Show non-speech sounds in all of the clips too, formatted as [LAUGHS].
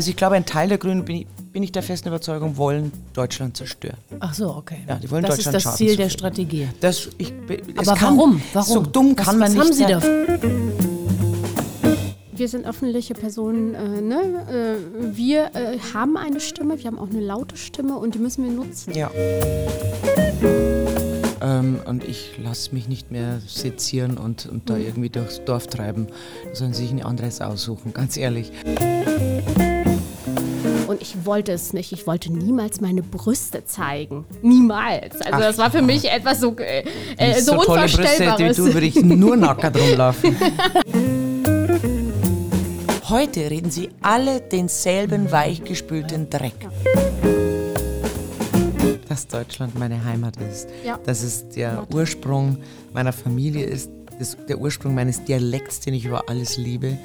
Also ich glaube, ein Teil der Grünen, bin ich, bin ich der festen Überzeugung, wollen Deutschland zerstören. Ach so, okay. Ja, die wollen das Deutschland ist das Schaden Ziel der. Strategie. Das, ich, es Aber kann, warum? Warum? So dumm was, kann man was nicht haben Sie sein. dafür? Wir sind öffentliche Personen, äh, ne? äh, wir äh, haben eine Stimme, wir haben auch eine laute Stimme und die müssen wir nutzen. Ja. Ähm, und ich lasse mich nicht mehr sezieren und, und da irgendwie durchs Dorf treiben. Da sollen sie sich ein anderes aussuchen, ganz ehrlich. Und ich wollte es nicht. Ich wollte niemals meine Brüste zeigen. Niemals. Also Ach, das war für mich etwas so, äh, äh, so, tolle Brüste hätte wie Unvorstellbares. du, würde ich nur nackert rumlaufen. [LAUGHS] Heute reden sie alle denselben weichgespülten Dreck. Dass Deutschland meine Heimat ist. Ja. Dass es der Ursprung meiner Familie ist. Das, der Ursprung meines Dialekts, den ich über alles liebe.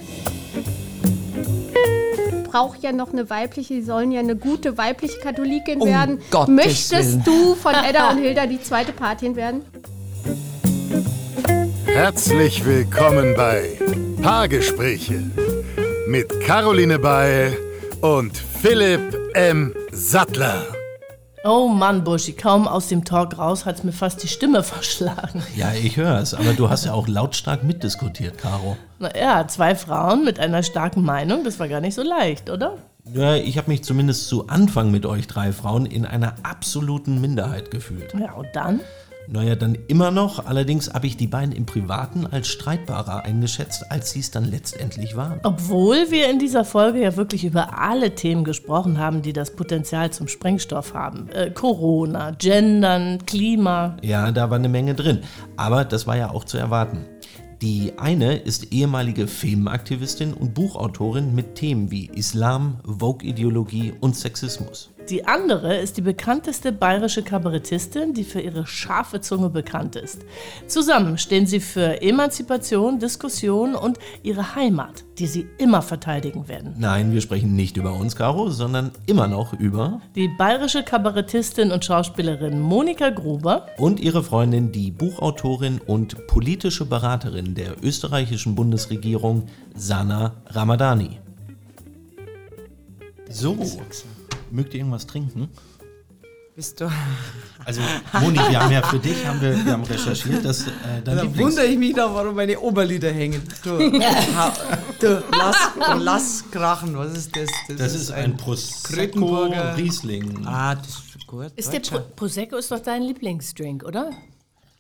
Braucht ja noch eine weibliche, sie sollen ja eine gute weibliche Katholikin Um werden. Gottes Möchtest Willen. du von Edda und Hilda die zweite Patin werden? Herzlich willkommen bei Paargespräche mit Caroline Beil und Philipp M. Sattler. Oh Mann, Buschi, kaum aus dem Talk raus hat's mir fast die Stimme [LAUGHS] verschlagen. Ja, ich höre es, aber du hast ja auch lautstark mitdiskutiert, Caro. Na ja, zwei Frauen mit einer starken Meinung, das war gar nicht so leicht, oder? Ja, ich habe mich zumindest zu Anfang mit euch drei Frauen in einer absoluten Minderheit gefühlt. Ja, und dann? Naja, dann immer noch, allerdings habe ich die beiden im Privaten als streitbarer eingeschätzt, als sie es dann letztendlich waren. Obwohl wir in dieser Folge ja wirklich über alle Themen gesprochen haben, die das Potenzial zum Sprengstoff haben. Äh, Corona, Gendern, Klima. Ja, da war eine Menge drin, aber das war ja auch zu erwarten. Die eine ist ehemalige Filmaktivistin und Buchautorin mit Themen wie Islam, Vogue-Ideologie und Sexismus. Die andere ist die bekannteste bayerische Kabarettistin, die für ihre scharfe Zunge bekannt ist. Zusammen stehen sie für Emanzipation, Diskussion und ihre Heimat, die sie immer verteidigen werden. Nein, wir sprechen nicht über uns, Caro, sondern immer noch über Die bayerische Kabarettistin und Schauspielerin Monika Gruber und ihre Freundin, die Buchautorin und politische Beraterin der österreichischen Bundesregierung, Sana Ramadani. So, mögt ihr irgendwas trinken? Bist du? Also, Moni, wir haben ja für dich haben wir, wir haben recherchiert, dass äh, dein Da Lieblings wundere ich mich da, warum meine Oberlieder hängen. Du, [LAUGHS] ha, du, lass, lass krachen. Was ist das? Das ist ein Prosecco Krötenburger- Riesling. Ah, das ist gut. Ist der. Pro Prosecco ist doch dein Lieblingsdrink, oder?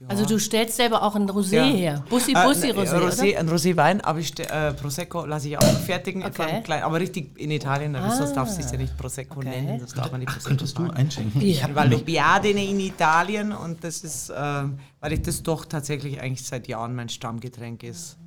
Also du stellst selber auch ein Rosé Ja. her. Bussi Ah, Bussi ne, Rosé, Rosé, oder? ein Roséwein, aber ich, äh, Prosecco lasse ich auch fertigen, Okay. klein, aber richtig in Italien, da das darf sich ja nicht Prosecco Okay. nennen, das darf man nicht Prosecco Könntest du sagen. einschenken? Bier. Ich Weil nämlich- Lubbiadene in Italien und das ist, ähm, weil ich das doch tatsächlich eigentlich seit Jahren mein Stammgetränk ist.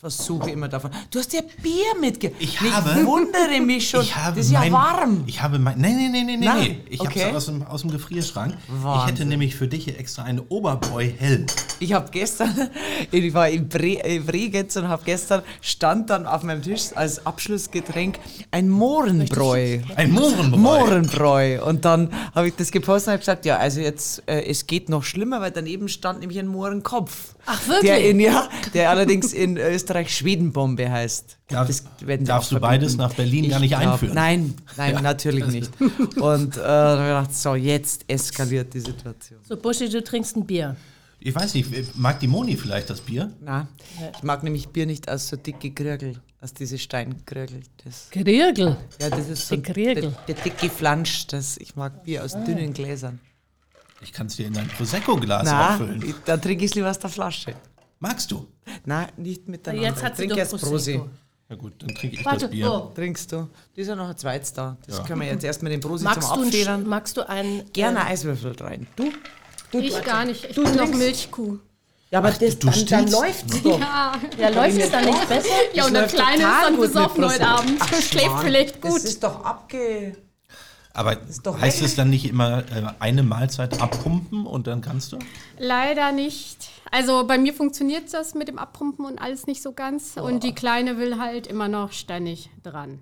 Versuche immer davon. Du hast ja Bier mitgebracht. Ich Ich habe- wundere mich schon. Ich habe das ist ja mein, warm. Ich habe mein. Nee, nee, nee, nee, nee. Nein, nee. Ich okay. habe es aus dem, aus dem Gefrierschrank. Ich Wahnsinn. hätte nämlich für dich hier extra einen Oberbräu hell. Ich habe gestern, [LAUGHS] ich war in, Bre in Bregenz und habe gestern, stand dann auf meinem Tisch als Abschlussgetränk ein Mohrenbräu. Ein Mohrenbräu. Mohrenbräu. Und dann habe ich das gepostet und habe gesagt, ja, also jetzt, äh, es geht noch schlimmer, weil daneben stand nämlich ein Mohrenkopf. Ach, wirklich? Der, in, ja, der allerdings in Österreich Schwedenbombe heißt. Darf- Das werden darfst du beides verbieten. nach Berlin gar Ich nicht glaub- einführen? Nein, nein, natürlich nicht. [LAUGHS] Und äh, gedacht, so, jetzt eskaliert die Situation. So Buschi, du trinkst ein Bier. Ich weiß nicht, mag die Moni vielleicht das Bier? Na, ich mag nämlich Bier nicht aus so dicke Krügel, aus diese Steinkrügel. Das, Kriegel. ja, das ist so Die Krügel. Der, der dicke Flansch. Das, ich mag Bier aus dünnen Gläsern. Ich kann es dir in dein Prosecco-Glas auffüllen. dann trinke ich es lieber aus der Flasche. Magst du? Nein, nicht miteinander. Jetzt hat sie Trink doch erst Prosecco. Prosi. Na gut, dann trinke ich Warte, das Bier. oh. Trinkst du? Da ist ja noch ein zweites da. Das Ja. können wir jetzt erst mit dem Prosi Magst zum du, ein, Sch- Abfedern. magst du einen... Gerne äh, Eiswürfel rein. Du? du Ich gar nicht. Ich Du bin noch trinkst- Milchkuh. Ja, aber das, du dann, dann stillst? läuft's doch. Ja, Ja, läuft es dann nicht besser? ja und der läuft Kleine ist total dann gut mit besoffen heute Prosecco. Abend. Ach, Schläft vielleicht gut. Das ist doch abge... Aber doch heißt es dann nicht immer äh, eine Mahlzeit abpumpen und dann kannst du? Leider nicht. Also bei mir funktioniert das mit dem Abpumpen und alles nicht so ganz. Und die Kleine will halt immer noch ständig dran.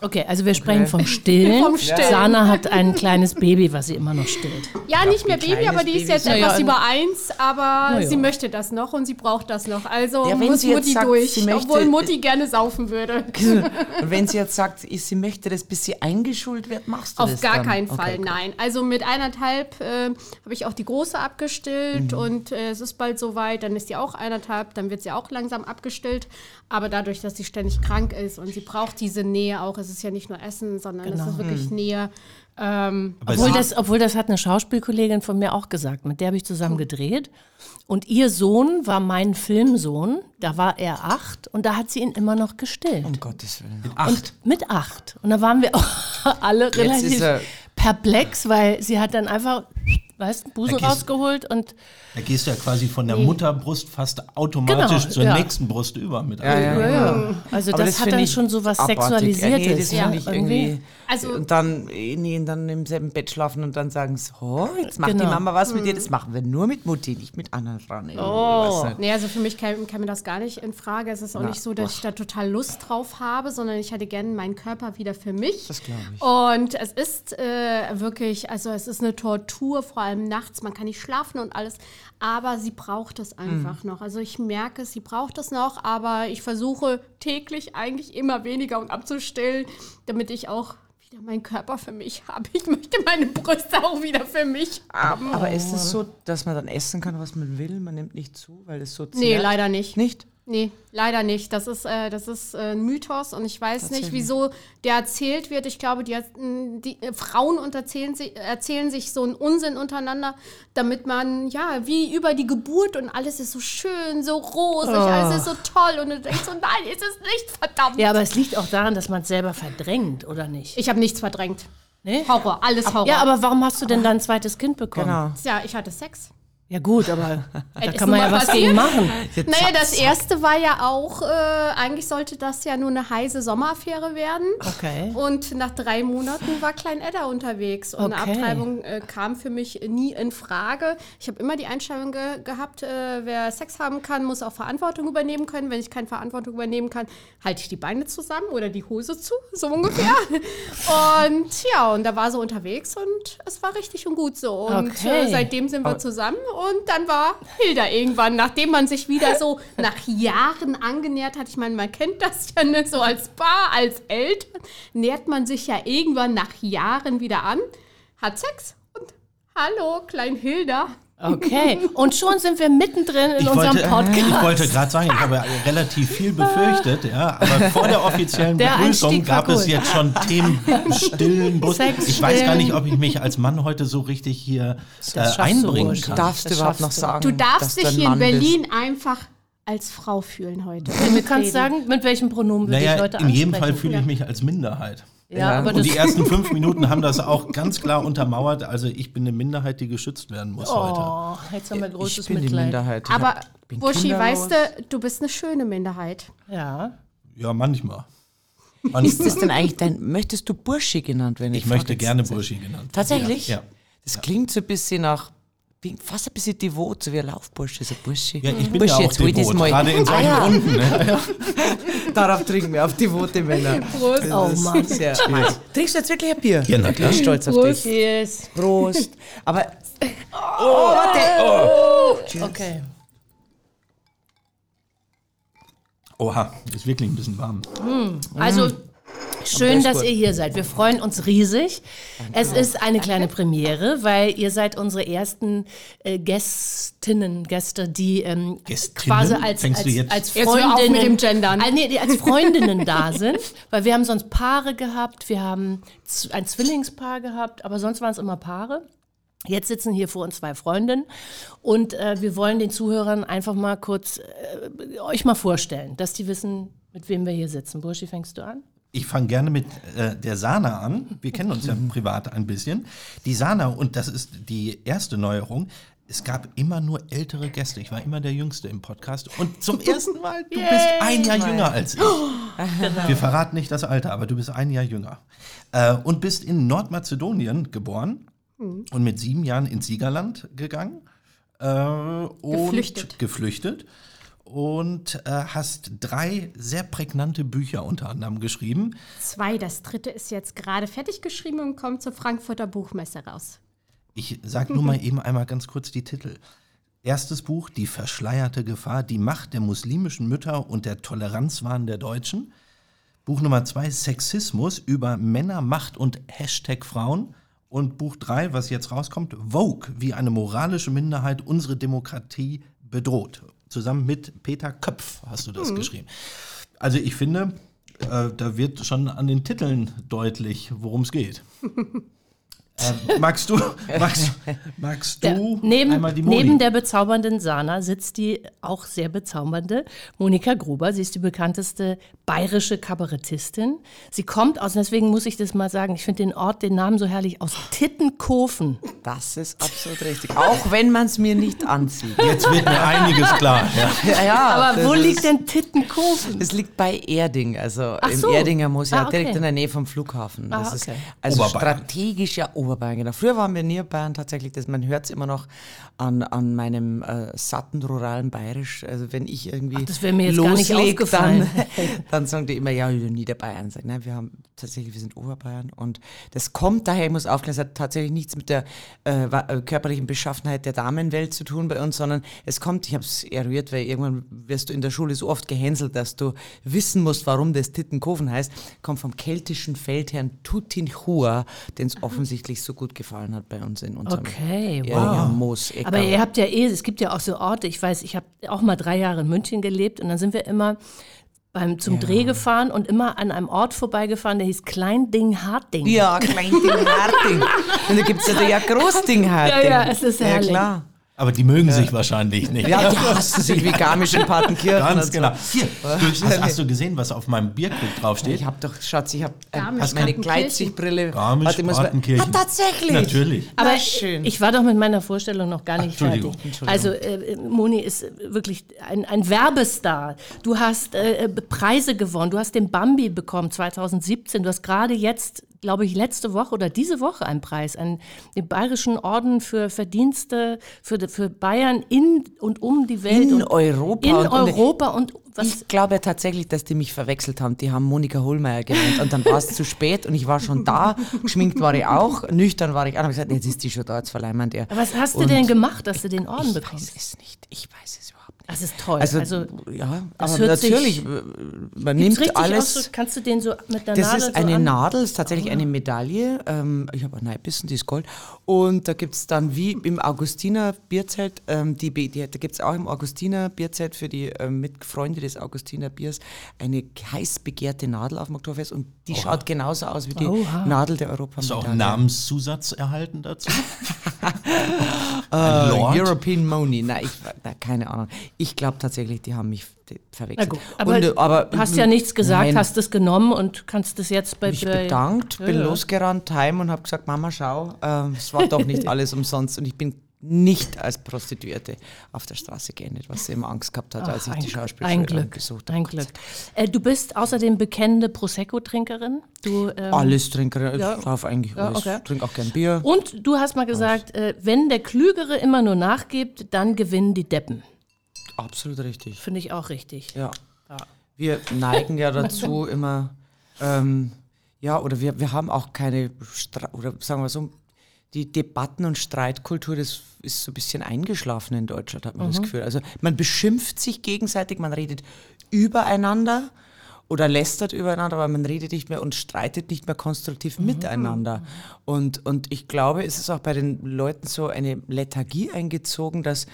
Okay, also wir sprechen vom Stillen. Vom Stillen. Sana hat ein kleines Baby, was sie immer noch stillt. Ja, nicht mehr Baby, aber die ist Baby jetzt ist- etwas Naja, über eins, aber Naja. sie möchte das noch und sie braucht das noch. Also Ja, wenn muss Mutti sagt, durch, sie möchte- obwohl Mutti gerne saufen würde. [LAUGHS] Und wenn sie jetzt sagt, sie möchte das, bis sie eingeschult wird, machst du Auf das gar dann? keinen Okay, Fall, gut. nein. Also mit eineinhalb äh, habe ich auch die große abgestillt Mhm. und äh, es ist bald soweit. Dann ist sie auch eineinhalb, dann wird sie auch langsam abgestillt. Aber dadurch, dass sie ständig krank ist und sie braucht diese Nähe auch, es ist ja nicht nur Essen, sondern es ist wirklich Mhm. Nähe. Ähm, Obwohl das, obwohl das hat eine Schauspielkollegin von mir auch gesagt. Mit der habe ich zusammen gedreht. Und ihr Sohn war mein Filmsohn. Da war er acht und da hat sie ihn immer noch gestillt. Um Gottes Willen. acht. Mit acht. Und da waren wir [LAUGHS] alle ist relativ er- perplex, weil sie hat dann einfach, weißt du, Busen Da gehst- rausgeholt und Da gehst du ja quasi von der Mutterbrust fast automatisch Genau, zur ja. nächsten Brust über mit. Ja, ja, ja. also Aber das, hat dann schon so was abartig. Sexualisiertes. Ja, nee, das ja, ich irgendwie. Also- und dann, äh, nee, dann im selben Bett schlafen und dann sagen, so, jetzt macht Genau. die Mama was mit dir. Das machen wir nur mit Mutti, nicht mit anderen Frauen. Oh. Nee, also für mich käme käme das gar nicht in Frage. Es ist auch Na, nicht so, dass ich da total Lust drauf habe, sondern ich hätte gerne meinen Körper wieder für mich. Das glaube ich. Und es ist äh, wirklich, also es ist eine Tortur, vor allem nachts. Man kann nicht schlafen und alles, aber sie braucht es einfach noch. Also ich merke es, sie braucht es noch, aber ich versuche täglich eigentlich immer weniger und abzustillen, damit ich auch wieder meinen Körper für mich [LAUGHS] habe. Ich möchte meine Brüste auch wieder für mich haben. Aber ist es so, dass man dann essen kann, was man will? Man nimmt nicht zu, weil es so zehrt? Nee, leider nicht. Nicht? Nee, leider nicht. Das ist, äh, das ist äh, ein Mythos und ich weiß nicht, wieso der erzählt wird. Ich glaube, die, mh, die äh, Frauen unterzählen sich, erzählen sich so einen Unsinn untereinander, damit man, ja, wie über die Geburt und alles ist so schön, so rosig, alles ist so toll und du denkst so, nein, ist es nicht, verdammt. Ja, aber es liegt auch daran, dass man es selber verdrängt, oder nicht? Ich habe nichts verdrängt. Nee? Horror, alles Horror. Ja, aber warum hast du denn dann ein zweites Kind bekommen? Genau. ja, ich hatte Sex. Ja gut, aber [LAUGHS] da kann man ja was passiert. gegen machen. [LAUGHS] Naja, das erste war ja auch, äh, eigentlich sollte das ja nur eine heiße Sommeraffäre werden. Okay. Und nach drei Monaten war Klein Edda unterwegs und eine Okay. Abtreibung äh, kam für mich nie in Frage. Ich habe immer die Einstellung ge gehabt, äh, wer Sex haben kann, muss auch Verantwortung übernehmen können. Wenn ich keine Verantwortung übernehmen kann, halte ich die Beine zusammen oder die Hose zu, so ungefähr. [LAUGHS] und ja, und da war so unterwegs und es war richtig und gut so. Und Okay. äh, seitdem sind wir zusammen und dann war Hilda irgendwann, nachdem man sich wieder so nach Jahren angenähert hat. Ich meine, man kennt das ja ne, so als Paar, als Eltern, nähert man sich ja irgendwann nach Jahren wieder an, hat Sex und hallo, Klein Hilda. Okay. Und schon sind wir mittendrin in Ich unserem wollte, [LAUGHS] Podcast. ich wollte gerade sagen, ich habe ja relativ viel befürchtet, ja, aber vor der offiziellen Der Begrüßung gab es gut. jetzt schon Themen stillen. Sex Ich weiß gar nicht, ob ich mich als Mann heute so richtig hier äh, du einbringen wohl. kann. Darfst Das du überhaupt noch du. sagen? Du darfst dich du hier in Mann bist? Berlin einfach als Frau fühlen heute. Du kannst sagen, mit welchem Pronomen wir dich Naja, heute in jedem ansprechen. Fall fühle ich mich als Minderheit. Ja, Ja. aber Und die [LAUGHS] ersten fünf Minuten haben das auch ganz klar untermauert. Also ich bin eine Minderheit, die geschützt werden muss heute. Oh, jetzt haben wir großes Ich bin die Mitleid. Minderheit. Ich Aber hab- bin Buschi, kinderlos. weißt du, du bist eine schöne Minderheit. Ja. Ja, manchmal. Ist manchmal. das denn eigentlich dein, möchtest du Burschi genannt werden? Ich möchte gerne Burschi genannt. Tatsächlich? Ja. Das klingt so ein bisschen nach, wie- fast ein bisschen devot, so wie ein Laufbursche, so Burschi. Ja, ich bin Burschi, ja auch jetzt devot, mal. gerade in solchen Ah, ja. Runden. Ne? [LAUGHS] Darauf trinken wir, auf devote Männer. Prost. Oh Mann. Sehr Trinkst du jetzt wirklich ein Bier? Ja, na klar. Ich bin stolz auf Prost. dich. Yes. Prost. Aber, [LAUGHS] oh, warte. Okay. Oha, ist wirklich ein bisschen warm. Also schön, dass ihr hier seid. Wir freuen uns riesig. Es ist eine kleine Premiere, weil ihr seid unsere ersten äh, Gästinnen, Gäste, die ähm, Gästinnen? quasi als, als, als Freundinnen, mit dem Gendern. Ah, nee, als Freundinnen da sind, weil wir haben sonst Paare gehabt, wir haben ein Zwillingspaar gehabt, aber sonst waren es immer Paare. Jetzt sitzen hier vor uns zwei Freundinnen und äh, wir wollen den Zuhörern einfach mal kurz äh, euch mal vorstellen, dass die wissen, mit wem wir hier sitzen. Burschi, fängst du an? Ich fange gerne mit äh, der Sana an. Wir kennen uns ja [LAUGHS] privat ein bisschen. Die Sana, und das ist die erste Neuerung, es gab immer nur ältere Gäste. Ich war immer der Jüngste im Podcast. Und zum ersten Mal, du bist ein Jahr jünger als ich. [LAUGHS] Wir verraten nicht das Alter, aber du bist ein Jahr jünger. Äh, und bist in Nordmazedonien geboren und mit sieben Jahren ins Siegerland gegangen. Äh, und Geflüchtet. Geflüchtet. Und äh, hast drei sehr prägnante Bücher unter anderem geschrieben. Zwei, das dritte ist jetzt gerade fertig geschrieben und kommt zur Frankfurter Buchmesse raus. Ich sage nur mal [LAUGHS] eben einmal ganz kurz die Titel. Erstes Buch, Die verschleierte Gefahr, die Macht der muslimischen Mütter und der Toleranzwahn der Deutschen. Buch Nummer zwei, Sexismus über Männer, Macht und Hashtag Frauen. Und Buch drei, was jetzt rauskommt, Vogue, wie eine moralische Minderheit unsere Demokratie bedroht. Zusammen mit Peter Köpf hast du das geschrieben. Also ich finde, äh, da wird schon an den Titeln deutlich, worum es geht. [LAUGHS] äh, magst du, [LAUGHS] magst, magst Der, du neben, einmal die Moni? neben der bezaubernden Sana sitzt die auch sehr bezaubernde Monika Gruber. Sie ist die bekannteste bayerische Kabarettistin. Sie kommt aus, deswegen muss ich das mal sagen, ich finde den Ort, den Namen so herrlich, aus Tittenkofen. Das ist absolut richtig. Auch wenn man es mir nicht ansieht. Jetzt wird mir einiges klar. Ja. Ja, ja, Aber wo ist- liegt denn Tittenkofen? Es liegt bei Erding, also Ach im so. Erdinger ja, Ah, okay. direkt in der Nähe vom Flughafen. Das Ah, ist okay. also Oberbayern. strategisch ja Oberbayern, genau. Früher waren wir Niederbayern tatsächlich, das, man hört es immer noch an, an meinem äh, satten ruralen Bayerisch. Also wenn ich irgendwie Ach, das wäre mir jetzt gar nicht losleg, aufgefallen. Dann, [LAUGHS] dann sagen die immer, ja, Niederbayern. Sag, nein, wir haben tatsächlich, wir sind Oberbayern und das kommt daher, ich muss aufklären, es hat tatsächlich nichts mit der äh, äh, körperlichen Beschaffenheit der Damenwelt zu tun bei uns, sondern es kommt, ich habe es eruiert, weil irgendwann wirst du in der Schule so oft gehänselt, dass du wissen musst, warum das Tittenkofen heißt, kommt vom keltischen Feldherrn Tutinchua, den es offensichtlich so gut gefallen hat bei uns in unserem Okay, wow. Moos. Aber ihr habt ja eh, es gibt ja auch so Orte, ich weiß, ich habe auch mal drei Jahre in München gelebt und dann sind wir immer beim, zum Dreh gefahren und immer an einem Ort vorbeigefahren, der hieß Kleinding-Harting. ja, Kleinding Harting. [LAUGHS] Und da gibt es ja, ja Großding Harting. Ja, ja, es ist Ja, herrlich. klar. Aber die mögen sich wahrscheinlich nicht. Ja, die hassen sich wie Garmisch in Partenkirchen. Ganz so. genau. Hier, hast, hast du gesehen, was auf meinem Bierkrug draufsteht? Ich habe doch, Schatz, ich habe äh, meine. Gleitsichtbrille. Garmisch, Warte, muss Partenkirchen. Ah, tatsächlich? Natürlich. Aber Na, schön. ich war doch mit meiner Vorstellung noch gar nicht Entschuldigung, fertig. Also äh, Moni ist wirklich ein, ein Werbestar. Du hast äh, Preise gewonnen. Du hast den Bambi bekommen 2017. Du hast gerade jetzt, glaube ich, letzte Woche oder diese Woche einen Preis, einen, den Bayerischen Orden für Verdienste für, für Bayern in und um die Welt. In und Europa In und Europa und was ich glaube tatsächlich, dass die mich verwechselt haben. Die haben Monika Hohlmeier genannt und dann war es zu spät und ich war schon da. Geschminkt war ich auch, nüchtern war ich auch. Und hab gesagt, jetzt ist die schon da, jetzt verleihen wir der. was hast du Und denn gemacht, dass du den Orden Ich bekommst? weiß es nicht. Ich weiß es überhaupt nicht. Das ist toll. Also, Also, ja, das aber natürlich, äh, man nimmt alles. So, kannst du den so mit der Das Nadel ist so eine an- Nadel, ist tatsächlich eine Medaille. Ähm, ich habe ein Neibissen, die ist Gold. Und da gibt es dann wie im Augustiner Bierzelt, ähm, die, die, da gibt es auch im Augustiner Bierzelt für die ähm, Mitfreunde des Augustiner Biers eine heiß begehrte Nadel auf dem Oktoberfest und die schaut genauso aus wie die Oha. Nadel der Hast du auch einen Namenszusatz erhalten dazu? [LAUGHS] Äh? European Money. Nein, ich, na, keine Ahnung. Ich glaube tatsächlich, die haben mich verwechselt. gut, aber, Und, äh, aber du hast ja nichts gesagt, nein. hast es genommen und kannst es jetzt bei mich bei- bedankt, bin Ja, losgerannt heim und habe gesagt, Mama, schau, ähm, es war doch nicht [LAUGHS] alles umsonst und ich bin nicht als Prostituierte auf der Straße geendet, was sie immer Angst gehabt hat, als ich die Glück, besucht habe. ein Glück. Äh, du bist außerdem bekennende Prosecco-Trinkerin. Ähm, Alles trinke, ich Ja. darf eigentlich Ja, alles, okay. trinke auch gern Bier. Und du hast mal gesagt, äh, wenn der Klügere immer nur nachgibt, dann gewinnen die Deppen. Absolut richtig. Finde ich auch richtig. Ja. Wir neigen ja dazu [LAUGHS] immer, ähm, ja, oder wir, wir haben auch keine, Stra oder sagen wir so, die Debatten- und Streitkultur, das ist so ein bisschen eingeschlafen in Deutschland, hat man das Gefühl. Also man beschimpft sich gegenseitig, man redet übereinander oder lästert übereinander, aber man redet nicht mehr und streitet nicht mehr konstruktiv miteinander. Und, und ich glaube, es ist auch bei den Leuten so eine Lethargie eingezogen, dass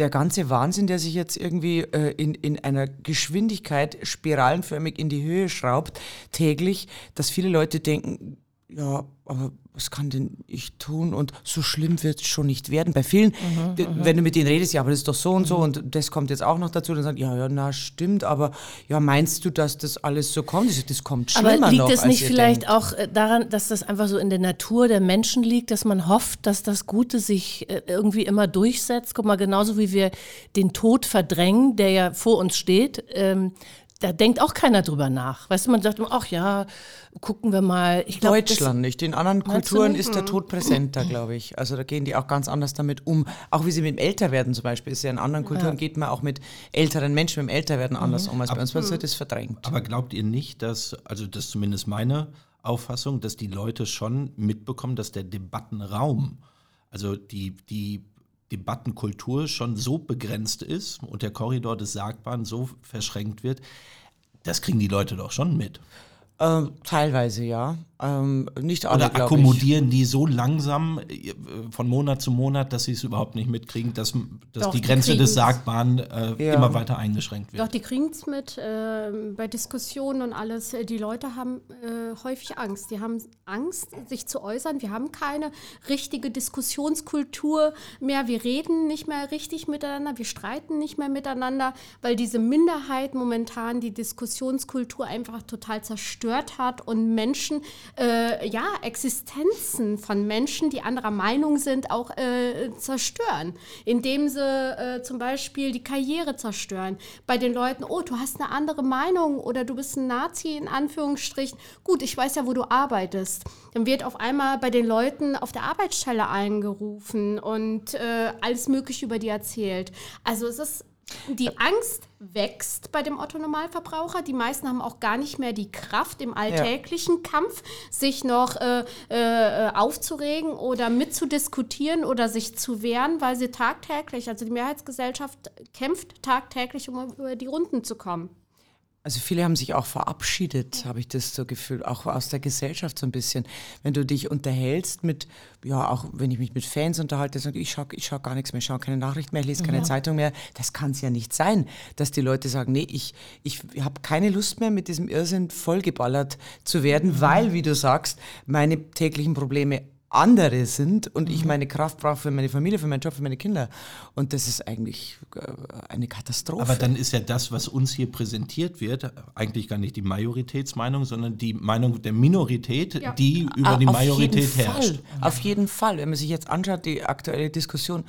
der ganze Wahnsinn, der sich jetzt irgendwie äh, in, in einer Geschwindigkeit spiralenförmig in die Höhe schraubt, täglich, dass viele Leute denken, ja, aber was kann denn ich tun? Und so schlimm wird es schon nicht werden. Bei vielen, die- wenn du mit denen redest, ja, aber das ist doch so und so und das kommt jetzt auch noch dazu, dann sagen, ja, ja, na, stimmt, aber ja, meinst du, dass das alles so kommt? Ich sag, Das kommt schlimmer Aber liegt noch, es nicht vielleicht denkt. auch äh, daran, dass das einfach so in der Natur der Menschen liegt, dass man hofft, dass das Gute sich äh, irgendwie immer durchsetzt? Guck mal, genauso wie wir den Tod verdrängen, der ja vor uns steht, ähm, da denkt auch keiner drüber nach. Weißt du, man sagt immer, ach ja, gucken wir mal. Ich glaub, Deutschland nicht. In anderen Kulturen ist der Tod präsenter, glaube ich. Also da gehen die auch ganz anders damit um. Auch wie sie mit dem Älterwerden zum Beispiel ist ja in anderen Kulturen geht man auch mit älteren Menschen, mit dem Älterwerden anders um. als bei uns wird das verdrängt. Aber glaubt ihr nicht, dass, also das ist zumindest meine Auffassung, dass die Leute schon mitbekommen, dass der Debattenraum, also die, die Debattenkultur schon so begrenzt ist und der Korridor des Sagbaren so verschränkt wird, das kriegen die Leute doch schon mit. Ähm, teilweise ja. Ähm, nicht alle, Oder glaube ich. akkommodieren die so langsam äh, von Monat zu Monat, dass sie es überhaupt nicht mitkriegen, dass, dass Doch, die die Grenze des kriegen's. Sagbaren äh, Ja. immer weiter eingeschränkt wird. Doch, die kriegen es mit ähm, bei Diskussionen und alles. Äh, Die Leute haben äh, häufig Angst. Die haben Angst, sich zu äußern. Wir haben keine richtige Diskussionskultur mehr. Wir reden nicht mehr richtig miteinander. Wir streiten nicht mehr miteinander, weil diese Minderheit momentan die Diskussionskultur einfach total zerstört hat und Menschen, äh, ja, Existenzen von Menschen, die anderer Meinung sind, auch äh, zerstören, indem sie äh, zum Beispiel die Karriere zerstören. Bei den Leuten, oh, du hast eine andere Meinung oder du bist ein Nazi in Anführungsstrichen. Gut, ich weiß ja, wo du arbeitest. Dann wird auf einmal bei den Leuten auf der Arbeitsstelle eingerufen und äh, alles Mögliche über die erzählt. Also es ist die Angst wächst bei dem Otto-Normalverbraucher. Die meisten haben auch gar nicht mehr die Kraft im alltäglichen Kampf, sich noch äh, äh, aufzuregen oder mitzudiskutieren oder sich zu wehren, weil sie tagtäglich, also die Mehrheitsgesellschaft kämpft tagtäglich, um über die Runden zu kommen. Also viele haben sich auch verabschiedet, habe ich das so Gefühl, auch aus der Gesellschaft so ein bisschen. Wenn du dich unterhältst mit, ja, auch wenn ich mich mit Fans unterhalte, sage ich, schaue ich schau gar nichts mehr, ich schaue keine Nachrichten mehr, ich lese keine Zeitung mehr. Das kann es ja nicht sein, dass die Leute sagen, nee, ich, ich habe keine Lust mehr, mit diesem Irrsinn vollgeballert zu werden, weil, wie du sagst, meine täglichen Probleme andere sind und ich meine Kraft brauche für meine Familie, für meinen Job, für meine Kinder. Und das ist eigentlich äh, eine Katastrophe. Aber dann ist ja das, was uns hier präsentiert wird, eigentlich gar nicht die Majoritätsmeinung, sondern die Meinung der Minorität, Ja. die über Ah, die auf Majorität jeden herrscht. Fall. Auf jeden Fall. Wenn man sich jetzt anschaut, die aktuelle Diskussion,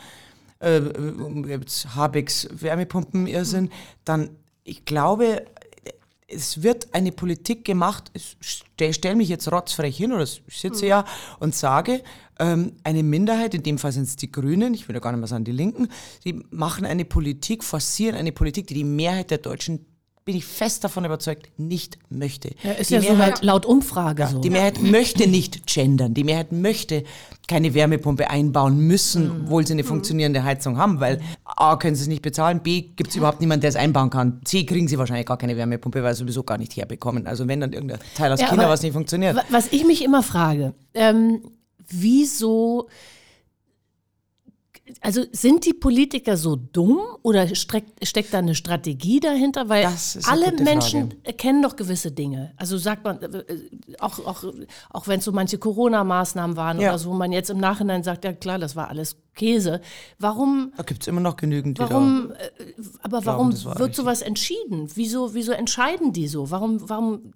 äh, um jetzt Habecks Wärmepumpen-Irrsinn, dann, ich glaube, es wird eine Politik gemacht, ich stelle stell mich jetzt rotzfrech hin oder ich sitze ja und sage, ähm, eine Minderheit, in dem Fall sind es die Grünen, ich will ja gar nicht mehr sagen die Linken, die machen eine Politik, forcieren eine Politik, die die Mehrheit der Deutschen, bin ich fest davon überzeugt, nicht möchte. Ja, ist die ja so Mehrheit, laut, laut Umfrage so. die Mehrheit möchte nicht gendern. Die Mehrheit möchte keine Wärmepumpe einbauen müssen, obwohl sie eine funktionierende Heizung haben, weil A, können sie es nicht bezahlen, B, gibt es überhaupt niemanden, der es einbauen kann. C, kriegen sie wahrscheinlich gar keine Wärmepumpe, weil sie sowieso gar nicht herbekommen. Also wenn dann irgendein Teil aus Ja, China, was nicht funktioniert. Wa- Was ich mich immer frage, ähm, wieso, also sind die Politiker so dumm oder streckt, steckt da eine Strategie dahinter? Weil alle Menschen Frage. erkennen doch gewisse Dinge. Also sagt man, äh, auch, auch, auch wenn es so manche Corona-Maßnahmen waren Ja. oder so, wo man jetzt im Nachhinein sagt, ja klar, das war alles Käse. Warum, Da gibt es immer noch genügend, die warum, äh, aber warum das war wird sowas entschieden? Wieso, wieso entscheiden die so? Warum, warum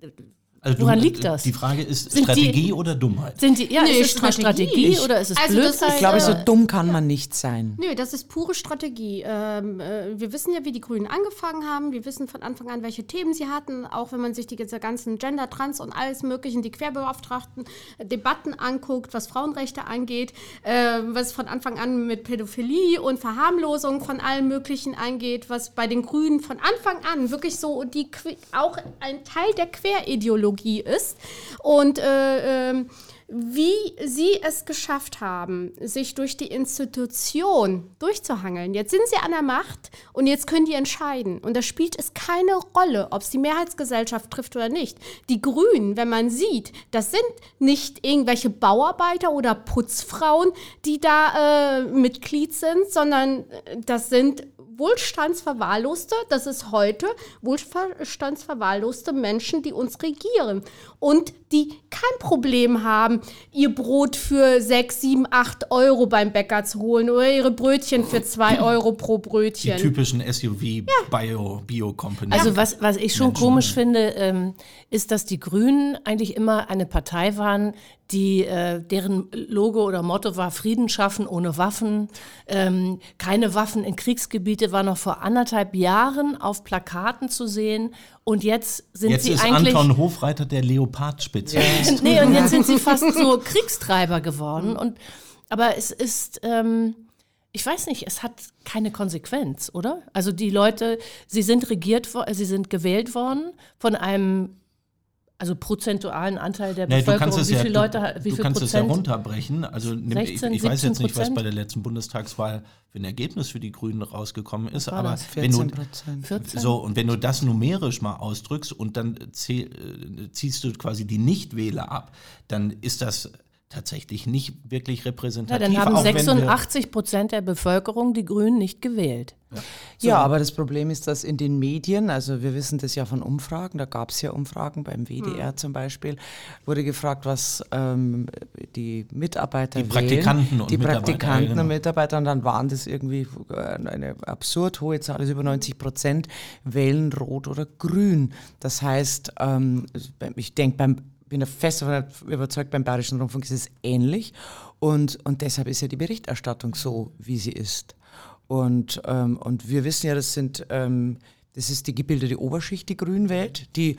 Also Woran liegt das? Die Frage ist Sind die- Strategie oder Dummheit? sind die, ja, Nee, ist es Strategie. Strategie Ich- oder ist es Also das ist- Blödheit? Ich glaube, so Äh, dumm kann man nicht sein. Nö, das ist pure Strategie. Ähm, äh, wir wissen ja, wie die Grünen angefangen haben. Wir wissen von Anfang an, welche Themen sie hatten. Auch wenn man sich die diese ganzen Gender, Trans und alles Mögliche, die Querbeauftragten, äh, Debatten anguckt, was Frauenrechte angeht, äh, was von Anfang an mit Pädophilie und Verharmlosung von allem Möglichen angeht, was bei den Grünen von Anfang an wirklich so die auch ein Teil der Querideologie ist. Und äh, ähm, wie sie es geschafft haben, sich durch die Institution durchzuhangeln. Jetzt sind sie an der Macht und jetzt können die entscheiden. Und da spielt es keine Rolle, ob es die Mehrheitsgesellschaft trifft oder nicht. Die Grünen, wenn man sieht, das sind nicht irgendwelche Bauarbeiter oder Putzfrauen, die da äh, Mitglied sind, sondern äh, das sind wohlstandsverwahrloste, das ist heute wohlstandsverwahrloste Menschen, die uns regieren und die kein Problem haben, ihr Brot für 6, 7, 8 Euro beim Bäcker zu holen oder ihre Brötchen für 2 [LAUGHS] Euro pro Die Brötchen. typischen SUV-Bio-Company. Also was, was ich schon komisch finde, ähm, ist, dass die Grünen eigentlich immer eine Partei waren, die äh, deren Logo oder Motto war Frieden schaffen ohne Waffen, ähm, keine Waffen in Kriegsgebiete war noch vor anderthalb Jahren auf Plakaten zu sehen und jetzt sind Jetzt sie ist eigentlich. Anton Hofreiter der Leopard-Spezialist. nee, und jetzt sind sie [LAUGHS] fast so Kriegstreiber geworden. Und, aber es ist, ähm, ich weiß nicht, es hat keine Konsequenz, oder? Also die Leute, sie sind regiert sie sind gewählt worden von einem also prozentualen Anteil der Nee, Bevölkerung. wie ja, viele du, Leute, wie du viel kannst es ja Prozent? runterbrechen. Also nimm, ich, 16, ich weiß jetzt nicht, was 17%? bei der letzten Bundestagswahl für ein Ergebnis für die Grünen rausgekommen ist, aber das? wenn du 14 Prozent. 14? so und wenn du das numerisch mal ausdrückst und dann äh, ziehst du quasi die Nichtwähler ab, dann ist das tatsächlich nicht wirklich Ja, repräsentativ. dann haben auch wenn wir- 86 Prozent der Bevölkerung die Grünen nicht gewählt. Ja, aber das Problem ist, dass in den Medien, also wir wissen das ja von Umfragen, da gab es ja Umfragen beim WDR zum Beispiel, wurde gefragt, was ähm, die Mitarbeiter Die Praktikanten wählen, und die Mitarbeiter, Praktikanten ja, genau. und Mitarbeiter, und dann waren das irgendwie äh, eine absurd hohe Zahl, also über 90 Prozent wählen Rot oder Grün. Das heißt, ähm, ich denke beim bin da fest davon überzeugt, beim Bayerischen Rundfunk ist es ähnlich. Und, und deshalb ist ja die Berichterstattung so, wie sie ist. Und, ähm, und wir wissen ja, das sind, ähm, das ist die gebildete Oberschicht, die grün wählt, die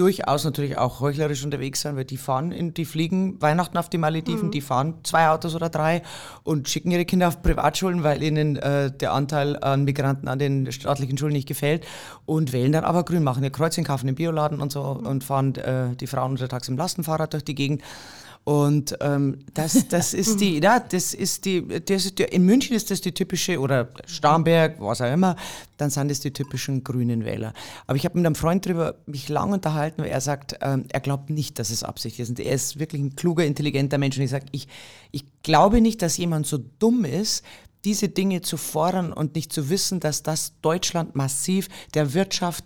durchaus natürlich auch heuchlerisch unterwegs sind, weil die fahren, in, die fliegen Weihnachten auf die Malediven, die fahren zwei Autos oder drei und schicken ihre Kinder auf Privatschulen, weil ihnen äh, der Anteil an Migranten an den staatlichen Schulen nicht gefällt und wählen dann aber grün, machen ihr Kreuzchen, kaufen den Bioladen und so und fahren äh, die Frauen untertags im Lastenfahrrad durch die Gegend. Und ähm, das, das [LAUGHS] ist die, ja, das ist die, das ist die, in München ist das die typische, oder Starnberg, was auch immer, dann sind das die typischen grünen Wähler. Aber ich habe mit einem Freund darüber mich lang unterhalten, weil er sagt, ähm, er glaubt nicht, dass es Absicht ist. Und er ist wirklich ein kluger, intelligenter Mensch. Und ich sage, ich, ich glaube nicht, dass jemand so dumm ist, diese Dinge zu fordern und nicht zu wissen, dass das Deutschland massiv der Wirtschaft,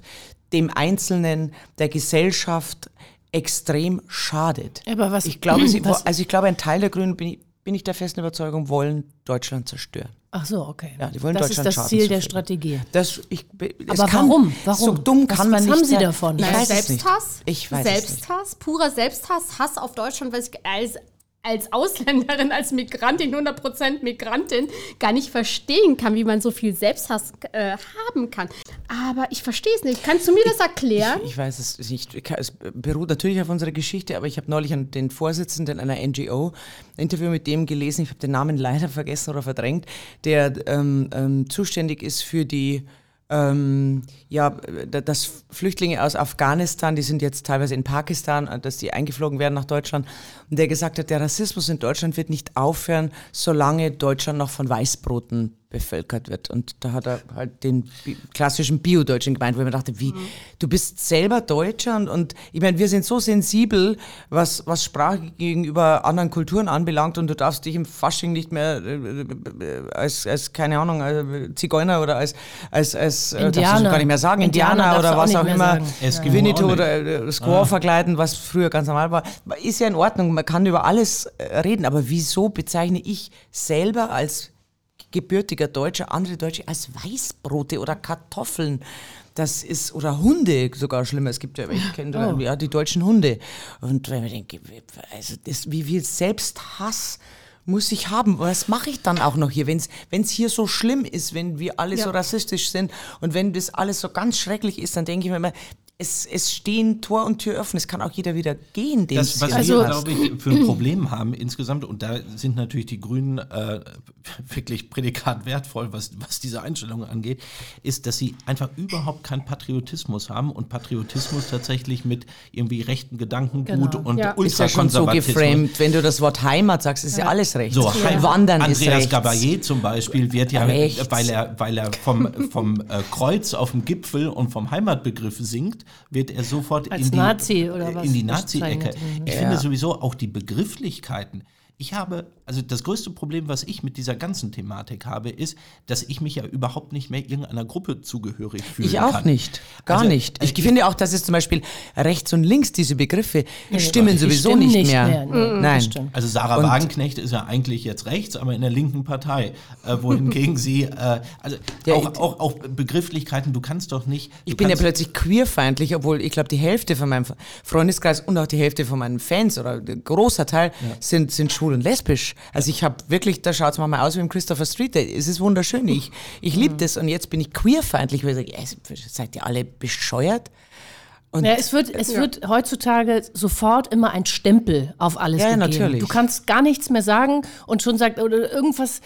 dem Einzelnen, der Gesellschaft extrem schadet. Aber was- ich glaube, sie, [CLEARS THROAT] was- also ich glaube, ein Teil der Grünen bin ich, bin ich der festen Überzeugung, wollen Deutschland zerstören. Ach so, okay. Ja, die wollen das Deutschland ist das Ziel der. Strategie. Das, ich, es Aber kann, warum? Warum? So dumm Was- kann man was nicht haben Sie davon? Ich Nein, weiß es nicht. Selbsthass? Ich weiß es nicht. Selbsthass, purer Selbsthass, Hass auf Deutschland, weil ich als, als Ausländerin, als Migrantin, 100% Migrantin, gar nicht verstehen kann, wie man so viel Selbsthass äh, haben kann. Aber ich verstehe es nicht. Kannst du mir das erklären? Ich, ich weiß es nicht. Ich Es beruht natürlich auf unserer Geschichte, aber ich habe neulich an den Vorsitzenden einer NGO ein Interview mit dem gelesen, ich habe den Namen leider vergessen oder verdrängt, der ähm, ähm, zuständig ist für die ähm, ja, dass Flüchtlinge aus Afghanistan, die sind jetzt teilweise in Pakistan, äh, dass die eingeflogen werden nach Deutschland, und der gesagt hat, der Rassismus in Deutschland wird nicht aufhören, solange Deutschland noch von Weißbroten bevölkert wird. Und da hat er halt den bi klassischen Bio-Deutschen gemeint, wo ich mir dachte, wie, du bist selber Deutscher und, und ich meine, wir sind so sensibel, was, was Sprache gegenüber anderen Kulturen anbelangt und du darfst dich im Fasching nicht mehr äh, äh, als, als, keine Ahnung, äh, Zigeuner oder als, als, als äh, darfst du Indianer. gar nicht mehr sagen, Indianer Indianer, oder auch was auch mehr immer. Eskimo Winnetou auch oder äh, Squaw verkleiden, was früher ganz normal war, ist ja in Ordnung, man kann über alles äh, reden, aber wieso bezeichne ich selber als gebürtiger Deutscher andere Deutsche als Weißbrote oder Kartoffeln? Das ist, oder Hunde sogar schlimmer. Es gibt ja, ich kenne Oh. ja die deutschen Hunde. Und wenn ich denke, also das, wie viel Selbsthass muss ich haben? Was mache ich dann auch noch hier, wenn es hier so schlimm ist, wenn wir alle so rassistisch sind und wenn das alles so ganz schrecklich ist, dann denke ich mir immer, es, es stehen Tor und Tür offen. Es kann auch jeder wieder gehen, dem Das, es was Also- wir, glaube ich, für ein Problem haben insgesamt, und da sind natürlich die Grünen äh, wirklich prädikat wertvoll, was, was diese Einstellung angeht, ist, dass sie einfach überhaupt keinen Patriotismus haben und Patriotismus tatsächlich mit irgendwie rechten Gedankengut Genau. und Ja. ist ja schon so geframed. Wenn du das Wort Heimat sagst, ist ja, alles recht. So, Heim- Wandern ist Andreas rechts. Gabayé zum Beispiel wird ja, Rechts. weil er, weil er vom, vom äh, Kreuz auf dem Gipfel und vom Heimatbegriff singt, wird er sofort Als in die, Nazi oder was in die Nazi-Ecke. bezeichnet. Ich Ja. finde sowieso auch die Begrifflichkeiten. Ich habe, also das größte Problem, was ich mit dieser ganzen Thematik habe, ist, dass ich mich ja überhaupt nicht mehr irgendeiner Gruppe zugehörig fühle. Ich auch kann. nicht. Gar Also, nicht. Ich äh, finde auch, dass es zum Beispiel rechts und links, diese Begriffe, stimmen Die sowieso stimmen nicht, nicht mehr. mehr, nee, das Nein. stimmt. Also Sarah Und- Wagenknecht ist ja eigentlich jetzt rechts, aber in der linken Partei, äh, wohingegen sie, äh, also Ja, auch, ich- auch, auch Begrifflichkeiten, du kannst doch nicht. Ich bin ja plötzlich queerfeindlich, obwohl ich glaube, die Hälfte von meinem Freundeskreis und auch die Hälfte von meinen Fans oder ein großer Teil sind, sind schwul und lesbisch. Also ich habe wirklich, da schaut es manchmal aus wie im Christopher Street. Es ist wunderschön. Ich, ich liebe das und jetzt bin ich queerfeindlich, weil ich sage, seid ihr alle bescheuert? Und ja, es wird, es wird heutzutage sofort immer ein Stempel auf alles ja, gegeben. natürlich. Du kannst gar nichts mehr sagen und schon sagt, oder irgendwas,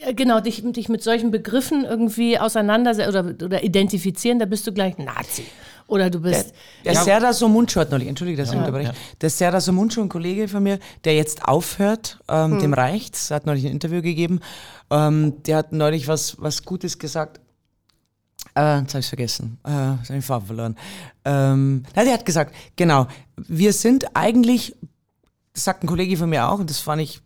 äh, genau, dich, dich mit solchen Begriffen irgendwie auseinandersetzen oder, oder identifizieren, da bist du gleich Nazi. Oder du bist. Der, der ja. Serdar Somuncu hat neulich, entschuldige, dass ich unterbreche. Ja. Der Serdar Somuncu, ein Kollege von mir, der jetzt aufhört, ähm, hm. dem reicht's, hat neulich ein Interview gegeben. Ähm, der hat neulich was, was Gutes gesagt. Äh, jetzt habe ich vergessen. Äh, habe ich Farbe verloren. Ähm, na, der hat gesagt, genau, wir sind eigentlich, das sagt ein Kollege von mir auch, und das fand ich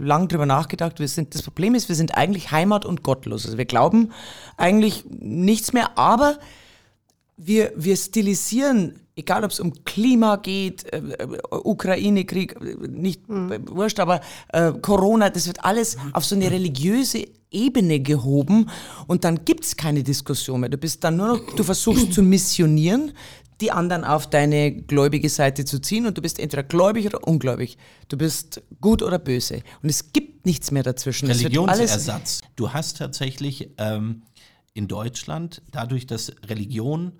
lang drüber nachgedacht. Wir sind, das Problem ist, wir sind eigentlich Heimat und gottlos. Also wir glauben eigentlich nichts mehr, aber wir, wir stilisieren, egal ob es um Klima geht, äh, äh Ukraine-Krieg, äh, nicht mhm. wurscht, aber äh, Corona, das wird alles auf so eine religiöse Ebene gehoben und dann gibt es keine Diskussion mehr. Du bist dann nur noch, du versuchst zu missionieren, die anderen auf deine gläubige Seite zu ziehen und du bist entweder gläubig oder ungläubig. Du bist gut oder böse. Und es gibt nichts mehr dazwischen. Religionsersatz. Du hast tatsächlich ähm, in Deutschland, dadurch, dass Religion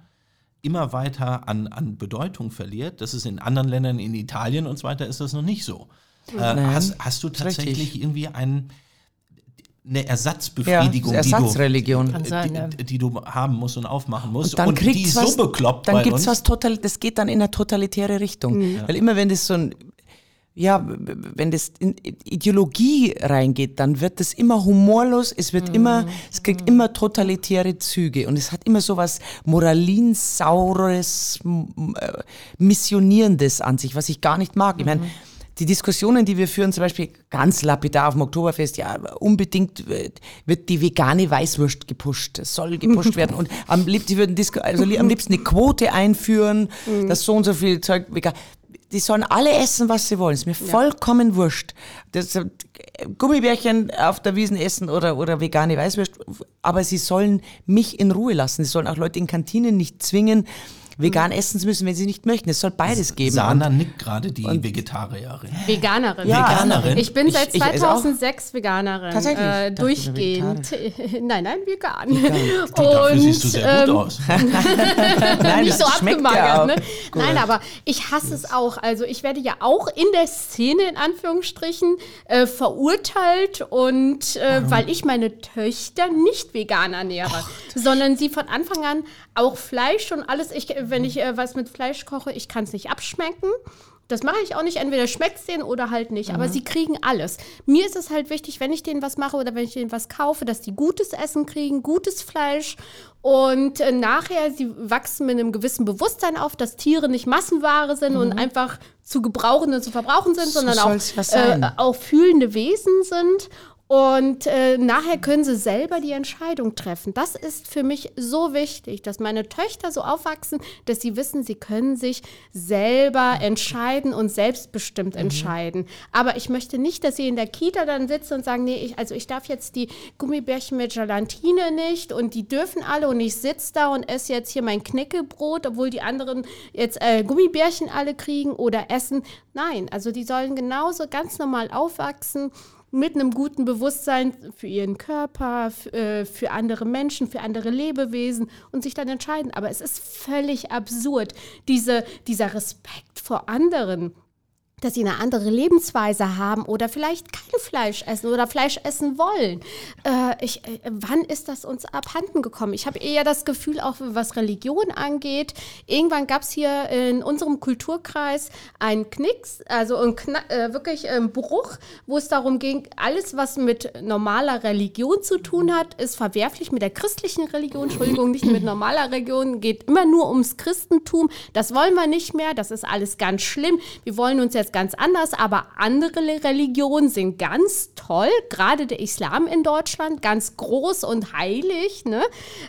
immer weiter an, an Bedeutung verliert, das ist in anderen Ländern, in Italien und so weiter, ist das noch nicht so. Äh, hast, hast du tatsächlich richtig. irgendwie einen eine Ersatzbefriedigung, ja, Ersatzreligion. Die, du, sein, ja. die, die, du haben musst und aufmachen musst. Und dann und die ist so bekloppt Dann gibt es was total, das geht dann in eine totalitäre Richtung. Mhm. Weil immer wenn das so ein, ja, wenn das in Ideologie reingeht, dann wird das immer humorlos, es wird mhm. immer, es kriegt immer totalitäre Züge und es hat immer so was Moralinsaures, äh, Missionierendes an sich, was ich gar nicht mag. Ich meine, mhm die Diskussionen, die wir führen, zum Beispiel ganz lapidar auf dem Oktoberfest, ja, unbedingt wird die vegane Weißwurst gepusht. Es soll gepusht [LAUGHS] werden. Und am liebsten, würden Disco, also am liebsten eine Quote einführen, mhm. dass so und so viel Zeug vegan. Die sollen alle essen, was sie wollen. Ist mir ja. vollkommen wurscht. Das, äh, Gummibärchen auf der Wiesen essen oder, oder vegane Weißwurst. Aber sie sollen mich in Ruhe lassen. Sie sollen auch Leute in Kantinen nicht zwingen, vegan essen zu müssen, wenn sie nicht möchten. Es soll beides geben. Sana nickt gerade die Vegetarierin. Veganerin. Ja, Veganerin. Ich bin seit ich, 2006 Veganerin. Tatsächlich? Äh, durchgehend. Nein, nein, vegan. vegan. Du, dafür siehst du sehr ähm, gut aus. [LAUGHS] [LAUGHS] nein, nicht so abgemagert. Ne? Nein, aber ich hasse es auch. Also ich werde ja auch in der Szene in Anführungsstrichen äh, verurteilt und äh, weil ich meine Töchter nicht vegan ernähre, Ach, sondern sie von Anfang an auch Fleisch und alles. Ich, wenn ich äh, was mit Fleisch koche, ich kann es nicht abschmecken. Das mache ich auch nicht. Entweder schmeckt es denen oder halt nicht. Mhm. Aber sie kriegen alles. Mir ist es halt wichtig, wenn ich denen was mache oder wenn ich denen was kaufe, dass die gutes Essen kriegen, gutes Fleisch. Und äh, nachher, sie wachsen mit einem gewissen Bewusstsein auf, dass Tiere nicht Massenware sind mhm. und einfach zu gebrauchen und zu verbrauchen sind, so sondern auch, äh, auch fühlende Wesen sind. Und äh, nachher können sie selber die Entscheidung treffen. Das ist für mich so wichtig, dass meine Töchter so aufwachsen, dass sie wissen, sie können sich selber entscheiden und selbstbestimmt mhm. entscheiden. Aber ich möchte nicht, dass sie in der Kita dann sitzen und sagen, nee, ich, also ich darf jetzt die Gummibärchen mit Gelatine nicht und die dürfen alle und ich sitze da und esse jetzt hier mein Knäckebrot, obwohl die anderen jetzt äh, Gummibärchen alle kriegen oder essen. Nein, also die sollen genauso ganz normal aufwachsen mit einem guten Bewusstsein für ihren Körper, äh, für andere Menschen, für andere Lebewesen und sich dann entscheiden. Aber es ist völlig absurd, diese, dieser Respekt vor anderen dass sie eine andere Lebensweise haben oder vielleicht kein Fleisch essen oder Fleisch essen wollen. Äh, ich, äh, wann ist das uns abhanden gekommen? Ich habe eher das Gefühl, auch was Religion angeht, irgendwann gab es hier in unserem Kulturkreis einen Knicks, also ein äh, wirklich einen Bruch, wo es darum ging, alles, was mit normaler Religion zu tun hat, ist verwerflich mit der christlichen Religion, Entschuldigung, nicht mit normaler Religion, geht immer nur ums Christentum. Das wollen wir nicht mehr, das ist alles ganz schlimm. Wir wollen uns jetzt jetzt ganz anders, aber andere Religionen sind ganz toll, gerade der Islam in Deutschland, ganz groß und heilig. Ne?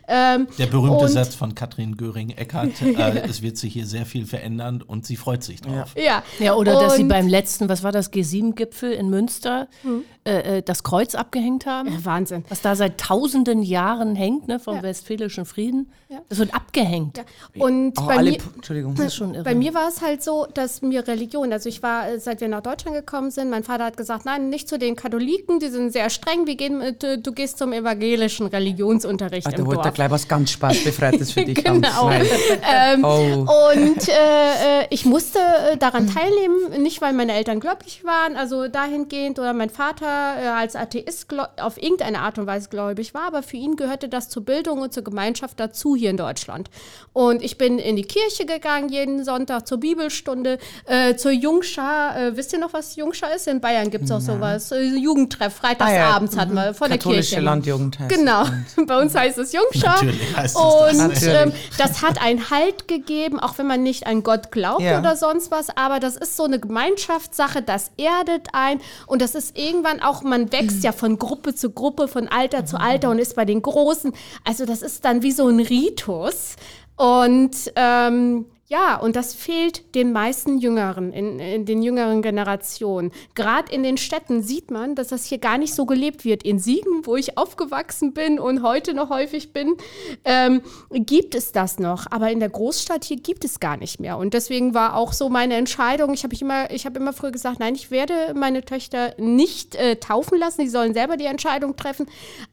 Ähm, der berühmte Satz von Katrin Göring-Eckardt, [LAUGHS] äh, es wird sich hier sehr viel verändern und sie freut sich drauf. Ja, ja oder und dass sie beim letzten, was war das, G7-Gipfel in Münster, hm. äh, das Kreuz abgehängt haben. Ja, Wahnsinn. Was da seit tausenden Jahren hängt, ne, vom ja. Westfälischen Frieden. Ja. Das wird abgehängt. Und oh, bei, mir, Entschuldigung. Das ist schon irre. bei mir war es halt so, dass mir Religion, also ich war war, äh, seit wir nach Deutschland gekommen sind. Mein Vater hat gesagt, nein, nicht zu den Katholiken, die sind sehr streng. Wir gehen, mit, äh, du gehst zum evangelischen Religionsunterricht Ah, da wollte er Dorf. gleich was ganz Spaßbefreites für [LAUGHS] dich Genau. Ähm, Oh. Und äh, äh, ich musste daran teilnehmen, nicht weil meine Eltern gläubig waren, also dahingehend oder mein Vater äh, als Atheist auf irgendeine Art und Weise gläubig war, aber für ihn gehörte das zur Bildung und zur Gemeinschaft dazu hier in Deutschland. Und ich bin in die Kirche gegangen jeden Sonntag zur Bibelstunde, äh, zur Jungschar. Äh, wisst ihr noch, was Jungschar ist? In Bayern gibt es auch sowas. Äh, Jugendtreff, freitagsabends Ah, ja. hatten wir von der Katholische Kirche. Landjugend heißt Genau, [LAUGHS] bei uns heißt es Jungschar. Natürlich heißt es das. Und Natürlich. ähm, das hat einen Halt gegeben, auch wenn man nicht an Gott glaubt Ja. oder sonst was. Aber das ist so eine Gemeinschaftssache, das erdet ein. Und das ist irgendwann auch, man wächst ja von Gruppe zu Gruppe, von Alter zu Alter und ist bei den Großen. Also das ist dann wie so ein Ritus. Und ähm, ja, und das fehlt den meisten Jüngeren, in, in den jüngeren Generationen. Gerade in den Städten sieht man, dass das hier gar nicht so gelebt wird. In Siegen, wo ich aufgewachsen bin und heute noch häufig bin, ähm, gibt es das noch. Aber in der Großstadt hier gibt es gar nicht mehr. Und deswegen war auch so meine Entscheidung, ich habe immer, ich habe immer früher gesagt, nein, ich werde meine Töchter nicht äh, taufen lassen, die sollen selber die Entscheidung treffen.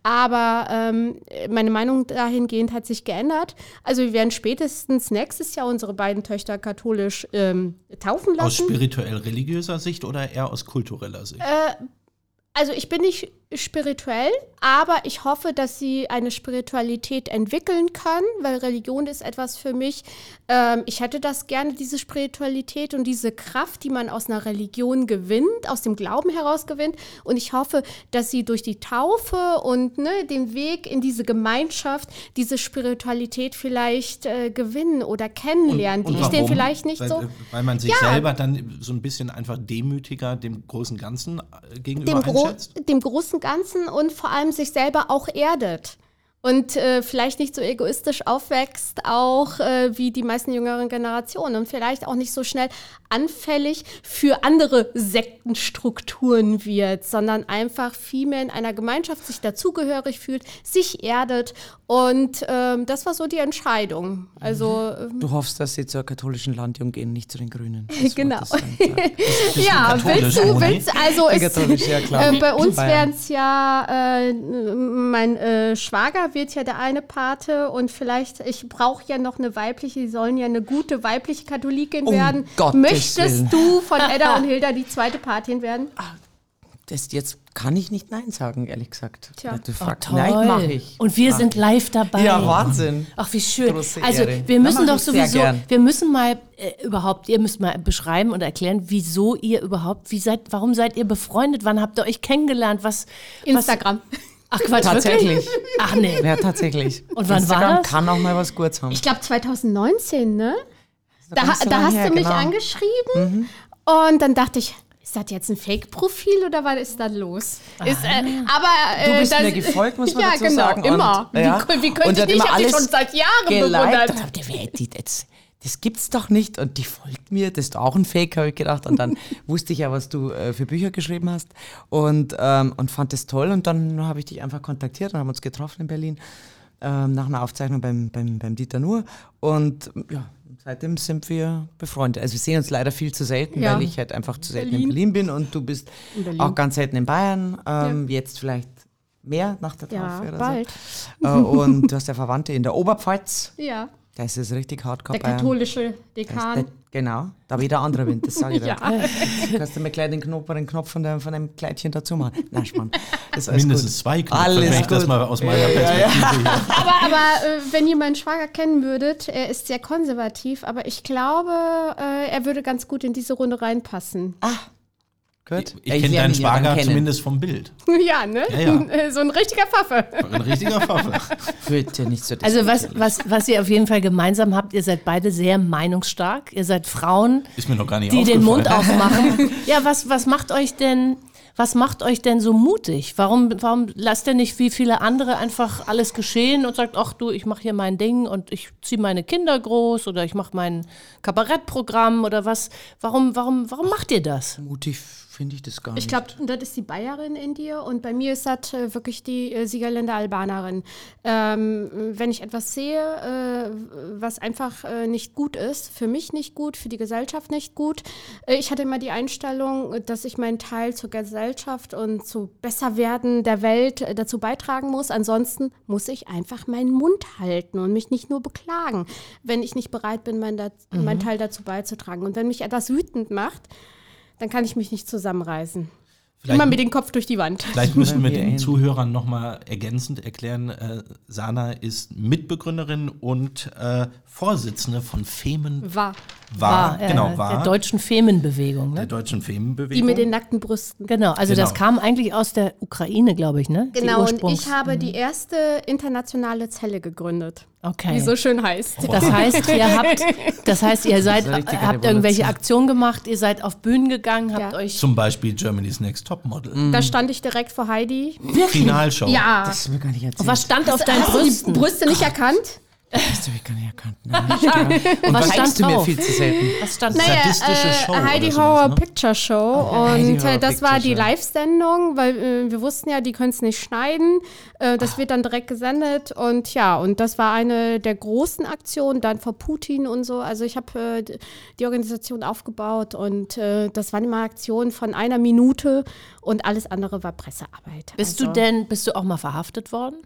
Aber ähm, meine Meinung dahingehend hat sich geändert. Also wir werden spätestens nächstes Jahr unsere beiden Töchter katholisch ähm, taufen Aus lassen. spirituell-religiöser Sicht oder eher aus kultureller Sicht? Also ich bin nicht spirituell, aber ich hoffe, dass sie eine Spiritualität entwickeln können, weil Religion ist etwas für mich. Ähm, ich hätte das gerne, diese Spiritualität und diese Kraft, die man aus einer Religion gewinnt, aus dem Glauben heraus gewinnt. Und ich hoffe, dass sie durch die Taufe und ne, den Weg in diese Gemeinschaft diese Spiritualität vielleicht äh, gewinnen oder kennenlernen, die ich warum? vielleicht nicht weil, so. äh, Weil man sich Ja. selber dann so ein bisschen einfach demütiger dem großen Ganzen äh, gegenüber dem, Gro einschätzt? dem großen Ganzen und vor allem sich selber auch erdet. Und äh, vielleicht nicht so egoistisch aufwächst, auch äh, wie die meisten jüngeren Generationen. Und vielleicht auch nicht so schnell anfällig für andere Sektenstrukturen wird, sondern einfach viel mehr in einer Gemeinschaft sich dazugehörig fühlt, sich erdet. Und ähm, das war so die Entscheidung. Also ähm, Du hoffst, dass sie zur katholischen Landjugend gehen, nicht zu den Grünen. Das [LAUGHS] Genau. sagen. [LAUGHS] Ja, willst du, willst also ist, ja, klar. [LAUGHS] Äh, bei uns wären es ja, äh, mein äh, Schwager wird ja der eine Pate und vielleicht, ich brauche ja noch eine weibliche, die sollen ja eine gute weibliche Katholikin Um werden. Gottes Möchtest Willen. du von Edda und Hilda die zweite Patin werden? Das, jetzt kann ich nicht Nein sagen, ehrlich gesagt. Tja. Ja, du Oh, fragst, toll. nein, mache ich. Und wir Mach sind live dabei. Ja, Wahnsinn. Ach, wie schön. Große also, Ehre. wir müssen doch sowieso, wir müssen mal äh, überhaupt, ihr müsst mal beschreiben und erklären, wieso ihr überhaupt, wie seid, warum seid ihr befreundet? Wann habt ihr euch kennengelernt? Was? Instagram. Was, ach, Quatsch, Tatsächlich. Wirklich? Ach, nee. Ja, tatsächlich. Und wann war Instagram das? kann auch mal was Gutes haben. Ich glaube 2019, ne? Da, so da lange hast her, du mich genau. angeschrieben und dann dachte ich, ist das jetzt ein Fake-Profil oder was ist da los? Ist, äh, aber äh, Du bist das, mir gefolgt, muss man [LAUGHS] ja, dazu genau, sagen. immer. Und, ja, wie, wie könnte ich nicht? Ich habe schon seit Jahren geliked. bewundert. Die, das, das gibt's doch nicht. Und die folgt mir, das ist auch ein Fake, habe ich gedacht. Und dann [LAUGHS] wusste ich ja, was du äh, für Bücher geschrieben hast und, ähm, und fand das toll. Und dann habe ich dich einfach kontaktiert und haben uns getroffen in Berlin ähm, nach einer Aufzeichnung beim, beim, beim Dieter Nuhr. Und ja, seitdem sind wir befreundet. Also wir sehen uns leider viel zu selten, Ja. weil ich halt einfach zu selten Berlin. in Berlin bin und du bist auch ganz selten in Bayern. Ähm, Jetzt vielleicht mehr nach der Ja, Taufe oder bald. so. Äh, und du hast ja Verwandte in der Oberpfalz. Ja, Das ist richtig hardcore. der katholische Dekan. Der, genau, da wieder anderer Wind, das sage ich [LAUGHS] dir. Ja. Du kannst du mir gleich den Knopf, den Knopf von, der, von dem Kleidchen dazu machen. Nein, Spann. Mindestens gut. zwei Knöpfe, Alles wenn ich das mal aus meiner Perspektive hier. Aber, aber äh, wenn ihr meinen Schwager kennen würdet, er ist sehr konservativ, aber ich glaube, äh, er würde ganz gut in diese Runde reinpassen. Gut. Ich kenne deinen Schwager zumindest vom Bild. [LAUGHS] ja, ne? Ja, ja. [LAUGHS] So ein richtiger Pfaffe. Ein richtiger Pfaffe. [LAUGHS] Bitte nicht so Also was, was, was ihr auf jeden Fall gemeinsam habt, ihr seid beide sehr meinungsstark. Ihr seid Frauen, Ist mir noch gar nicht die den Mund aufmachen. Ja, was, was macht euch denn, was macht euch denn so mutig? Warum, warum lasst ihr nicht wie viele andere einfach alles geschehen und sagt, ach du, ich mache hier mein Ding und ich ziehe meine Kinder groß oder ich mache mein Kabarettprogramm oder was? Warum, warum, warum macht ihr das? Mutig finde ich das gar Ich nicht. glaube, das ist die Bayerin in dir und bei mir ist das äh, wirklich die äh, Siegerländer Albanerin. Ähm, wenn ich etwas sehe, äh, was einfach äh, nicht gut ist, für mich nicht gut, für die Gesellschaft nicht gut. Äh, ich hatte immer die Einstellung, dass ich meinen Teil zur Gesellschaft und zu Besserwerden der Welt äh, dazu beitragen muss. Ansonsten muss ich einfach meinen Mund halten und mich nicht nur beklagen, wenn ich nicht bereit bin, mein, da mein Teil dazu beizutragen. Und wenn mich etwas wütend macht, dann kann ich mich nicht zusammenreißen. Vielleicht- Immer mit dem Kopf durch die Wand. Vielleicht müssen wir den. Zuhörern nochmal ergänzend erklären, äh, Sana ist Mitbegründerin und äh, Vorsitzende von Femen War. War, äh, genau, war der deutschen Femenbewegung. der Ne? deutschen Femenbewegung. Die mit den nackten Brüsten. Genau, also das Genau. kam eigentlich aus der Ukraine, glaube ich, ne? Genau, und ich habe die erste internationale Zelle gegründet, Okay. die so schön heißt. Das heißt, ihr habt, das heißt, ihr seid, Das habt irgendwelche. Aktionen gemacht, ihr seid auf Bühnen gegangen, habt Ja. euch Zum Beispiel Germany's Next Topmodel. Da stand ich direkt vor Heidi. Finalshow. Ja. das ist mir gar nicht erzählt. Was stand auf deinen Brüsten? Brüste nicht erkannt? Nicht erkannt. Nein. [LAUGHS] Und Was was stand du mir viel zu selten? Was stand Naja, Sadistische Show äh, Heidi oder sowas, Horror ne? Picture Show. Heidi und äh, das war die Show. Live-Sendung, weil äh, wir wussten ja, die können es nicht schneiden. Äh, das wird dann direkt gesendet. Und ja, und das war eine der großen Aktionen, dann vor Putin und so. Also ich habe äh, die Organisation aufgebaut und äh, das waren immer Aktionen von einer Minute und alles andere war Pressearbeit. Bist also. du denn, bist du auch mal verhaftet worden?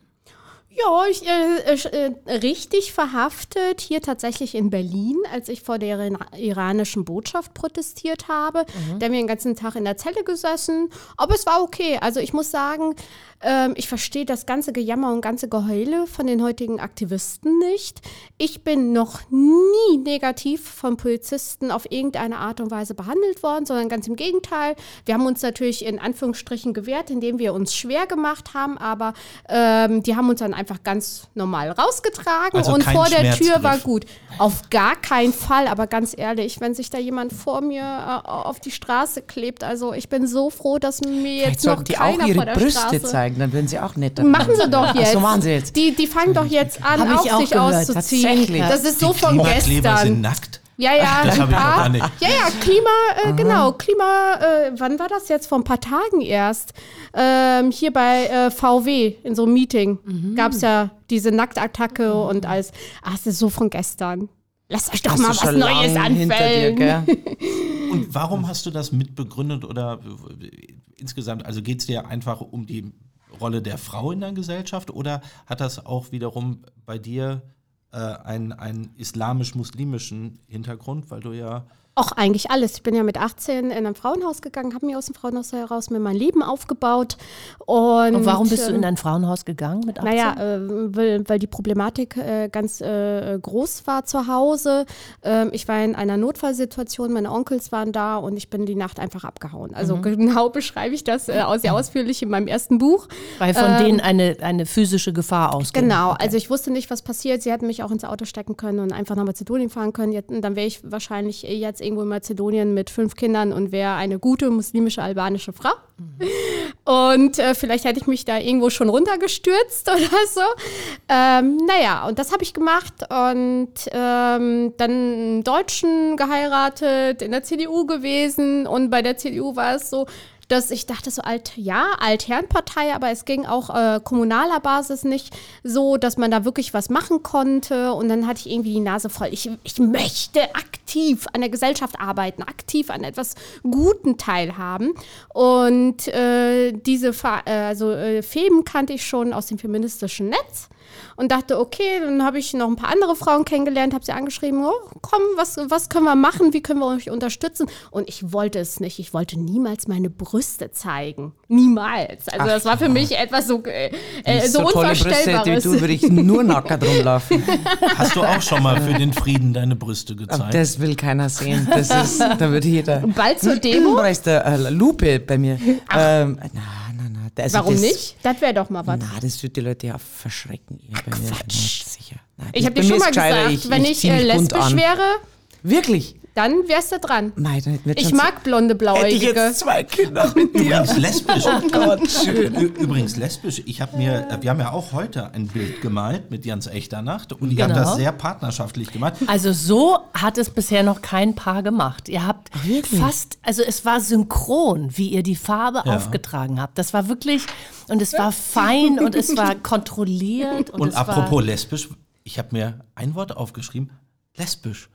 Ja, ich, äh, äh, äh, richtig verhaftet hier tatsächlich in Berlin, als ich vor der iran- iranischen Botschaft protestiert habe. Da haben wir den ganzen Tag in der Zelle gesessen, aber es war okay. Also ich muss sagen, ähm, ich verstehe das ganze Gejammer und ganze Geheule von den heutigen Aktivisten nicht. Ich bin noch nie negativ von Polizisten auf irgendeine Art und Weise behandelt worden, sondern ganz im Gegenteil. Wir haben uns natürlich in Anführungsstrichen gewehrt, indem wir uns schwer gemacht haben, aber ähm, die haben uns dann einfach ganz normal rausgetragen Also und vor der Tür war gut. Auf gar keinen Fall, aber ganz ehrlich, wenn sich da jemand vor mir äh, auf die Straße klebt, also ich bin so froh, dass mir Vielleicht jetzt noch die keiner auch ihre vor der Brüste Straße zeigen, dann würden sie auch netter. Machen sie doch Ach jetzt. so machen sie jetzt. Die, die fangen doch jetzt an, Hab ich auch sich gehört, auszuziehen. Das ist so Die von Klimakleber sind gestern. nackt. Ja, ja, Das ein ich paar- gar nicht. ja, ja, Klima, äh, genau, Klima, äh, wann war das jetzt? Vor ein paar Tagen erst. Ähm, hier bei äh, VW in so einem Meeting Mhm. gab es ja diese Nacktattacke und alles. Ach, das ist so von gestern. Lasst euch doch Hast mal was Neues dir, anfällen. gell? [LAUGHS] Und warum hast du das mitbegründet oder äh, insgesamt, also geht es dir einfach um die Rolle der Frau in der Gesellschaft oder hat das auch wiederum bei dir äh, einen, einen islamisch-muslimischen Hintergrund, weil du ja Auch eigentlich alles. Ich bin ja mit 18 in ein Frauenhaus gegangen, habe mir aus dem Frauenhaus heraus mir mein Leben aufgebaut. Und, Und warum bist du ähm, in ein Frauenhaus gegangen mit 18? Naja, äh, weil, weil die Problematik äh, ganz äh, groß war zu Hause. Ähm, ich war in einer Notfallsituation, meine Onkels waren da und ich bin die Nacht einfach abgehauen. Also Mhm. genau beschreibe ich das äh, aus- sehr ausführlich in meinem ersten Buch. Weil von ähm, denen eine, eine physische Gefahr ausgeht. Genau, also ich wusste nicht, was passiert. Sie hätten mich auch ins Auto stecken können und einfach nach Mazedonien fahren können. Dann wäre ich wahrscheinlich jetzt irgendwo in Mazedonien mit fünf Kindern und wäre eine gute muslimische albanische Frau. Und äh, vielleicht hätte ich mich da irgendwo schon runtergestürzt [LAUGHS] oder so. Ähm, naja, und das habe ich gemacht und ähm, dann einen Deutschen geheiratet, in der CDU gewesen und bei der CDU war es so, dass ich dachte so alt, ja, Altherrenpartei, aber es ging auch äh, kommunaler Basis nicht so, dass man da wirklich was machen konnte. Und dann hatte ich irgendwie die Nase voll. Ich, ich möchte aktiv an der Gesellschaft arbeiten, aktiv an etwas Guten teilhaben. Und äh, diese Ver äh, also, äh, Feben kannte ich schon aus dem feministischen Netz und dachte, okay, dann habe ich noch ein paar andere Frauen kennengelernt, habe sie angeschrieben, oh, komm, was, was können wir machen, wie können wir euch unterstützen? Und ich wollte es nicht, ich wollte niemals meine Brüste zeigen. Niemals. Also Ach das war für ja. mich etwas so, äh, äh, Wenn so, ich tolle Brüste Unvorstellbares. du, würde ich nur nackert rumlaufen. [LAUGHS] Hast du auch schon mal für den Frieden deine Brüste Aber gezeigt? das will keiner sehen. Das ist, da würde jeder. Bald zur Du Demo? brauchst eine äh, Lupe bei mir. Ähm, na, na, na. Also Warum das, nicht? Das wäre doch mal was. Na, das wird die Leute ja verschrecken. bei mir. Quatsch. Na, Ich habe dir schon mal gesagt, wenn ich, äh, bunt lesbisch an. wäre, Wirklich? Dann wärst du dran. Nein, dann hätten wir Ich mag blonde so, hätte ich Blauäugige. jetzt zwei Kinder mit dir. Übrigens lesbisch. Oh Gott, schön. Übrigens lesbisch. Ich habe mir, äh, wir haben ja auch heute ein Bild gemalt mit Jans Echternacht und ihr habt Genau. das sehr partnerschaftlich gemacht. Also so hat es bisher noch kein Paar gemacht. Ihr habt wirklich? fast, also es war synchron, wie ihr die Farbe Ja. aufgetragen habt. Das war wirklich, und es war fein und es war [LAUGHS] kontrolliert. Und, Und es apropos lesbisch, ich habe mir ein Wort aufgeschrieben. Lesbisch.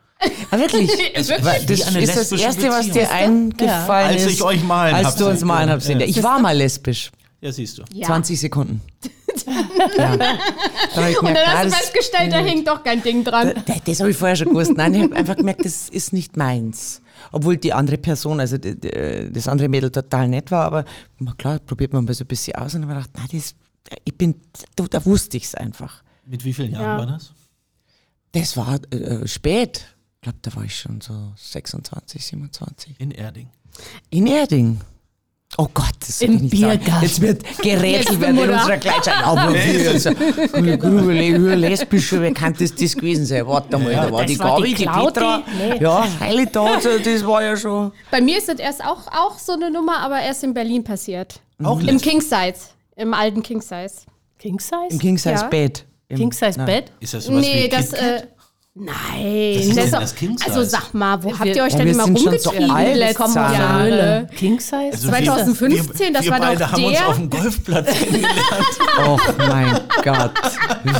Ah, wirklich? [LAUGHS] Es- wie Das ist das Erste, was dir eingefallen Als ist. ich euch malen Als du uns malen hast. sehen. Ja. Ich war mal lesbisch. Ja, siehst du. Ja. 20 Sekunden. [LAUGHS] ja. Da ich Und gemerkt, dann ah, hast du das- festgestellt, da hängt doch kein Ding dran. Das, das habe ich vorher schon gewusst. Nein, ich habe einfach gemerkt, das ist nicht meins. Obwohl die andere Person, also die, die, das andere Mädel total nett war, aber na klar, probiert man mal so ein bisschen aus und dann habe ich gedacht, nein, das, ich bin, da, da wusste ich es einfach. Mit wie vielen Jahren Ja. war das? Das war äh, spät. Ich glaube, da war ich schon so 26, 27. In Erding. In Erding. Oh Gott, das soll Im ich nicht sagen. Biergarten. Jetzt wird gerätselt Jetzt werden in unserer wie, also, grüne, lesbische, wer kann das, das gewesen sein? Warte mal, da war die Gabi, die die. Petra. Nee. Ja, Heiligtag, das war ja schon. Bei mir ist das erst auch, auch so eine Nummer, aber erst in Berlin passiert. Auch Im lesbisch. King Size. Im alten King Size. Im King Size? King Size Ja. Bett. Im- King Size Nein. Bett? Ist das sowas Nee, wie das. Äh, nein. Was ist doch- das King Size? Also sag mal, wo habt ihr euch denn wir immer so rumgetrieben alt, letzten kommen aus der Jahre? King Size? Also 2015, das wir war doch beide haben uns der- auf dem Golfplatz [LAUGHS] kennengelernt. Oh mein Gott,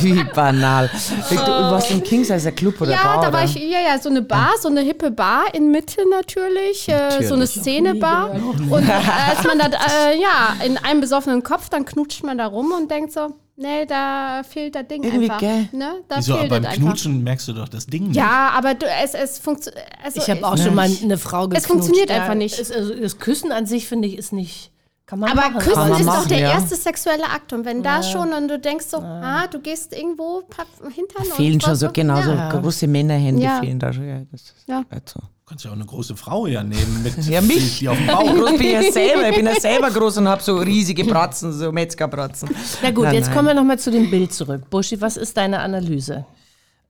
wie banal. Du warst im King Size Club oder Ja, Bar, da war ich, ja, ja, so eine Bar, so eine hippe Bar in Mitte natürlich, äh, so eine Szenebar. Und als man da, äh, ja, in einem besoffenen Kopf, dann knutscht man da rum und denkt so, nee, da fehlt das Ding Irgendwie, einfach. gell? Ne? Da Wieso, aber beim einfach. Knutschen merkst du doch das Ding nicht. Ja, aber du, es, es funktioniert. Also, Ich habe auch schon mal eine Frau geknutscht. funktioniert Ja, einfach nicht. Es, also das Küssen an sich, finde ich, ist nicht... Kann man Aber machen, Küssen man ist machen, doch der ja. erste sexuelle Akt. Und wenn da schon und du denkst so, ah, du gehst irgendwo und Fehlen schon so genau so Ja. große Männerhände Ja. fehlen da schon. Ja, das ist Ja. halt so. Du kannst ja auch eine große Frau ja nehmen mit Ja, mich. die auf dem [LAUGHS] Bauch. groß bin ich ja selber? Ich bin ja selber groß und habe so riesige Bratzen, so Metzgerbratzen. Na gut, Nein, jetzt nein. kommen wir nochmal zu dem Bild zurück. Buschi, was ist deine Analyse?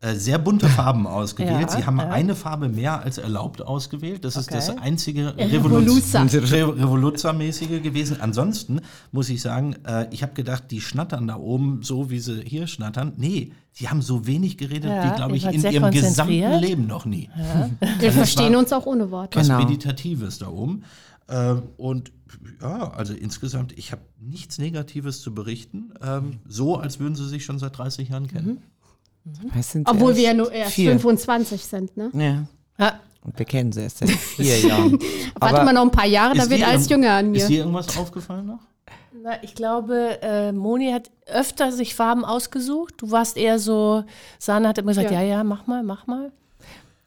Äh, sehr bunte Farben [LAUGHS] ausgewählt. Ja, Sie haben ja. eine Farbe mehr als erlaubt ausgewählt. Das ist Okay. das einzige. Revoluzer- [LAUGHS] Revoluzer-mäßige gewesen. Ansonsten muss ich sagen, äh, ich habe gedacht, die schnattern da oben so, wie sie hier schnattern. Nee, sie haben so wenig geredet, Ja, wie, glaube ich, in ihrem gesamten. Leben noch nie. [LAUGHS] Wir verstehen uns auch ohne Worte. was Genau. Meditatives da oben. Ähm, und ja, also insgesamt, ich habe nichts Negatives zu berichten. Ähm, so, als würden sie sich schon seit 30 Jahren kennen. Was sind Obwohl erst wir ja nur erst vier. 25 sind, ne? Ja. Ja, Und wir kennen sie erst seit vier Jahren. [LAUGHS] Warte Aber mal noch ein paar Jahre, da Ist wird alles jünger an Ist mir. dir irgendwas aufgefallen noch? na, ich glaube, äh, Moni hat öfter sich Farben ausgesucht. Du warst eher so, Sana hat immer gesagt, ja, Ja. ja, mach mal, mach mal.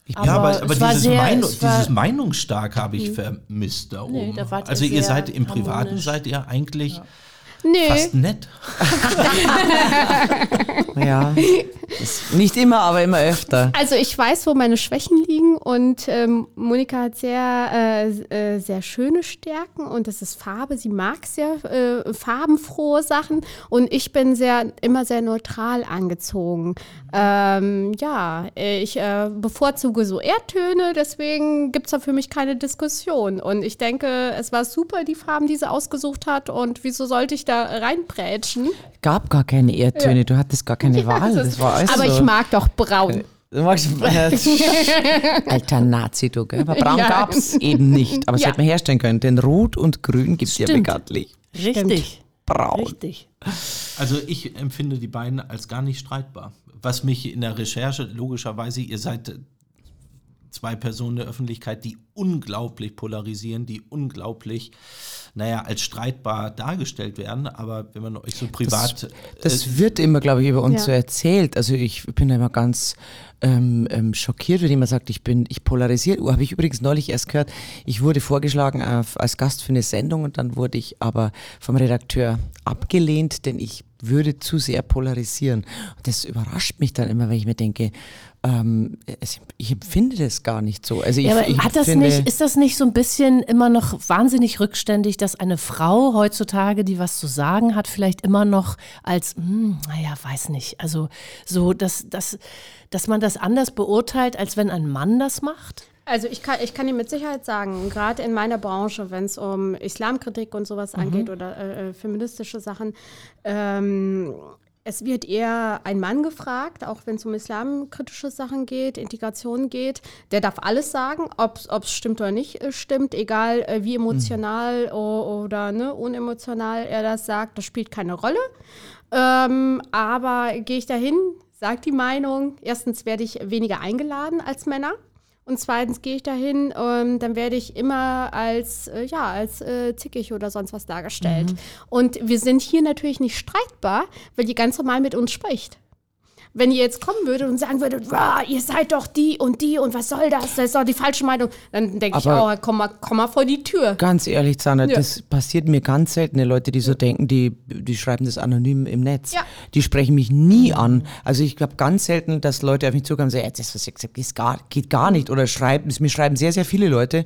ja, aber, es aber war dieses, sehr- Meinung, dieses Meinungsstark habe ich vermisst da oben. Nee, da also ihr seid im Privaten seid ihr eigentlich Nee, fast nett. [LAUGHS] [LAUGHS] ja, ist nicht immer, aber immer öfter. also ich weiß, wo meine Schwächen liegen und ähm, Monika hat sehr, äh, äh, sehr schöne Stärken und das ist Farbe. Sie mag sehr äh, farbenfrohe Sachen und ich bin sehr immer sehr neutral angezogen. Ähm, ja, ich äh, bevorzuge so Erdtöne, deswegen gibt es da für mich keine Diskussion. Und ich denke, es war super, die Farben, die sie ausgesucht hat und wieso sollte ich da reinprätschen? Gab gar keine Erdtöne, du hattest gar keine [LAUGHS] Wahl. Das war alles Aber so. ich mag doch braun. Du magst [LAUGHS] Alter Nazi, du, gell? Aber braun Ja. gab es eben nicht. Aber es Ja. hätte man herstellen können, denn Rot und Grün gibt es ja bekanntlich. Richtig. Braun. Richtig. Also ich empfinde die beiden als gar nicht streitbar. Was mich in der Recherche, logischerweise, ihr seid äh, zwei Personen der Öffentlichkeit, die unglaublich polarisieren, die unglaublich, naja, als streitbar dargestellt werden. Aber wenn man euch so privat... äh, Das wird immer, glaube ich, über uns Ja. so erzählt. Also ich bin da immer ganz ähm, ähm, schockiert, wenn jemand sagt, ich bin, ich polarisiert. Oh, habe ich übrigens neulich erst gehört. Ich wurde vorgeschlagen auf, als Gast für eine Sendung und dann wurde ich aber vom Redakteur abgelehnt, denn ich würde zu sehr polarisieren. Und das überrascht mich dann immer, wenn ich mir denke, ähm, es, ich empfinde das gar nicht so. Also ich, Ja, aber ich hat das nicht, ist das nicht so ein bisschen immer noch wahnsinnig rückständig, dass eine Frau heutzutage, die was zu sagen hat, vielleicht immer noch als, hm, naja, weiß nicht, also so, dass, dass, dass man das anders beurteilt, als wenn ein Mann das macht? Also ich kann, ich kann dir mit Sicherheit sagen, gerade in meiner Branche, wenn es um Islamkritik und sowas Mhm. angeht oder äh, äh, feministische Sachen, ähm, es wird eher ein Mann gefragt, auch wenn es um islamkritische Sachen geht, Integration geht. Der darf alles sagen, ob es stimmt oder nicht äh, stimmt, egal äh, wie emotional o- oder ne, unemotional er das sagt, das spielt keine Rolle. Ähm, aber gehe ich dahin, sage die Meinung, erstens werde ich weniger eingeladen als Männer. Und zweitens gehe ich dahin, ähm, dann werde ich immer als, äh, ja, als äh, zickig oder sonst was dargestellt. Und wir sind hier natürlich nicht streitbar, weil die ganz normal mit uns spricht. Wenn ihr jetzt kommen würdet und sagen würdet, "Wow, ihr seid doch die und die und was soll das? Das ist doch die falsche Meinung. Dann denke ich, Aber- oh, komm mal, komm mal vor die Tür. Ganz ehrlich, Zana, Ja. das passiert mir ganz selten. Die Leute, die so denken, die, die schreiben das anonym im Netz. Ja. Die sprechen mich nie an. Also ich glaube ganz selten, dass Leute auf mich zukommen und sagen, ja, das, was ich gesagt habe, geht gar, geht gar nicht. Oder schreiben, mir schreiben sehr, sehr viele Leute.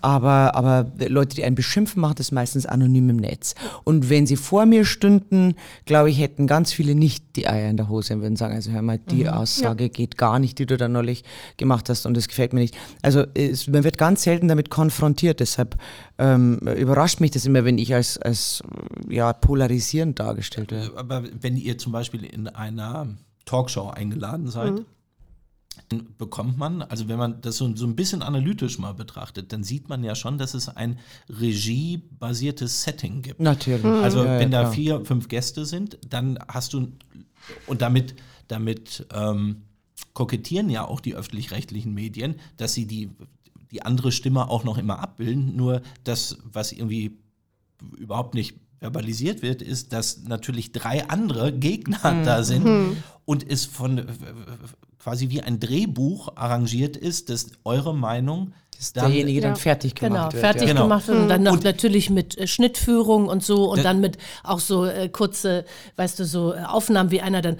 Aber, aber Leute, die einen beschimpfen, machen das meistens anonym im Netz. Und wenn sie vor mir stünden, glaube ich, hätten ganz viele nicht die Eier in der Hose und würden sagen, also hör mal, die Aussage geht gar nicht, die du da neulich gemacht hast und das gefällt mir nicht. Also es, man wird ganz selten damit konfrontiert, deshalb ähm, überrascht mich das immer, wenn ich als, als ja, polarisierend dargestellt werde. Aber wenn ihr zum Beispiel in einer Talkshow eingeladen seid, dann bekommt man, also wenn man das so, so ein bisschen analytisch mal betrachtet, dann sieht man ja schon, dass es ein regiebasiertes Setting gibt. Natürlich. Also Ja, ja, wenn da klar. vier, fünf Gäste sind, dann hast du, und damit, damit ähm, kokettieren ja auch die öffentlich-rechtlichen Medien, dass sie die, die andere Stimme auch noch immer abbilden. Nur das, was irgendwie überhaupt nicht verbalisiert wird, ist, dass natürlich drei andere Gegner da sind und es von äh, quasi wie ein Drehbuch arrangiert ist, dass eure Meinung dann derjenige dann Ja. fertig gemacht Genau, wird. fertig ja. Genau. gemacht wird und dann noch Und- natürlich mit äh, Schnittführung und so und Da- dann mit auch so äh, kurze, weißt du, so äh, Aufnahmen, wie einer dann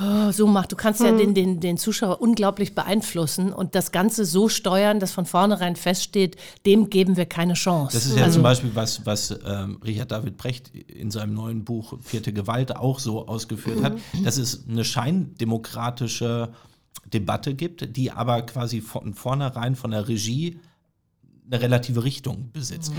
oh, so macht. Du kannst ja den, den, den Zuschauer unglaublich beeinflussen und das Ganze so steuern, dass von vornherein feststeht, dem geben wir keine Chance. Das ist ja zum Beispiel was, was ähm, Richard David Brecht in seinem neuen Buch Vierte Gewalt auch so ausgeführt hat, dass es eine scheindemokratische Debatte gibt, die aber quasi von vornherein von der Regie eine relative Richtung besitzt.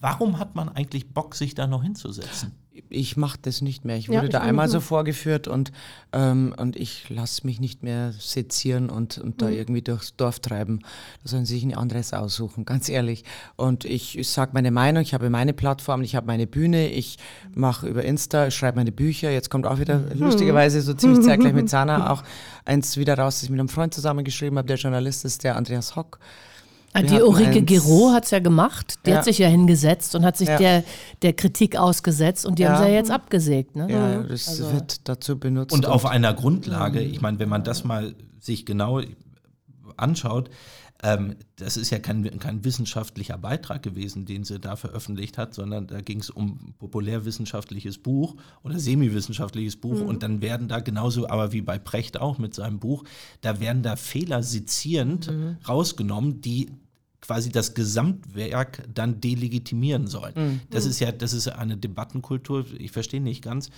Warum hat man eigentlich Bock, sich da noch hinzusetzen? Ich mache das nicht mehr. Ich Ja, wurde ich da einmal so vorgeführt und, ähm, und ich lasse mich nicht mehr sezieren und, und Mhm. da irgendwie durchs Dorf treiben. Da sollen sie sich ein anderes aussuchen, [LAUGHS] ganz ehrlich. Und ich, ich sage meine Meinung, ich habe meine Plattform, ich habe meine Bühne, ich mache über Insta, ich schreibe meine Bücher. Jetzt kommt auch wieder Mhm. lustigerweise so ziemlich [LAUGHS] zeitgleich mit Sana auch eins wieder raus, das ich mit einem Freund zusammengeschrieben habe. Der Journalist ist der Andreas Hock. Wir die Ulrike Giro hat es ja gemacht. Die Ja. hat sich ja hingesetzt und hat sich Ja. der, der Kritik ausgesetzt und die Ja. haben sie ja jetzt abgesägt. Ne? Ja, das Also- wird dazu benutzt. Und auf einer Grundlage, ich meine, wenn man das mal sich genau anschaut, ähm, das ist ja kein, kein wissenschaftlicher Beitrag gewesen, den sie da veröffentlicht hat, sondern da ging es um populärwissenschaftliches Buch oder semiwissenschaftliches Buch und dann werden da genauso, aber wie bei Precht auch mit seinem Buch, da werden da Fehler sezierend rausgenommen, die quasi das Gesamtwerk dann delegitimieren sollen. Das ist ja, das ist eine Debattenkultur, ich verstehe nicht ganz.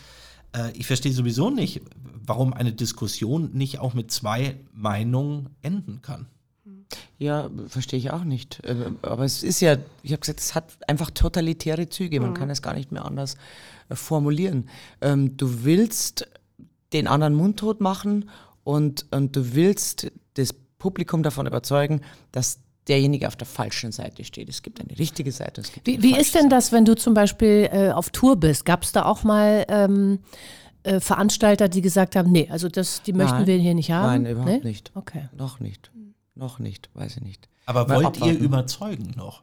Äh, Ich verstehe sowieso nicht, warum eine Diskussion nicht auch mit zwei Meinungen enden kann. Ja, verstehe ich auch nicht. Äh, Aber es ist ja, ich habe gesagt, es hat einfach totalitäre Züge. Man kann es gar nicht mehr anders äh, formulieren. Ähm, Du willst den anderen mundtot machen und, und du willst das Publikum davon überzeugen, dass derjenige auf der falschen Seite steht. Es gibt eine richtige Seite. Es gibt Wie, eine wie ist denn das, wenn du zum Beispiel äh, auf Tour bist? Gab es da auch mal ähm, äh, Veranstalter, die gesagt haben, nee, also das, die möchten Nein. wir hier nicht haben? Nein, überhaupt Nee? nicht. Okay. Noch nicht. Noch nicht, weiß ich nicht. Aber Mal wollt abwarten. ihr überzeugen noch?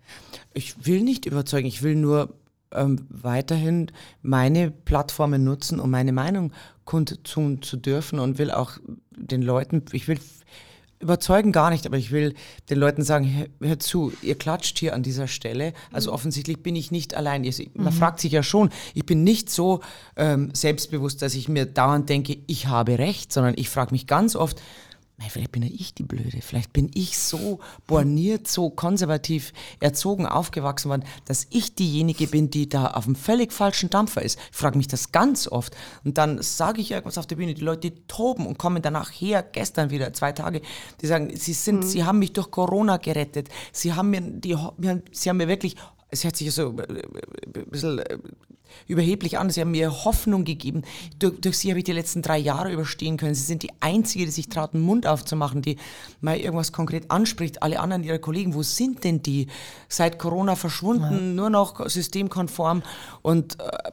Ich will nicht überzeugen, ich will nur ähm, weiterhin meine Plattformen nutzen, um meine Meinung kundtun zu dürfen und will auch den Leuten, ich will überzeugen gar nicht, aber ich will den Leuten sagen, hör, zu, ihr klatscht hier an dieser Stelle, also offensichtlich bin ich nicht allein. Man fragt sich ja schon, ich bin nicht so ähm, selbstbewusst, dass ich mir dauernd denke, ich habe recht, sondern ich frage mich ganz oft, Mei, vielleicht bin ja ich die Blöde. Vielleicht bin ich so borniert, so konservativ erzogen, aufgewachsen worden, dass ich diejenige bin, die da auf einem völlig falschen Dampfer ist. Ich frage mich das ganz oft. Und dann sage ich irgendwas auf der Bühne, die Leute toben und kommen danach her, gestern wieder, zwei Tage, die sagen, sie sind, mhm. sie haben mich durch Corona gerettet. Sie haben mir, die, sie haben mir wirklich es hört sich so äh, ein bisschen äh, überheblich an. Sie haben mir Hoffnung gegeben. Durch, durch, Sie habe ich die letzten drei Jahre überstehen können. Sie sind die Einzige, die sich traut, den Mund aufzumachen, die mal irgendwas konkret anspricht. Alle anderen Ihrer Kollegen, wo sind denn die? Seit Corona verschwunden, ja. nur noch systemkonform. Und äh,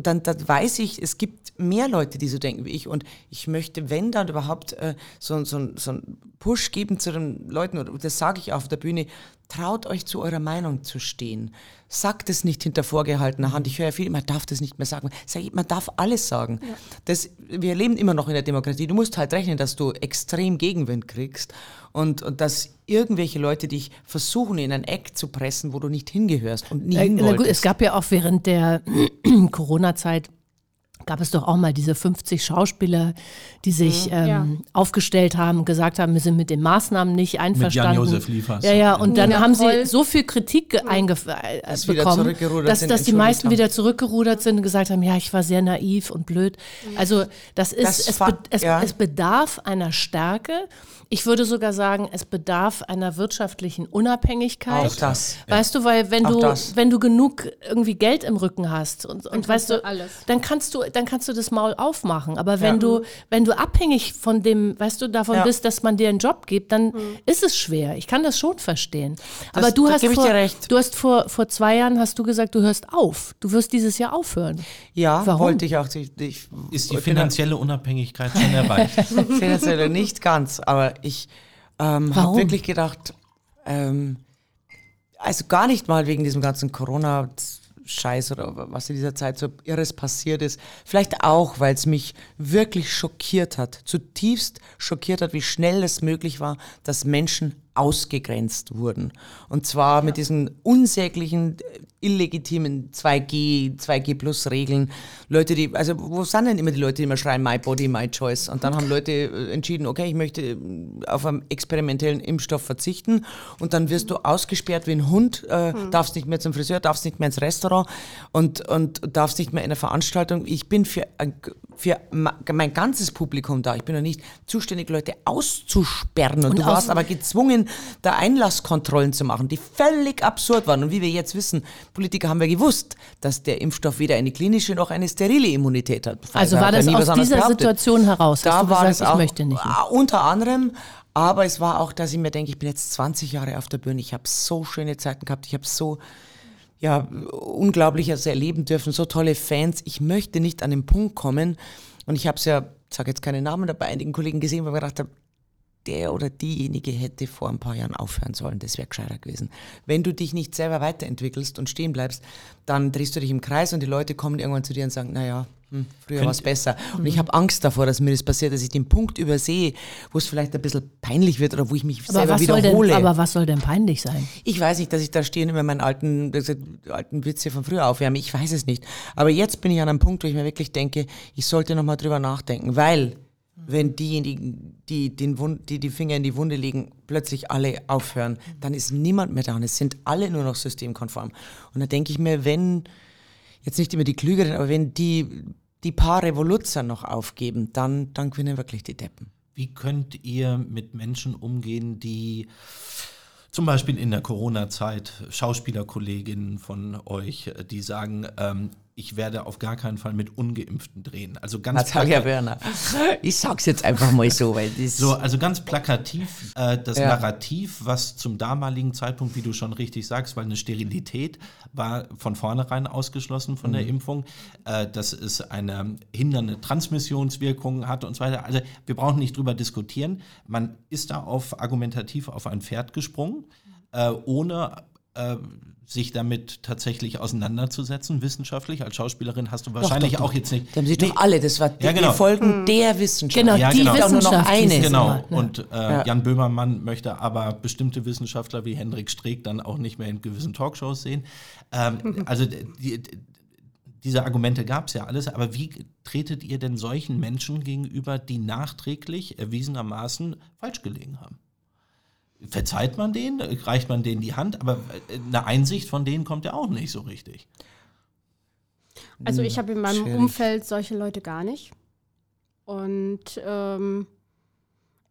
dann, dann weiß ich, es gibt mehr Leute, die so denken wie ich. Und ich möchte, wenn dann überhaupt, äh, so, so, so einen Push geben zu den Leuten, und das sage ich auf der Bühne, traut euch zu eurer Meinung zu stehen. Sagt es nicht hinter vorgehaltener Hand. Ich höre ja viel, man darf das nicht mehr sagen. Man darf alles sagen. Ja. Das, wir leben immer noch in der Demokratie. Du musst halt rechnen, dass du extrem Gegenwind kriegst und, und dass irgendwelche Leute dich versuchen, in ein Eck zu pressen, wo du nicht hingehörst und nie äh, gut, Es gab ja auch während der [CLEARS THROAT] Corona-Zeit gab es doch auch mal diese 50 Schauspieler, die sich mhm, ähm, ja. aufgestellt haben, gesagt haben, wir sind mit den Maßnahmen nicht einverstanden. Mit Jan-Josef Liefers. Ja, ja, und dann ja, haben voll. sie so viel Kritik mhm. äh, bekommen, dass, dass die meisten haben. wieder zurückgerudert sind und gesagt haben, ja, ich war sehr naiv und blöd. Mhm. Also das ist, das es, be es, ja. es bedarf einer Stärke ich würde sogar sagen, es bedarf einer wirtschaftlichen Unabhängigkeit. Auch das. Weißt ja. du, weil wenn Auch du, das. wenn du genug irgendwie Geld im Rücken hast und, und weißt du, alles. dann kannst du, dann kannst du das Maul aufmachen. Aber wenn ja. du, wenn du abhängig von dem, weißt du, davon ja. bist, dass man dir einen Job gibt, dann mhm. ist es schwer. Ich kann das schon verstehen. Das, Aber du hast vor, du hast vor, vor zwei Jahren hast du gesagt, du hörst auf. Du wirst dieses Jahr aufhören. Ja, Warum? wollte ich auch. Ich, ich, ist die finanzielle Unabhängigkeit schon erreicht? [LAUGHS] finanzielle nicht ganz, aber ich ähm, habe wirklich gedacht, ähm, also gar nicht mal wegen diesem ganzen Corona- Scheiß oder was in dieser Zeit so Irres passiert ist. Vielleicht auch, weil es mich wirklich schockiert hat, zutiefst schockiert hat, wie schnell es möglich war, dass Menschen ausgegrenzt wurden. Und zwar ja. mit diesen unsäglichen, illegitimen 2G, 2G Plus Regeln. Leute, die, also wo sind denn immer die Leute, die immer schreien, my body, my choice? Und dann haben Leute äh, entschieden, okay, ich möchte äh, auf einen experimentellen Impfstoff verzichten. Und dann wirst du ausgesperrt wie ein Hund, äh, hm. darfst nicht mehr zum Friseur, darfst nicht mehr ins Restaurant und, und darfst nicht mehr in einer Veranstaltung. Ich bin für, für mein ganzes Publikum da. Ich bin ja nicht zuständig, Leute auszusperren. Und, und du warst aber gezwungen, da Einlasskontrollen zu machen, die völlig absurd waren. Und wie wir jetzt wissen, Politiker haben wir gewusst, dass der Impfstoff weder eine klinische noch eine sterile Immunität hat. Also war das aus dieser behauptet. Situation heraus? Da war das auch, ich möchte nicht. Unter anderem, aber es war auch, dass ich mir denke, ich bin jetzt 20 Jahre auf der Bühne, ich habe so schöne Zeiten gehabt, ich habe so ja, unglaubliches erleben dürfen, so tolle Fans. Ich möchte nicht an den Punkt kommen, und ich habe es ja, sage jetzt keine Namen, aber bei einigen Kollegen gesehen, wo ich gedacht habe, der oder diejenige hätte vor ein paar Jahren aufhören sollen. Das wäre gescheiter gewesen. Wenn du dich nicht selber weiterentwickelst und stehen bleibst, dann drehst du dich im Kreis und die Leute kommen irgendwann zu dir und sagen, naja, hm, früher war es besser. Und ich habe Angst davor, dass mir das passiert, dass ich den Punkt übersehe, wo es vielleicht ein bisschen peinlich wird oder wo ich mich aber selber wiederhole. Denn, aber was soll denn peinlich sein? Ich weiß nicht, dass ich da stehe und immer meinen alten, alten Witze von früher aufwärme. Ich weiß es nicht. Aber jetzt bin ich an einem Punkt, wo ich mir wirklich denke, ich sollte nochmal drüber nachdenken, weil wenn diejenigen, die, den Wund, die die Finger in die Wunde legen, plötzlich alle aufhören, dann ist niemand mehr da und es sind alle nur noch systemkonform. Und da denke ich mir, wenn, jetzt nicht immer die Klügeren, aber wenn die, die paar Revoluzzer noch aufgeben, dann, dann gewinnen wirklich die Deppen. Wie könnt ihr mit Menschen umgehen, die zum Beispiel in der Corona-Zeit Schauspielerkolleginnen von euch, die sagen, ähm, ich werde auf gar keinen Fall mit Ungeimpften drehen. Also ganz Natalia Werner. Ich sag's jetzt einfach mal so, weil das so also ganz plakativ äh, das ja. Narrativ, was zum damaligen Zeitpunkt, wie du schon richtig sagst, weil eine Sterilität war von vornherein ausgeschlossen von mhm. der Impfung, äh, dass es eine hindernde Transmissionswirkung hat und so weiter. Also wir brauchen nicht drüber diskutieren. Man ist da auf argumentativ auf ein Pferd gesprungen, äh, ohne äh, sich damit tatsächlich auseinanderzusetzen, wissenschaftlich. Als Schauspielerin hast du wahrscheinlich doch, doch, auch jetzt nicht. Da haben sie nee. doch alle, das war die, ja, genau. die Folgen mhm. der Wissenschaft. Genau, ja, die genau. Wissenschaft. Nur noch eine. Genau. Und äh, ja. Jan Böhmermann möchte aber bestimmte Wissenschaftler wie Hendrik Streeck dann auch nicht mehr in gewissen Talkshows sehen. Ähm, [LAUGHS] also die, diese Argumente gab es ja alles, aber wie tretet ihr denn solchen Menschen gegenüber, die nachträglich erwiesenermaßen falsch gelegen haben? Verzeiht man denen, reicht man denen die Hand, aber äh, eine Einsicht von denen kommt ja auch nicht so richtig. Also ich habe in meinem Schwierig. Umfeld solche Leute gar nicht. Und ähm,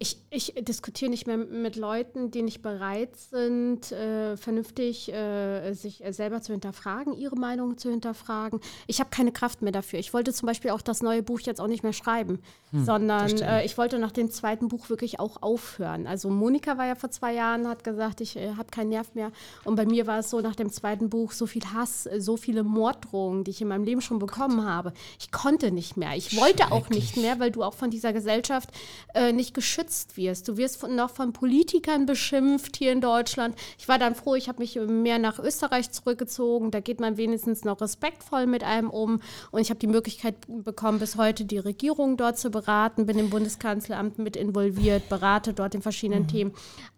ich, ich diskutiere nicht mehr mit Leuten, die nicht bereit sind, äh, vernünftig äh, sich selber zu hinterfragen, ihre Meinung zu hinterfragen. Ich habe keine Kraft mehr dafür. Ich wollte zum Beispiel auch das neue Buch jetzt auch nicht mehr schreiben, sondern äh, ich wollte nach dem zweiten Buch wirklich auch aufhören. Also Monika war ja vor zwei Jahren, hat gesagt, ich äh, habe keinen Nerv mehr. Und bei mir war es so nach dem zweiten Buch so viel Hass, äh, so viele Morddrohungen, die ich in meinem Leben schon bekommen habe. Ich konnte nicht mehr. Ich wollte auch nicht mehr, weil du auch von dieser Gesellschaft äh, nicht geschützt wirst. Du wirst von, noch von Politikern beschimpft hier in Deutschland. Ich war dann froh, ich habe mich mehr nach Österreich zurückgezogen. Da geht man wenigstens noch respektvoll mit einem um. Und ich habe die Möglichkeit bekommen, bis heute die Regierung dort zu beraten, bin im Bundeskanzleramt mit involviert, berate dort in verschiedenen Themen.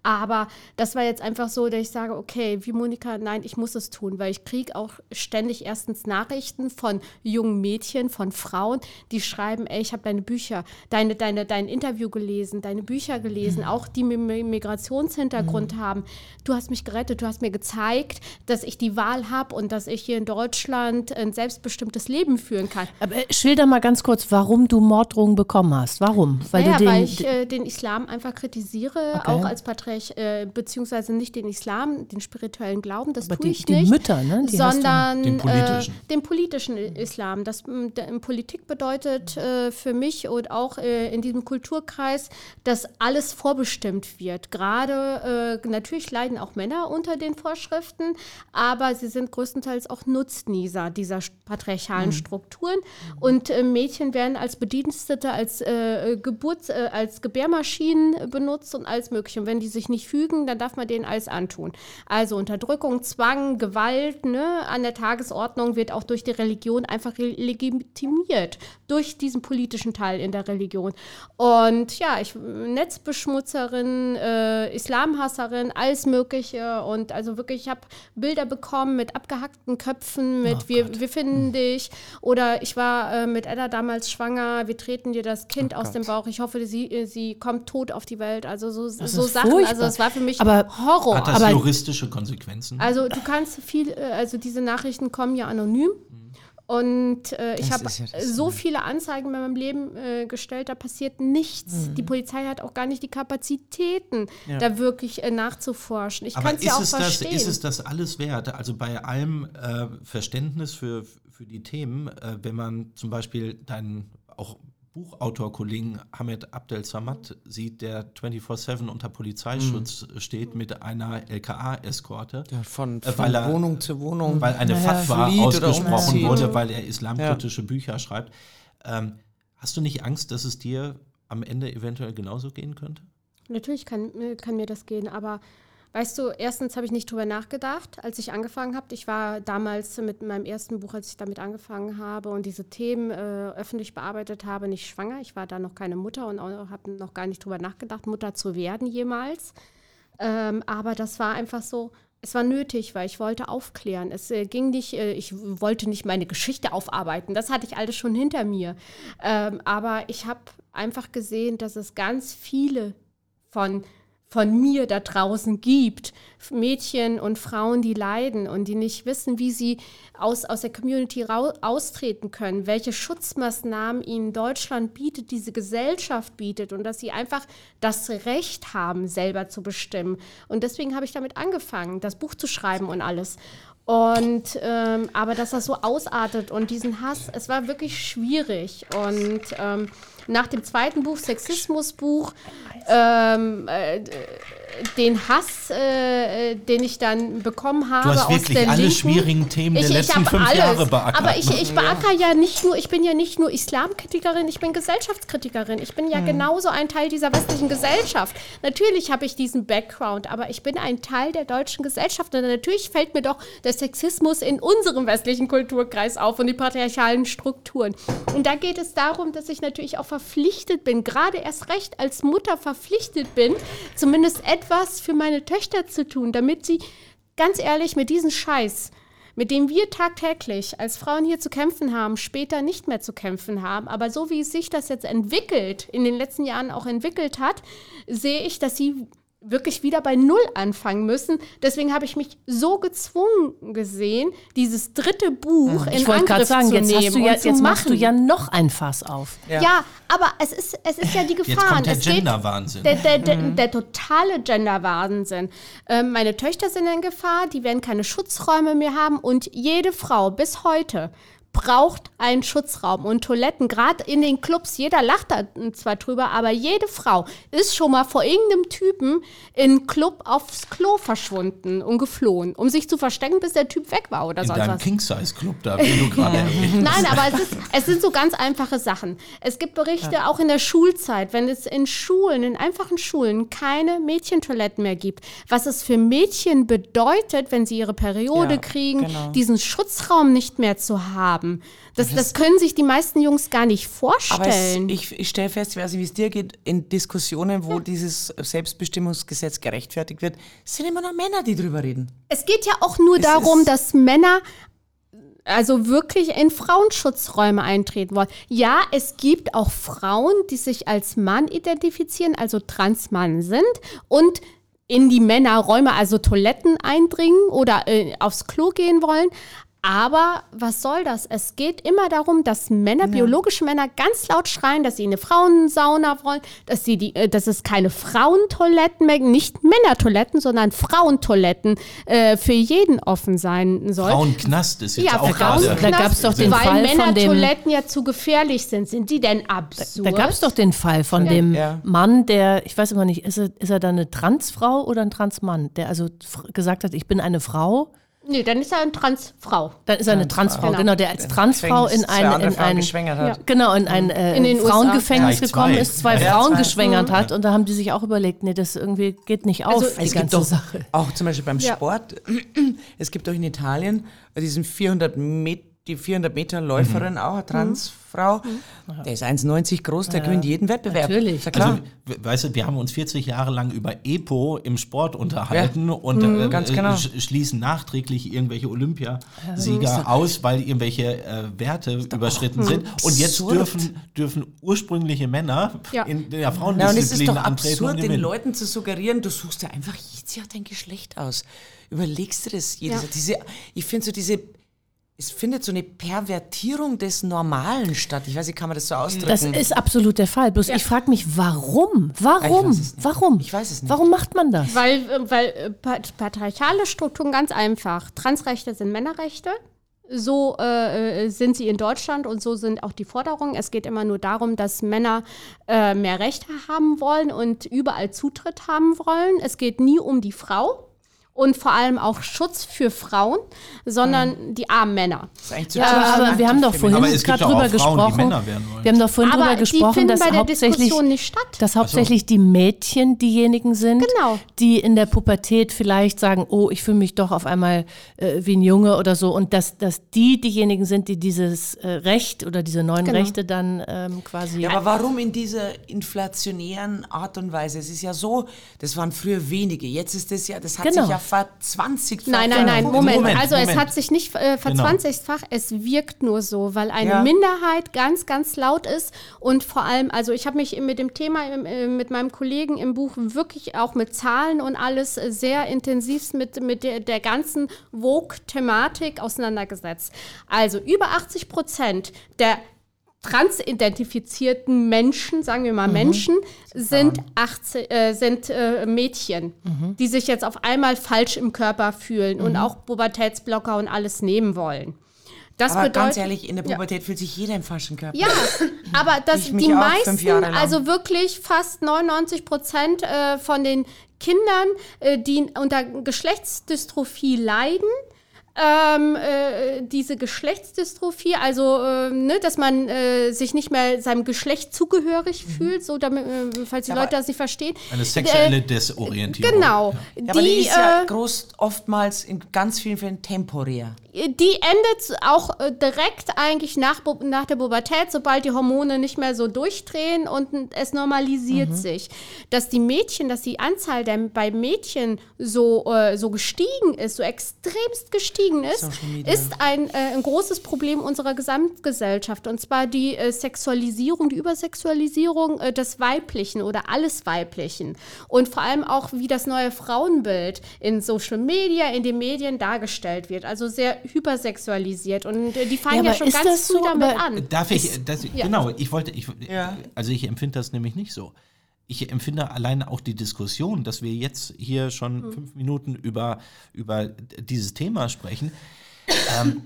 Aber das war jetzt einfach so, dass ich sage, okay, wie Monika, nein, ich muss es tun, weil ich kriege auch ständig erstens Nachrichten von jungen Mädchen, von Frauen, die schreiben, ey, ich habe deine Bücher, deine, deine, dein Interview gelesen, deine Bücher gelesen, auch die mit Mi- Migrationshintergrund haben. Du hast mich gerettet, du hast mir gezeigt, dass ich die Wahl habe und dass ich hier in Deutschland ein selbstbestimmtes Leben führen kann. Aber äh, schilder mal ganz kurz, warum du Morddrohungen bekommen hast. Warum? Weil naja, du den, weil ich äh, den Islam einfach kritisiere, Okay. auch als Patriarch, äh, beziehungsweise nicht den Islam, den spirituellen Glauben, das Aber tue die- ich die nicht. Mütter, ne, die sondern Den politischen. Äh, den politischen Islam. Das der, Politik bedeutet äh, für mich und auch äh, in diesem Kulturkreis, dass alles vorbestimmt wird. Gerade äh, natürlich leiden auch Männer unter den Vorschriften, aber sie sind größtenteils auch Nutznießer dieser patriarchalen Strukturen. Und äh, Mädchen werden als Bedienstete, als äh, Geburts-, äh, als Gebärmaschinen benutzt und alles Mögliche. Und wenn die sich nicht fügen, dann darf man denen alles antun. Also Unterdrückung, Zwang, Gewalt ne, an der Tagesordnung wird auch durch die Religion einfach legitimiert. Durch diesen politischen Teil in der Religion. Und ja, ich Netzbeschmutzerin, äh, Islamhasserin, alles Mögliche. Und also wirklich, ich habe Bilder bekommen mit abgehackten Köpfen, mit wir, wir finden dich. Oder ich war äh, mit Edda damals schwanger, wir treten dir das Kind aus dem Bauch. Ich hoffe, sie, äh, sie kommt tot auf die Welt. Also so, so Sachen. Furchtbar. Also es war für mich Aber Horror. Hat das aber- juristische Konsequenzen? Also du kannst viel, äh, also diese Nachrichten kommen ja anonym. Und äh, ich habe ja so viele Anzeigen in meinem Leben äh, gestellt, da passiert nichts. Die Polizei hat auch gar nicht die Kapazitäten, da wirklich äh, nachzuforschen. Ich Aber kann es ist, ja auch es das, verstehen. ist es das alles wert? Also bei allem äh, Verständnis für, für die Themen, äh, wenn man zum Beispiel deinen auch Buchautorkollegen Hamed Abdel Samad sieht, der 24-7 unter Polizeischutz steht mit einer LKA-Eskorte, Ja, von, Äh, von weil er- Wohnung zu Wohnung. weil eine Naja, Fatwa ausgesprochen wurde, weil er islamkritische Bücher schreibt. Ähm, hast du nicht Angst, dass es dir am Ende eventuell genauso gehen könnte? Natürlich kann, äh, kann mir das gehen, aber weißt du, erstens habe ich nicht drüber nachgedacht, als ich angefangen habe. Ich war damals mit meinem ersten Buch, als ich damit angefangen habe und diese Themen äh, öffentlich bearbeitet habe, nicht schwanger. Ich war da noch keine Mutter und habe noch gar nicht drüber nachgedacht, Mutter zu werden jemals. Ähm, aber das war einfach so, es war nötig, weil ich wollte aufklären. Es äh, ging nicht, äh, ich wollte nicht meine Geschichte aufarbeiten. Das hatte ich alles schon hinter mir. Ähm, aber ich habe einfach gesehen, dass es ganz viele von, von mir da draußen gibt. Mädchen und Frauen, die leiden und die nicht wissen, wie sie aus, aus der Community austreten können, welche Schutzmaßnahmen ihnen Deutschland bietet, diese Gesellschaft bietet und dass sie einfach das Recht haben, selber zu bestimmen. Und deswegen habe ich damit angefangen, das Buch zu schreiben und alles. Und ähm, aber dass das so ausartet und diesen Hass, es war wirklich schwierig. Und ähm, nach dem zweiten Buch, Sexismusbuch, ähm, äh, den Hass, äh, den ich dann bekommen habe Du hast aus wirklich der alle Linken, schwierigen Themen der letzten fünf Jahre beackert. Aber ich, ich beackere ja nicht nur, ich bin ja nicht nur Islamkritikerin, ich bin Gesellschaftskritikerin. Ich bin ja genauso ein Teil dieser westlichen Gesellschaft. Natürlich habe ich diesen Background, aber ich bin ein Teil der deutschen Gesellschaft. Und natürlich fällt mir doch der Sexismus in unserem westlichen Kulturkreis auf und die patriarchalen Strukturen. Und da geht es darum, dass ich natürlich auch verpflichtet bin, gerade erst recht als Mutter verpflichtet bin, zumindest etwas für meine Töchter zu tun, damit sie ganz ehrlich mit diesem Scheiß mit dem wir tagtäglich als Frauen hier zu kämpfen haben, später nicht mehr zu kämpfen haben. Aber so wie sich das jetzt entwickelt, in den letzten Jahren auch entwickelt hat, sehe ich, dass sie wirklich wieder bei Null anfangen müssen. Deswegen habe ich mich so gezwungen gesehen, dieses dritte Buch in Ich wollte gerade Angriff sagen, zu jetzt, nehmen du ja, und zu jetzt machst du machen. ja noch ein Fass auf. Ja. aber es ist, es ist ja die Gefahr. Jetzt kommt der Gender-Wahnsinn. Der, der, der, der totale Gender-Wahnsinn. Ähm, meine Töchter sind in Gefahr, die werden keine Schutzräume mehr haben und jede Frau bis heute braucht einen Schutzraum und Toiletten, gerade in den Clubs, jeder lacht da zwar drüber, aber jede Frau ist schon mal vor irgendeinem Typen in Club aufs Klo verschwunden und geflohen, um sich zu verstecken, bis der Typ weg war oder In sonst deinem was. King-Size-Club da, den du [LAUGHS] gerade Nein, aber es, ist, es sind so ganz einfache Sachen. Es gibt Berichte auch in der Schulzeit, wenn es in Schulen, in einfachen Schulen, keine Mädchentoiletten mehr gibt. Was es für Mädchen bedeutet, wenn sie ihre Periode Ja, kriegen, genau. diesen Schutzraum nicht mehr zu haben. Das, das können sich die meisten Jungs gar nicht Aber es, vorstellen. ich, ich stelle fest, ich weiß nicht, wie es dir geht, in Diskussionen, wo dieses Selbstbestimmungsgesetz gerechtfertigt wird, sind immer noch Männer, die drüber reden. Es geht ja auch nur Es darum, dass Männer also wirklich in Frauenschutzräume eintreten wollen. Ja, es gibt auch Frauen, die sich als Mann identifizieren, also Transmann sind und in die Männerräume, also Toiletten eindringen oder äh, aufs Klo gehen wollen. Aber was soll das? Es geht immer darum, dass Männer, biologische Männer, ganz laut schreien, dass sie eine Frauensauna wollen, dass, sie die, äh, dass es keine Frauentoiletten mehr, nicht Männertoiletten, sondern Frauentoiletten äh, für jeden offen sein soll. Frauenknast ist jetzt Ja, auch gerade. Da gab's doch den weil Fall von dem- Männertoiletten ja zu gefährlich sind. Sind die denn absurd? Da gab es doch den Fall von dem Ja. Mann, der, ich weiß immer nicht, ist er, ist er dann eine Transfrau oder ein Transmann, der also gesagt hat, ich bin eine Frau. Nee, dann ist er eine Transfrau. Dann ist er eine Transfrau, Genau. genau, der als Transfrau in ein, in ein geschwängert hat. Ja. Genau, in ein äh, In den Frauengefängnis USA. gekommen ist, zwei. Ja, Frauen zwei. geschwängert hat und da haben die sich auch überlegt, nee, das irgendwie geht nicht auf, Also, die Es gibt ganze doch Sache. auch zum Beispiel beim Ja. Sport, [CLEARS THROAT] es gibt doch in Italien diesen 400 Met, die 400 Meter Läuferin, Mhm. auch eine Transfrau, der ist 1,90 groß, der gewinnt jeden Wettbewerb. Natürlich. Ja klar. Also, we- weißt du, wir haben uns 40 Jahre lang über EPO im Sport unterhalten und Mhm. äh, Ganz genau. sch schließen nachträglich irgendwelche Olympiasieger aus, weil irgendwelche äh, Werte überschritten sind. Und jetzt dürfen, dürfen ursprüngliche Männer Ja. in der Ja, und es ist Frauendisziplin doch antreten absurd, den gewinnen. Leuten zu suggerieren, du suchst ja einfach jetzt ja dein Geschlecht aus. Überlegst du das jedes Ja. diese Ich finde so diese, es findet so eine Pervertierung des Normalen statt. Ich weiß nicht, kann man das so ausdrücken? Das ist absolut der Fall. Bloß ich frage mich, warum? Warum? Ich weiß es nicht. Warum? Ich weiß es nicht. Warum macht man das? Weil, äh, weil äh, pat- patriarchale Strukturen ganz einfach. Transrechte sind Männerrechte. So äh, äh, sind sie in Deutschland und so sind auch die Forderungen. Es geht immer nur darum, dass Männer äh, mehr Rechte haben wollen und überall Zutritt haben wollen. Es geht nie um die Frau und vor allem auch Schutz für Frauen, sondern die armen Männer. Das ist eigentlich Ja, aber, aber wir haben doch vorhin gerade drüber Frauen, gesprochen. Wir haben doch vorhin Aber drüber gesprochen, dass bei der hauptsächlich, Diskussion nicht statt. dass hauptsächlich die Mädchen diejenigen sind, Genau. die in der Pubertät vielleicht sagen, oh, ich fühle mich doch auf einmal äh, wie ein Junge oder so. Und dass, dass die diejenigen sind, die dieses äh, Recht oder diese neuen Genau. Rechte dann ähm, quasi. Ja, aber warum in dieser inflationären Art und Weise? Es ist ja so, das waren früher wenige. Jetzt ist es ja, das hat Genau. sich ja verzwanzigt. Nein, nein, nein, Moment, Moment. Moment, also es Moment. hat sich nicht äh, verzwanzigfach, es wirkt nur so, weil eine Ja. Minderheit ganz, ganz laut ist und vor allem, also ich habe mich mit dem Thema äh, mit meinem Kollegen im Buch wirklich auch mit Zahlen und alles äh, sehr intensiv mit, mit der, der ganzen Vogue-Thematik auseinandergesetzt. Also über 80 Prozent der transidentifizierten Menschen, sagen wir mal Menschen, sind, 18, äh, sind äh, Mädchen, die sich jetzt auf einmal falsch im Körper fühlen und auch Pubertätsblocker und alles nehmen wollen. Das Aber bedeutet, ganz ehrlich, in der Ja. Pubertät fühlt sich jeder im falschen Körper. ja, aber mich die meisten, also wirklich fast 99 Prozent äh, von den Kindern, äh, die unter Geschlechtsdystrophie leiden, ähm, äh, diese Geschlechtsdystrophie, also äh, ne, dass man äh, sich nicht mehr seinem Geschlecht zugehörig fühlt, so damit, äh, falls die Mhm. Ja, Leute das nicht verstehen. Eine sexuelle Äh, Desorientierung. Genau. Ja, aber die Die, ist ja äh, groß, oftmals in ganz vielen Fällen temporär. Die endet auch äh, direkt eigentlich nach, nach der Pubertät, sobald die Hormone nicht mehr so durchdrehen und es normalisiert sich. Dass die Mädchen, dass die Anzahl der bei Mädchen so, äh, so gestiegen ist, so extremst gestiegen ist, ist ein, äh, ein großes Problem unserer Gesamtgesellschaft. Und zwar die äh, Sexualisierung, die Übersexualisierung äh, des Weiblichen oder alles Weiblichen. Und vor allem auch, wie das neue Frauenbild in Social Media, in den Medien dargestellt wird. Also sehr hypersexualisiert. Und äh, die fangen Ja, ja, schon ganz früh so? damit an. Darf ich, das, ja. genau, ich wollte, ich, Ja. also ich empfinde das nämlich nicht so. Ich empfinde alleine auch die Diskussion, dass wir jetzt hier schon Mhm. fünf Minuten über, über dieses Thema sprechen. ähm,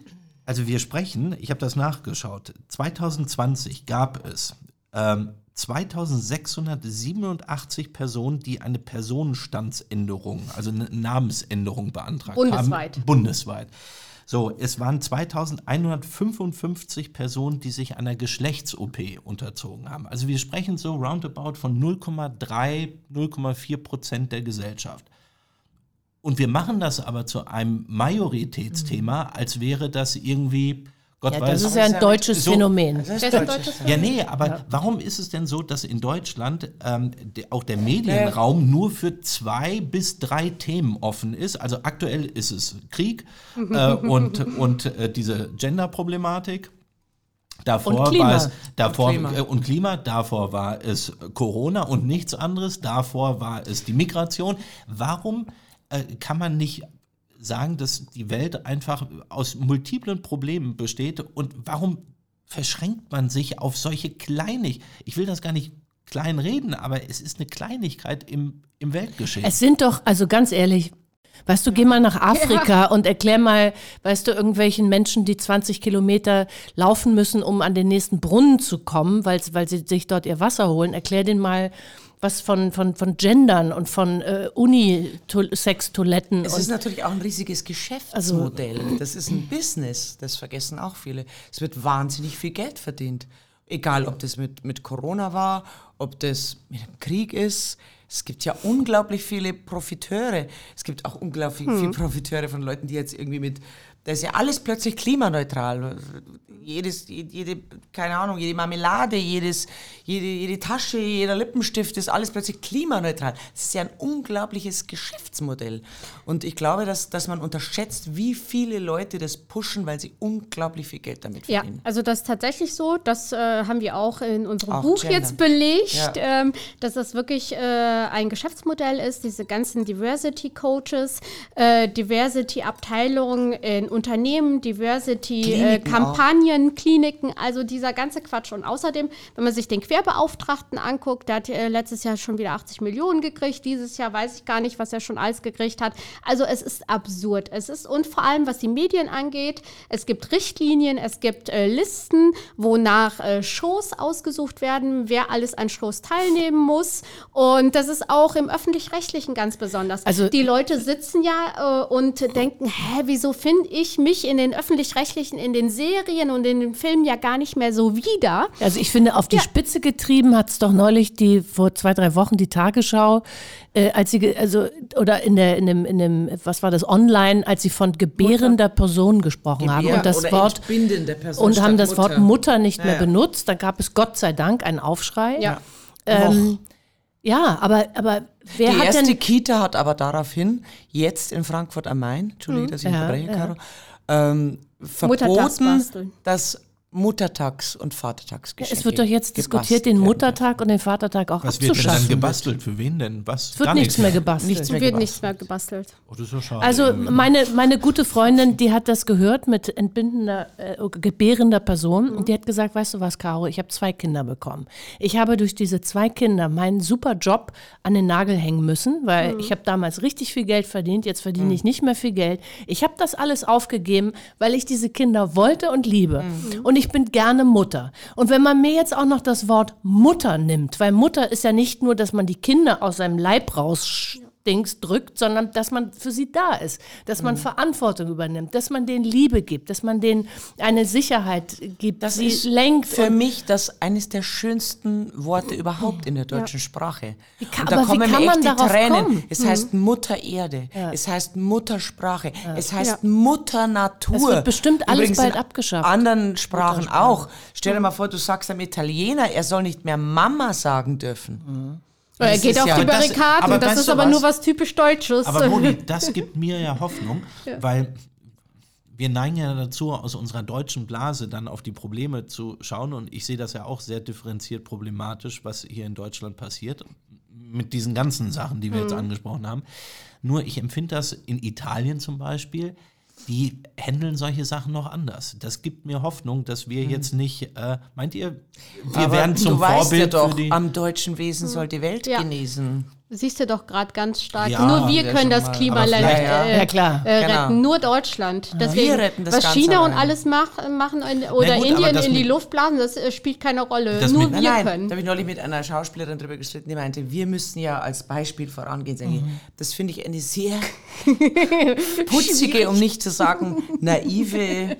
also wir sprechen, ich habe das nachgeschaut, 2020 gab es ähm, 2687 Personen, die eine Personenstandsänderung, also eine Namensänderung beantragt Bundesweit. haben. Bundesweit. So, es waren 2155 Personen, die sich einer Geschlechts-OP unterzogen haben. Also wir sprechen so roundabout von 0,3, 0,4 Prozent der Gesellschaft. Und wir machen das aber zu einem Majoritätsthema, als wäre das irgendwie, Gott Ja, weiß, das ist ja ein deutsches so- Phänomen. Das ist Das ist ein deutsches deutsches ja, nee, aber warum ist es denn so, dass in Deutschland ähm, de, auch der Medienraum nur für zwei bis drei Themen offen ist? Also aktuell ist es Krieg äh, und, und äh, diese Gender-Problematik. Davor Und Klima. war es davor Und Klima. Äh, und Klima, davor war es Corona und nichts anderes, davor war es die Migration. Warum äh, kann man nicht sagen, dass die Welt einfach aus multiplen Problemen besteht und warum verschränkt man sich auf solche Kleinig? Ich will das gar nicht klein reden, aber es ist eine Kleinigkeit im, im Weltgeschehen. Es sind doch, also ganz ehrlich, weißt du, geh mal nach Afrika und erklär mal, weißt du, irgendwelchen Menschen, die 20 Kilometer laufen müssen, um an den nächsten Brunnen zu kommen, weil, weil sie sich dort ihr Wasser holen, erklär denen mal was von, von, von Gendern und von äh, Unisex-Toiletten. Es ist natürlich auch ein riesiges Geschäftsmodell. das ist ein Business, das vergessen auch viele. Es wird wahnsinnig viel Geld verdient. Egal, ob das mit, mit Corona war, ob das mit dem Krieg ist. Es gibt ja unglaublich viele Profiteure. Es gibt auch unglaublich viele Profiteure von Leuten, die jetzt irgendwie mit, da ist ja alles plötzlich klimaneutral. Jedes, jede, keine Ahnung, jede Marmelade, jedes, jede, jede Tasche, jeder Lippenstift ist alles plötzlich klimaneutral. Das ist ja ein unglaubliches Geschäftsmodell. Und ich glaube, dass, dass man unterschätzt, wie viele Leute das pushen, weil sie unglaublich viel Geld damit Ja, verdienen. also das ist tatsächlich so. Das äh, haben wir auch in unserem Auch Buch Gender. jetzt belegt, Ja. ähm, dass das wirklich äh, ein Geschäftsmodell ist. Diese ganzen Diversity Coaches, äh, Diversity Abteilungen in Unternehmen, Diversity äh, Kliniken Kampagnen, Kliniken, also dieser ganze Quatsch. Und außerdem, wenn man sich den Querbeauftragten anguckt, der hat äh, letztes Jahr schon wieder 80 Millionen gekriegt. Dieses Jahr weiß ich gar nicht, was er schon alles gekriegt hat. Also es ist absurd. Es ist und vor allem, was die Medien angeht, es gibt Richtlinien, es gibt äh, Listen, wonach äh, Shows ausgesucht werden, wer alles an Shows teilnehmen muss. Und das ist auch im öffentlich-rechtlichen ganz besonders. Also- die Leute sitzen ja äh, und denken, hä, wieso finde ich mich in den öffentlich-rechtlichen, in den Serien und in den Filmen ja gar nicht mehr so wieder? Also ich finde, auf die Ja. Spitze getrieben hat es doch neulich die vor zwei, drei Wochen die Tagesschau, äh, als sie, also, oder in der, in dem, in dem, was war das, online, als sie von gebärender Person gesprochen haben Gebär- und das Wort und haben das Wort Mutter. Mutter nicht Ja, mehr ja. benutzt. Da gab es Gott sei Dank einen Aufschrei. Ja. Ähm, ja, aber, aber wer Die hat erste denn Kita hat aber daraufhin jetzt in Frankfurt am Main, Entschuldigung, dass ich Ja, unterbreche, ja. Caro, ähm, verboten, dass Muttertags- und Vatertagsgeschenke es wird doch jetzt diskutiert, den Muttertag und den Vatertag auch Was wird denn dann abzuschaffen. gebastelt? Für wen denn? Was? Es wird nichts mehr gebastelt. Nichts mehr Wird gebastelt. nichts mehr gebastelt. Oh, das ist ja schade. Also meine, meine gute Freundin, die hat das gehört mit entbindender, äh, gebärender Person und die hat gesagt, weißt du was, Caro, ich habe zwei Kinder bekommen. Ich habe durch diese zwei Kinder meinen super Job an den Nagel hängen müssen, weil ich habe damals richtig viel Geld verdient, jetzt verdiene ich nicht mehr viel Geld. Ich habe das alles aufgegeben, weil ich diese Kinder wollte und liebe. Und ich bin gerne Mutter. Und wenn man mir jetzt auch noch das Wort Mutter nimmt, weil Mutter ist ja nicht nur, dass man die Kinder aus seinem Leib raus Dings drückt, sondern dass man für sie da ist, dass man Verantwortung übernimmt, dass man denen Liebe gibt, dass man denen eine Sicherheit gibt, Das sie lenkt. für mich das eines der schönsten Worte überhaupt in der deutschen Sprache. kann- Und da wie kommen kann echt die Tränen. kommen? Es heißt Mutter Erde, es heißt Muttersprache, es heißt Ja. Mutter Natur. Es wird bestimmt alles Übrigens bald in abgeschafft. anderen Sprachen auch. Stell dir mal vor, du sagst einem Italiener, er soll nicht mehr Mama sagen dürfen. Er Das geht auf ja- die das- Barrikaden. aber Das, weißt ist aber was? nur was typisch Deutsches. Aber Moni, [LAUGHS] das gibt mir ja Hoffnung, [LAUGHS] weil wir neigen ja dazu, aus unserer deutschen Blase dann auf die Probleme zu schauen. Und ich sehe das ja auch sehr differenziert problematisch, was hier in Deutschland passiert. Mit diesen ganzen Sachen, die wir jetzt angesprochen haben. Nur ich empfinde das in Italien zum Beispiel, die handeln solche Sachen noch anders. Das gibt mir Hoffnung, dass wir jetzt nicht, äh, meint ihr, wir Aber werden zum du weißt Vorbild ja doch, für die. am deutschen Wesen soll die Welt Ja. genesen. Siehst du doch gerade ganz stark. Ja, Nur wir können das. Klima vielleicht- Ja, ja. äh, Ja, klar. Äh, Genau. retten. Nur Deutschland. Deswegen, retten das was Ganze China und alles mach, machen in, oder gut, Indien in die mit- Luft blasen, das äh, spielt keine Rolle. Nur mit- wir Nein, können. da habe ich neulich mit einer Schauspielerin drüber gestritten, die meinte, wir müssen ja als Beispiel vorangehen. Ich, Das finde ich eine sehr [LAUGHS] putzige, um nicht zu sagen naive äh,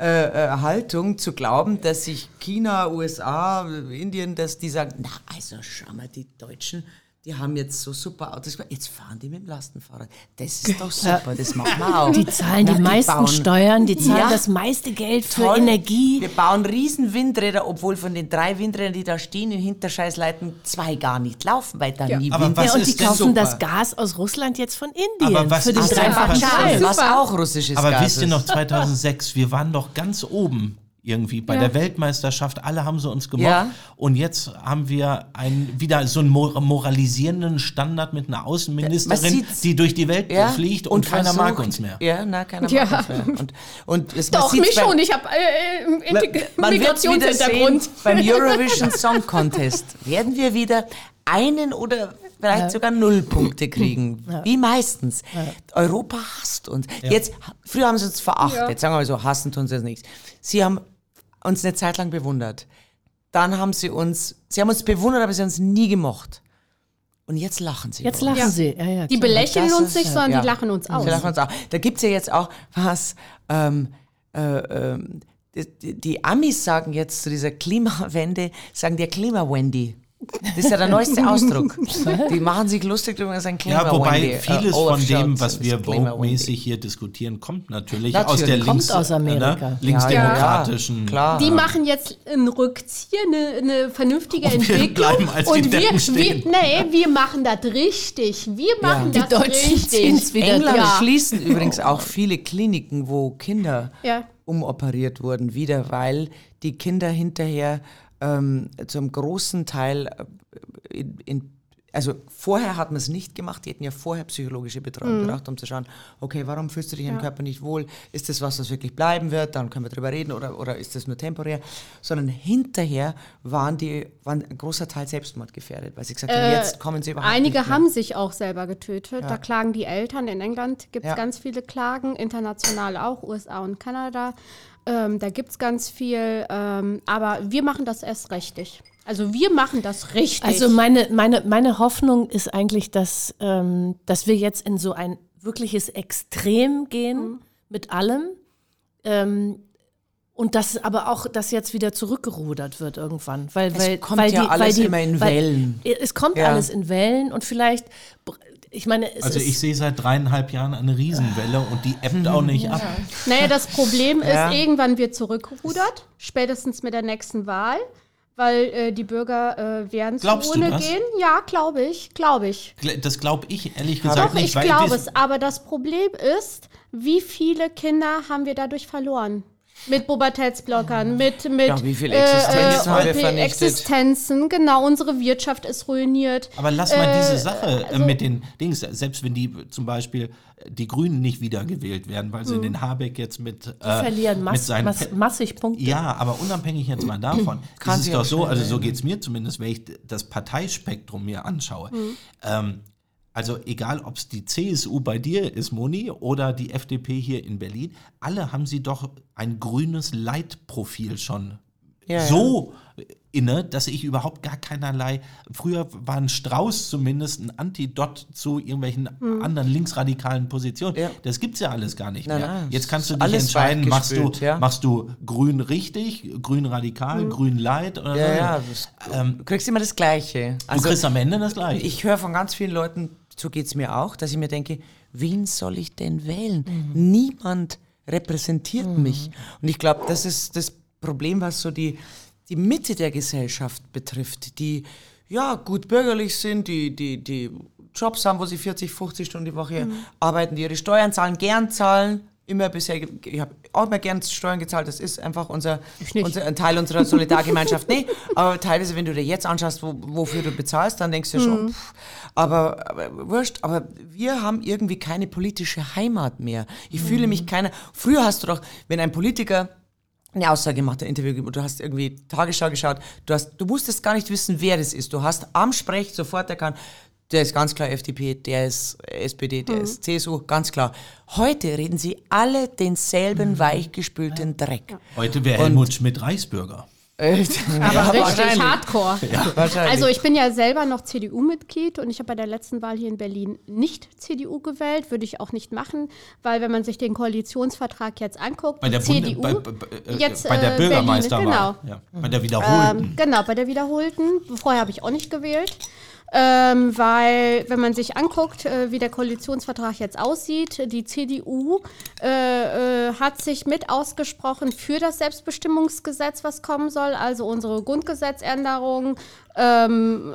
äh, Haltung, zu glauben, dass sich China, USA, Indien, dass die sagen, na also schau mal, die Deutschen, die haben jetzt so super Autos, jetzt fahren die mit dem Lastenfahrrad. Das ist doch super, das machen wir auch. Die zahlen Na, die meisten bauen- Steuern, die zahlen Ja. das meiste Geld für Toll. Energie. Wir bauen riesen Windräder, obwohl von den drei Windrädern, die da stehen in Hinterscheißleiten, zwei gar nicht laufen, weil da nie Aber Wind was Ja, und die kaufen super? das Gas aus Russland jetzt von Indien Aber was für den dreifachen was auch russisches Aber Gas wisst ihr noch, 2006, wir waren doch ganz oben irgendwie bei Ja. der Weltmeisterschaft. Alle haben sie uns gemocht. Ja. Und jetzt haben wir ein, wieder so einen mor- moralisierenden Standard mit einer Außenministerin, die durch die Welt Ja, fliegt und, keiner mag versucht- uns mehr. Ja, na, keiner Ja. mag uns mehr. Und, und es, Doch, mich beim- schon. Ich habe äh, wieder Migrationshintergrund. beim Eurovision Song Contest werden wir wieder einen oder vielleicht sogar null Punkte kriegen. Wie meistens. Europa hasst uns. Jetzt, früher haben sie uns verachtet. Ja. Sagen wir mal so, hassen tun sie uns nichts. Sie haben uns eine Zeit lang bewundert. Dann haben sie uns, sie haben uns bewundert, aber sie haben uns nie gemocht. Und jetzt lachen sie. Jetzt uns. lachen Ja. sie. Ja, ja, Die belächeln Das uns nicht, sondern ja. die lachen uns aus. Sie lachen uns auch. Da gibt es ja jetzt auch was, ähm, äh, ähm, die, die Amis sagen jetzt zu dieser Klimawende, sagen der Klima-Wendy. Das ist ja der neueste [LAUGHS] Ausdruck. Die machen sich lustig darüber, sagen Ja, Klima-Wendy. wobei vieles Äh, von dem, Scholz was wir. Vogue-mäßig hier diskutieren, kommt natürlich, Natürlich. aus der Kommt links, aus Amerika. Ne, linksdemokratischen. Klar. Die machen jetzt einen Rückzieher, eine, eine vernünftige Und wir Entwicklung. bleiben als die und wir, wir, stehen. nee, wir machen das richtig. Wir machen Die das Deutschen ziehen's richtig. wieder England Ja. schließen [LAUGHS] übrigens auch viele Kliniken, wo Kinder Ja. umoperiert wurden, wieder, weil die Kinder hinterher ähm, zum großen Teil äh, in, in also vorher hat man es nicht gemacht, die hätten ja vorher psychologische Betreuung Mhm. gebraucht, um zu schauen, okay, warum fühlst du dich im Körper nicht wohl? Ist das was, was wirklich bleiben wird? Dann können wir drüber reden oder, oder ist das nur temporär? Sondern hinterher waren die, waren ein großer Teil selbstmordgefährdet, weil sie gesagt haben, jetzt kommen sie überhaupt Äh, Einige haben sich auch selber getötet. Da klagen die Eltern. In England gibt es Ja. ganz viele Klagen, international auch, USA und Kanada. Ähm, da gibt es ganz viel. Ähm, aber wir machen das erst richtig. Also wir machen das richtig. Also meine, meine, meine Hoffnung ist eigentlich, dass, ähm, dass wir jetzt in so ein wirkliches Extrem gehen mit allem. Ähm, und dass aber auch, dass jetzt wieder zurückgerudert wird irgendwann. Weil, Es weil, kommt weil ja die, alles weil die, immer in weil, Wellen. Es kommt Ja. alles in Wellen und vielleicht, ich meine, es Also ist, ich sehe seit dreieinhalb Jahren eine Riesenwelle und die ebbt auch nicht ab. Naja, das Problem Ja. ist, irgendwann wird zurückgerudert, spätestens mit der nächsten Wahl, weil äh, die Bürger äh, werden Urne das? gehen. Ja, glaube ich, glaube ich. Das glaube ich ehrlich gesagt Doch, nicht. ich weil glaube es. Aber das Problem ist, wie viele Kinder haben wir dadurch verloren? Mit Pubertätsblockern, mit, mit Ja, wie viel Existenzen haben wir OP vernichtet? Existenzen, genau, unsere Wirtschaft ist ruiniert. Aber lass mal diese Äh, Sache äh, also- mit den Dings, selbst wenn die zum Beispiel äh, die Grünen nicht wiedergewählt werden, weil sie den Habeck jetzt mit, äh, verlieren mit mass, seinen mass, massig Punkte. Ja, aber unabhängig jetzt mal davon, Kann [CLEARS THROAT] ist es doch auch so, also so geht es mir zumindest, wenn ich das Parteispektrum mir anschaue. Hm. Ähm, also egal, ob es die CSU bei dir ist, Moni, oder die FDP hier in Berlin, alle haben sie doch ein grünes Leitprofil schon Ja, so inne, dass ich überhaupt gar keinerlei, früher war ein Strauß zumindest ein Antidot zu irgendwelchen anderen linksradikalen Positionen. Ja. Das gibt's ja alles gar nicht Nein, mehr. nein, Jetzt kannst du dich entscheiden, machst du, weichgespült, ja. machst du grün richtig, grün radikal, grün light oder Ja, so. ja, das, du kriegst immer das Gleiche. Du kriegst am Ende das gleiche. Ich höre von ganz vielen Leuten, so geht es mir auch, dass ich mir denke, wen soll ich denn wählen? Niemand repräsentiert mich. Und ich glaube, das ist das Problem, was so die, die Mitte der Gesellschaft betrifft, die ja gut bürgerlich sind, die, die, die Jobs haben, wo sie 40, 50 Stunden die Woche arbeiten, die ihre Steuern zahlen, gern zahlen. Immer bisher, ich habe auch immer gern Steuern gezahlt, das ist einfach unser, unser ein Teil unserer Solidargemeinschaft. nee, aber teilweise, wenn du dir jetzt anschaust, wo, wofür du bezahlst, dann denkst du schon, pff, aber, aber wurscht, aber wir haben irgendwie keine politische Heimat mehr. Ich fühle mich keiner. Früher hast du doch, wenn ein Politiker eine Aussage gemacht, ein Interview gegeben, du hast irgendwie Tagesschau geschaut, du, hast, du musstest gar nicht wissen, wer das ist. Du hast am Sprech sofort erkannt, der ist ganz klar FDP, der ist SPD, der ist CSU, ganz klar. Heute reden sie alle denselben weichgespülten Dreck. Heute wäre Helmut Schmidt Reichsbürger. Äh, Aber ja, [LAUGHS] richtig wahrscheinlich. hardcore. Wahrscheinlich. Also ich bin ja selber noch CDU-Mitglied und ich habe bei der letzten Wahl hier in Berlin nicht CDU gewählt, würde ich auch nicht machen, weil wenn man sich den Koalitionsvertrag jetzt anguckt, Bei der, CDU, bei, bei, äh, jetzt, bei der äh, Bürgermeisterwahl. Berlin, Ja, bei der wiederholten. ähm, genau, bei der wiederholten. Vorher habe ich auch nicht gewählt. Ähm, weil, wenn man sich anguckt, äh, wie der Koalitionsvertrag jetzt aussieht, die CDU äh, äh, hat sich mit ausgesprochen für das Selbstbestimmungsgesetz, was kommen soll, also unsere Grundgesetzänderung, ähm,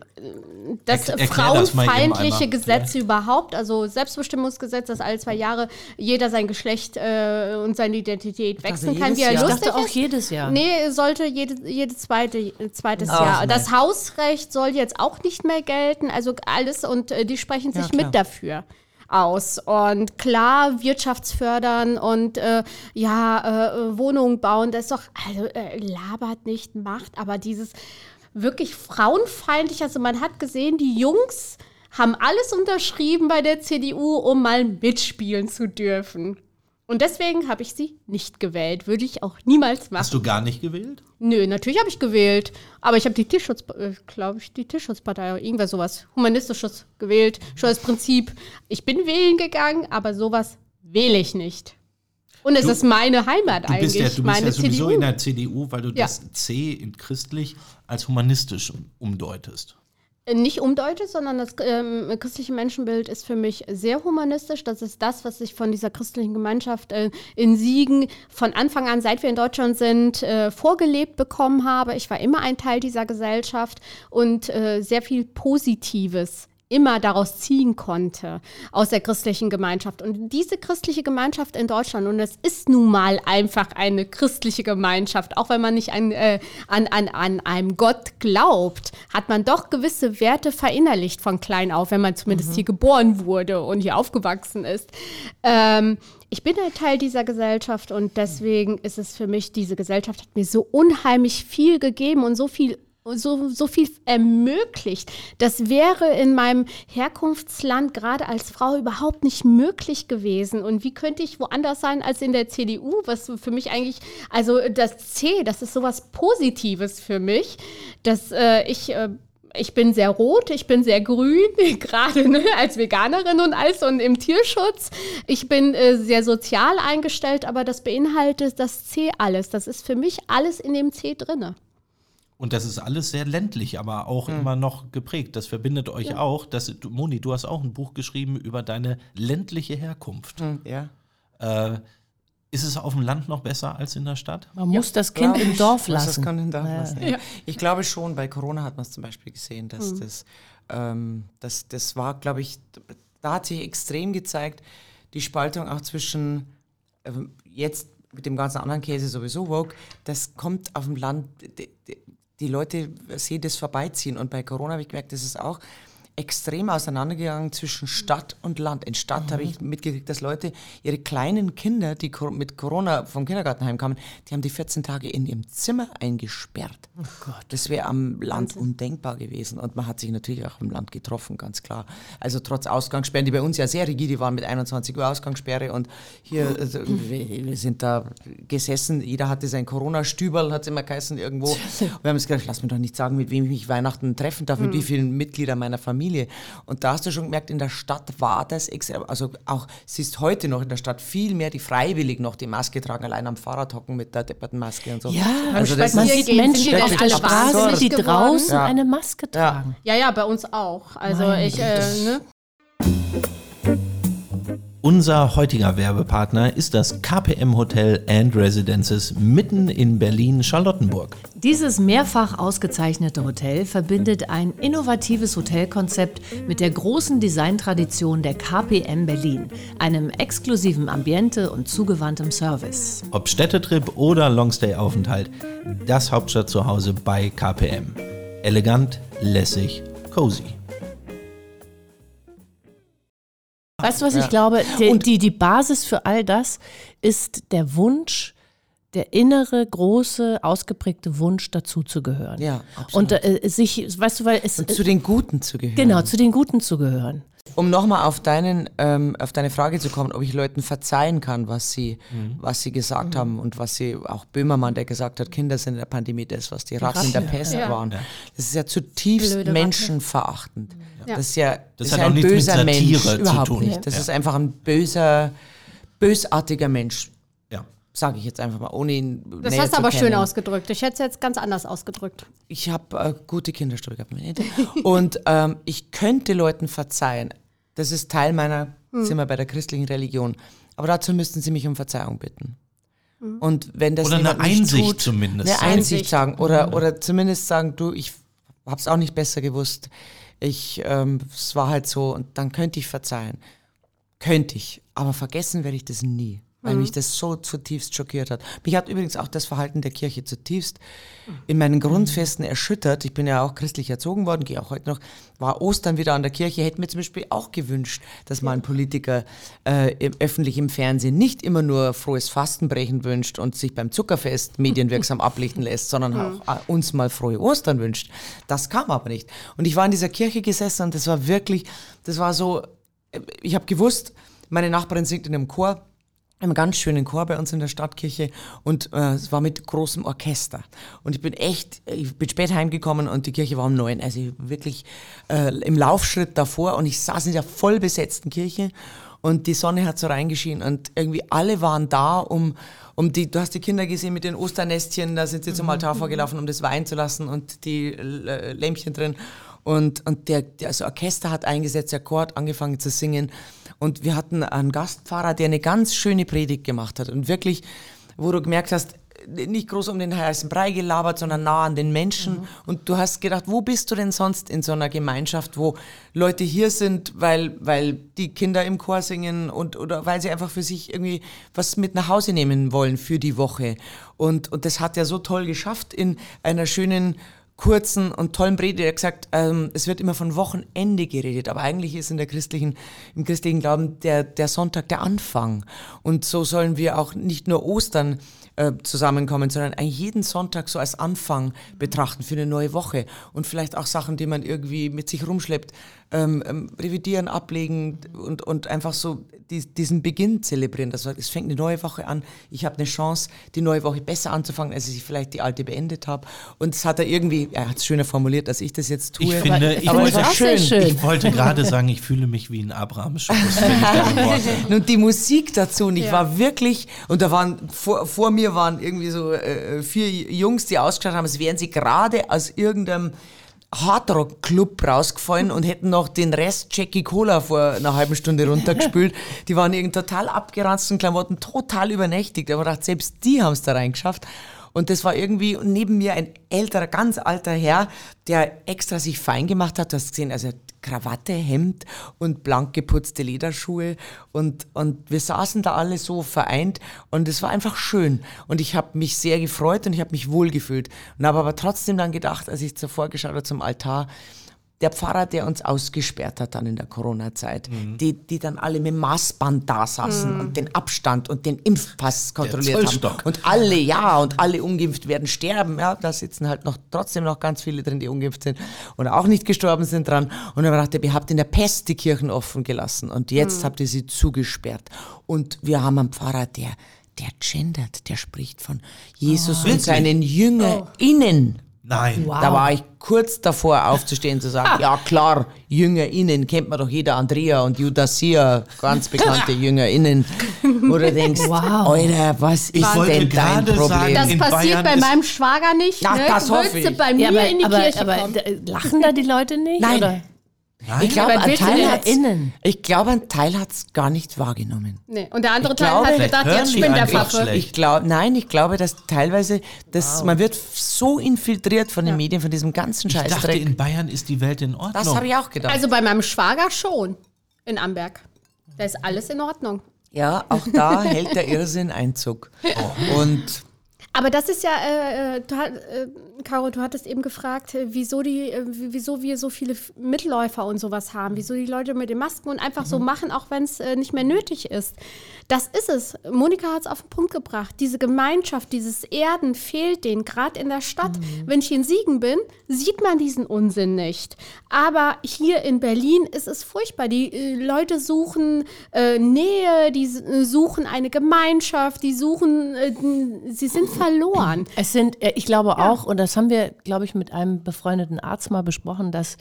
das Erk- erklär das frauenfeindliche einmal. Gesetz überhaupt, also Selbstbestimmungsgesetz, dass alle zwei Jahre jeder sein Geschlecht äh, und seine Identität wechseln kann, jedes wie er Jahr. Ich lustig dachte auch ist. jedes Jahr. Nee, sollte jede, jede zweite, zweites Ach, Jahr. nein. Das Hausrecht soll jetzt auch nicht mehr gelten. Also alles und äh, die sprechen sich klar. mit dafür aus. Und klar, wirtschaftsfördern und äh, ja, äh, Wohnungen bauen, das ist doch, also äh, labert nicht, macht, aber dieses wirklich frauenfeindlich, also man hat gesehen, die Jungs haben alles unterschrieben bei der CDU, um mal mitspielen zu dürfen. Und deswegen habe ich sie nicht gewählt. Würde ich auch niemals machen. Hast du gar nicht gewählt? Nö, natürlich habe ich gewählt. Aber ich habe die Tierschutz, äh, glaube ich, die Tierschutzpartei oder irgendwas sowas Humanistisches gewählt. Schon das Prinzip, ich bin wählen gegangen, aber sowas wähle ich nicht. Und es Du- ist meine Heimat Du eigentlich, bist ja, du bist meine ja sowieso CDU. in der CDU, weil du Ja. das C in christlich als humanistisch umdeutest. nicht umdeutet, sondern das ähm, christliche Menschenbild ist für mich sehr humanistisch. Das ist das, was ich von dieser christlichen Gemeinschaft äh, in Siegen von Anfang an, seit wir in Deutschland sind, äh, vorgelebt bekommen habe. Ich war immer ein Teil dieser Gesellschaft und äh, sehr viel Positives immer daraus ziehen konnte aus der christlichen Gemeinschaft. Und diese christliche Gemeinschaft in Deutschland, und es ist nun mal einfach eine christliche Gemeinschaft, auch wenn man nicht an, äh, an, an, an einem Gott glaubt, hat man doch gewisse Werte verinnerlicht von klein auf, wenn man zumindest hier geboren wurde und hier aufgewachsen ist. Ähm, ich bin ein Teil dieser Gesellschaft und deswegen ist es für mich, diese Gesellschaft hat mir so unheimlich viel gegeben und so viel so, so viel ermöglicht. Das wäre in meinem Herkunftsland gerade als Frau überhaupt nicht möglich gewesen. Und wie könnte ich woanders sein als in der CDU, was für mich eigentlich, also das C, das ist sowas Positives für mich, dass äh, ich. Äh, ich bin sehr rot, ich bin sehr grün, [LAUGHS] gerade ne, als Veganerin und alles und im Tierschutz. Ich bin äh, sehr sozial eingestellt, aber das beinhaltet das C alles. Das ist für mich alles in dem C drinne. Und das ist alles sehr ländlich, aber auch Hm. immer noch geprägt. Das verbindet euch auch. Das, Moni, du hast auch ein Buch geschrieben über deine ländliche Herkunft. ja. Äh, ist es auf dem Land noch besser als in der Stadt? Man muss das Kind im Dorf lassen. Das kann im Dorf Ja. lassen. Ja. Ich glaube schon, bei Corona hat man es zum Beispiel gesehen, dass Mhm. das, ähm, das, das war, glaube ich, da hat sich extrem gezeigt, die Spaltung auch zwischen ähm, jetzt mit dem ganzen anderen Käse sowieso woke, das kommt auf dem Land, die, Leute sehen das vorbeiziehen. Und bei Corona habe ich gemerkt, das ist auch extrem auseinandergegangen zwischen Stadt und Land. In Stadt habe ich mitgekriegt, dass Leute ihre kleinen Kinder, die mit Corona vom Kindergarten heimkamen, die haben die 14 Tage in ihrem Zimmer eingesperrt. Oh Gott. Das wäre am Land undenkbar gewesen. Und man hat sich natürlich auch im Land getroffen, ganz klar. Also trotz Ausgangssperren, die bei uns ja sehr rigide waren mit 21 Uhr Ausgangssperre. Und hier also, wir sind da gesessen, jeder hatte sein Corona-Stüberl, hat es immer geheißen, irgendwo. [LAUGHS] Und wir haben uns gedacht, lass mir doch nicht sagen, mit wem ich mich Weihnachten treffen darf, mit wie vielen Mitgliedern meiner Familie. Und da hast du schon gemerkt, in der Stadt war das extrem, also auch, es ist heute noch in der Stadt viel mehr, die freiwillig noch die Maske tragen, allein am Fahrrad hocken mit der depperten Maske und so. Ja, also das man ist, sieht Menschen auf der Straße, die draußen Ja. eine Maske tragen. Ja, ja, bei uns auch. Also Mein ich, äh, ne? Unser heutiger Werbepartner ist das KPM Hotel and Residences mitten in Berlin-Charlottenburg. Dieses mehrfach ausgezeichnete Hotel verbindet ein innovatives Hotelkonzept mit der großen Designtradition der KPM Berlin, einem exklusiven Ambiente und zugewandtem Service. Ob Städtetrip oder Longstay-Aufenthalt, das Hauptstadt zu Hause bei KPM. Elegant, lässig, cozy. Weißt du, was ich glaube? Die, die, die Basis für all das ist der Wunsch, der innere, große, ausgeprägte Wunsch, dazuzugehören. Ja, absolut. Und äh, sich, weißt du, weil es. und zu den Guten zu gehören. genau, zu den Guten zu gehören. Um nochmal auf, deinen, ähm, auf deine Frage zu kommen, ob ich Leuten verzeihen kann, was sie, was sie gesagt haben und was sie, auch Böhmermann, der gesagt hat, Kinder sind in der Pandemie das, was die Ratten in der Pest Ja. waren. Das ist ja zutiefst Blöde menschenverachtend. Ja. Das ist ja, das ist hat auch ein mit böser Satire Mensch. zu Überhaupt tun. nicht. Das Ja. ist einfach ein böser, bösartiger Mensch, Ja. sage ich jetzt einfach mal, ohne ihn Das näher hast du aber schön kennen. ausgedrückt. Ich hätte es jetzt ganz anders ausgedrückt. ich habe äh, gute Kinderstube gehabt. Und ähm, ich könnte Leuten verzeihen. Das ist Teil meiner, sind wir bei der christlichen Religion. Aber dazu müssten sie mich um Verzeihung bitten. Und wenn das Oder eine Einsicht tut, zumindest Eine sagen. Einsicht Einsicht. sagen. Oder, oder zumindest sagen, du, ich habe es auch nicht besser gewusst. Ich, ähm, es war halt so. Und dann könnte ich verzeihen. Könnte ich. Aber vergessen werde ich das nie. Weil mich das so zutiefst schockiert hat. Mich hat übrigens auch das Verhalten der Kirche zutiefst in meinen Grundfesten erschüttert. Ich bin ja auch christlich erzogen worden, gehe auch heute noch. War Ostern wieder an der Kirche, hätte mir zum Beispiel auch gewünscht, dass mal ein Politiker äh, im, öffentlich im Fernsehen nicht immer nur frohes Fastenbrechen wünscht und sich beim Zuckerfest [LAUGHS] medienwirksam ablichten lässt, sondern auch äh, uns mal frohe Ostern wünscht. Das kam aber nicht. Und ich war in dieser Kirche gesessen und das war wirklich, das war so, äh, ich habe gewusst, meine Nachbarin singt in einem Chor einem ganz schönen Chor bei uns in der Stadtkirche und äh, es war mit großem Orchester. Und ich bin echt, ich bin spät heimgekommen und die Kirche war um neun, also wirklich äh, im Laufschritt davor und ich saß in der voll besetzten Kirche und die Sonne hat so reingeschienen und irgendwie alle waren da, um, um die, du hast die Kinder gesehen mit den Osternestchen, da sind sie zum Altar vorgelaufen, um das Wein zu lassen und die äh, Lämpchen drin. Und, und der, der also Orchester hat eingesetzt, der Chor hat angefangen zu singen. Und wir hatten einen Gastpfarrer, der eine ganz schöne Predigt gemacht hat. Und wirklich, wo du gemerkt hast, nicht groß um den heißen Brei gelabert, sondern nah an den Menschen. Und du hast gedacht, wo bist du denn sonst in so einer Gemeinschaft, wo Leute hier sind, weil, weil die Kinder im Chor singen und oder weil sie einfach für sich irgendwie was mit nach Hause nehmen wollen für die Woche. Und, und das hat er so toll geschafft in einer schönen kurzen und tollen Predigt. Er hat gesagt, ähm, es wird immer von Wochenende geredet, aber eigentlich ist in der christlichen, im christlichen Glauben der, der Sonntag der Anfang. Und so sollen wir auch nicht nur Ostern äh, zusammenkommen, sondern jeden Sonntag so als Anfang betrachten für eine neue Woche und vielleicht auch Sachen, die man irgendwie mit sich rumschleppt, ähm, ähm, revidieren, ablegen und, und einfach so die, diesen Beginn zelebrieren. Das heißt, es fängt eine neue Woche an. Ich habe eine Chance, die neue Woche besser anzufangen, als ich vielleicht die alte beendet habe. Und das hat er irgendwie, er hat es schöner formuliert, als ich das jetzt tue. Ich finde, ich aber es wollte, sehr schön. ich wollte gerade sagen, ich fühle mich wie ein Abraham-Schuss, Worte. [LAUGHS] Und die Musik dazu, und ich Ja. war wirklich, und da waren, vor, vor mir waren irgendwie so äh, vier Jungs, die ausgeschaut haben, als wären sie gerade aus irgendeinem Hardrock-Club rausgefallen und hätten noch den Rest Jackie Cola vor einer halben Stunde runtergespült. [LAUGHS] Die waren irgendwie total abgeranzten Klamotten, total übernächtigt. Aber ich dachte, selbst die haben es da reingeschafft. Und das war irgendwie neben mir ein älterer, ganz alter Herr, der extra sich fein gemacht hat. Du hast gesehen, also Krawatte, Hemd und blank geputzte Lederschuhe. Und, und wir saßen da alle so vereint und es war einfach schön. Und ich habe mich sehr gefreut und ich habe mich wohl gefühlt. Und habe aber trotzdem dann gedacht, als ich zuvor geschaut habe zum Altar, der Pfarrer, der uns ausgesperrt hat dann in der Corona-Zeit, die, die dann alle mit dem Maßband da saßen und den Abstand und den Impfpass kontrolliert haben. Und alle, ja, und alle ungeimpft werden sterben. Ja, da sitzen halt noch trotzdem noch ganz viele drin, die ungeimpft sind und auch nicht gestorben sind dran. Und dann dachte ich, ihr habt in der Pest die Kirchen offen gelassen und jetzt habt ihr sie zugesperrt. Und wir haben einen Pfarrer, der, der gendert, der spricht von Jesus und Wirklich? seinen JüngerInnen. Nein. Da war ich kurz davor aufzustehen zu sagen, ja klar, JüngerInnen kennt man doch jeder, Andrea und Judasia, ganz bekannte [LAUGHS] JüngerInnen. Wo du denkst, Wow. Alter, was ist wollte denn dein Problem? sagen, Das passiert Bayern bei meinem Schwager nicht. Ach, ne? das hoffe du ich. bei mir Ja, aber, in die aber, Kirche aber kommen? d- lachen da die Leute nicht? Nein. Oder? Ich glaube, ein Teil hat's, innen? ich glaube, ein Teil hat es gar nicht wahrgenommen. Nee. Und der andere Ich Teil glaube, hat gedacht, jetzt spinnt der schlecht. Ich glaube, nein, ich glaube, dass teilweise, dass man wird so infiltriert von den Medien, von diesem ganzen Ich dachte, in Bayern ist die Welt in Ordnung. Das habe ich auch gedacht. Also bei meinem Schwager schon. In Amberg. Da ist alles in Ordnung. ja, auch da hält der Irrsinn Einzug. Und Aber das ist ja, äh, äh, du, äh, Caro, du hattest eben gefragt, äh, wieso, die, äh, wie- wieso wir so viele Mitläufer und sowas haben, wieso die Leute mit den Masken und einfach so machen, auch wenn es äh, nicht mehr nötig ist. Das ist es. Monika hat es auf den Punkt gebracht. Diese Gemeinschaft, dieses Erden fehlt denen, gerade in der Stadt. Wenn ich in Siegen bin, sieht man diesen Unsinn nicht. Aber hier in Berlin ist es furchtbar. Die Leute suchen äh, Nähe, die suchen eine Gemeinschaft, die suchen, sie sind verloren. Es sind, äh, ich glaube auch, und das haben wir, glaube ich, mit einem befreundeten Arzt mal besprochen, dass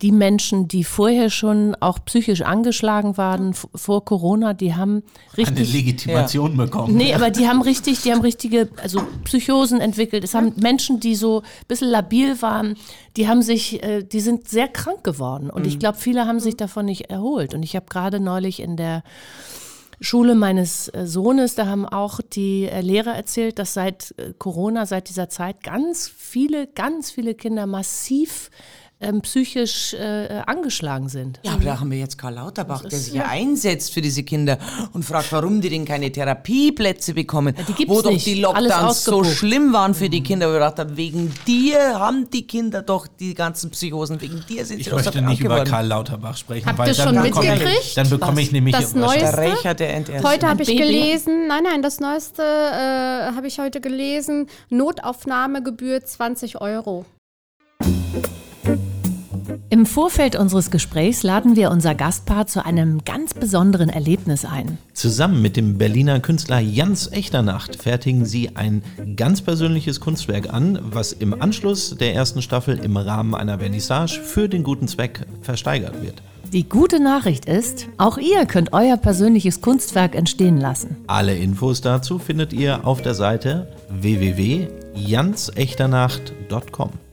die Menschen, die vorher schon auch psychisch angeschlagen waren vor Corona, die haben eine richtig Legitimation bekommen. Nee, aber die haben richtig, die haben richtige, also Psychosen entwickelt. Es haben Menschen, die so ein bisschen labil waren, die haben sich, äh, die sind sehr krank geworden. Und ich glaube, viele haben sich davon nicht erholt. Und ich habe gerade neulich in der Schule meines äh, Sohnes, da haben auch die äh, Lehrer erzählt, dass seit äh, Corona, seit dieser Zeit ganz viele, ganz viele Kinder massiv ähm, psychisch äh, angeschlagen sind. Ja, aber da haben wir jetzt Karl Lauterbach, der sich ja einsetzt für diese Kinder und fragt, warum die denn keine Therapieplätze bekommen. die gibt's wo doch nicht. die Lockdowns so schlimm waren für die Kinder. Wo ich gedacht habe, wegen dir haben die Kinder doch die ganzen Psychosen, wegen dir sind sie Ich doch so möchte nicht über geworden. Karl Lauterbach sprechen, Habt weil ihr dann schon bekomme ich, mitgekriegt? dann bekomme ich nämlich Das Neueste? Der Rächer der. Heute habe ich Baby? gelesen, nein, nein, das Neueste äh, habe ich heute gelesen, Notaufnahmegebühr 20 Euro. Im Vorfeld unseres Gesprächs laden wir unser Gastpaar zu einem ganz besonderen Erlebnis ein. Zusammen mit dem Berliner Künstler Jans Echternacht fertigen sie ein ganz persönliches Kunstwerk an, was im Anschluss der ersten Staffel im Rahmen einer Vernissage für den guten Zweck versteigert wird. Die gute Nachricht ist, auch ihr könnt euer persönliches Kunstwerk entstehen lassen. Alle Infos dazu findet ihr auf der Seite www.jansechternacht.com.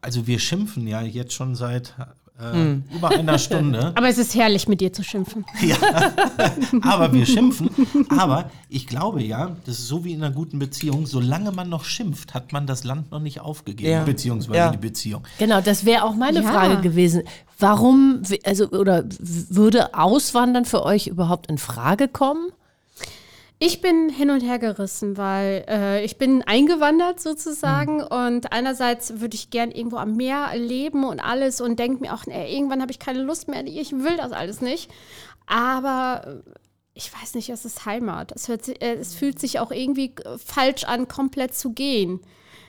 Also wir schimpfen ja jetzt schon seit äh, über einer Stunde. [LAUGHS] Aber es ist herrlich, mit dir zu schimpfen. [LAUGHS] aber wir schimpfen. Aber ich glaube ja, das ist so wie in einer guten Beziehung, solange man noch schimpft, hat man das Land noch nicht aufgegeben, Ja. beziehungsweise Ja. die Beziehung. Genau, das wäre auch meine Ja. Frage gewesen. Warum, also, oder würde Auswandern für euch überhaupt in Frage kommen? Ich bin hin und her gerissen, weil äh, ich bin eingewandert sozusagen und einerseits würde ich gern irgendwo am Meer leben und alles und denke mir auch, nee, irgendwann habe ich keine Lust mehr, ich will das alles nicht. Aber äh, ich weiß nicht, es ist Heimat. Es, hört, äh, es fühlt sich auch irgendwie äh, falsch an, komplett zu gehen.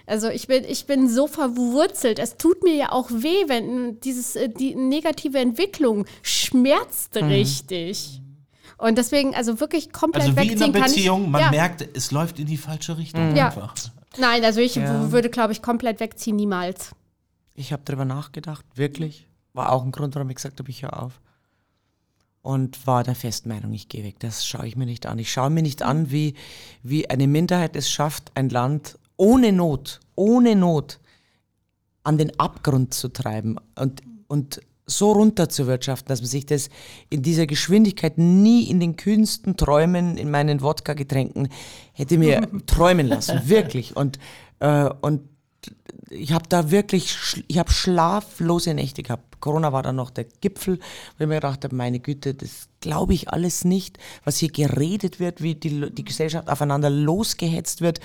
Also ich bin, ich bin so verwurzelt. Es tut mir ja auch weh, wenn dieses, die negative Entwicklung schmerzt richtig. Und deswegen, also wirklich komplett Also wie in wegziehen einer kann ich- Beziehung, man ja. merkt, es läuft in die falsche Richtung Ja. einfach. Nein, also ich Ja. würde, glaube ich, komplett wegziehen, niemals. Ich habe darüber nachgedacht, wirklich. War auch ein Grund, warum ich gesagt habe, ich höre auf. Und war der festen Meinung, ich gehe weg. Das schaue ich mir nicht an. Ich schaue mir nicht an, wie, wie eine Minderheit es schafft, ein Land ohne Not, ohne Not an den Abgrund zu treiben und, und so runter zu wirtschaften, dass man sich das in dieser Geschwindigkeit nie in den kühnsten Träumen, in meinen Wodka-Getränken hätte mir [LAUGHS] träumen lassen. Wirklich. Und, äh, und ich habe da wirklich, ich habe schlaflose Nächte gehabt. Corona war dann noch der Gipfel, weil ich mir gedacht habe, meine Güte, das glaube ich alles nicht, was hier geredet wird, wie die, die Gesellschaft aufeinander losgehetzt wird,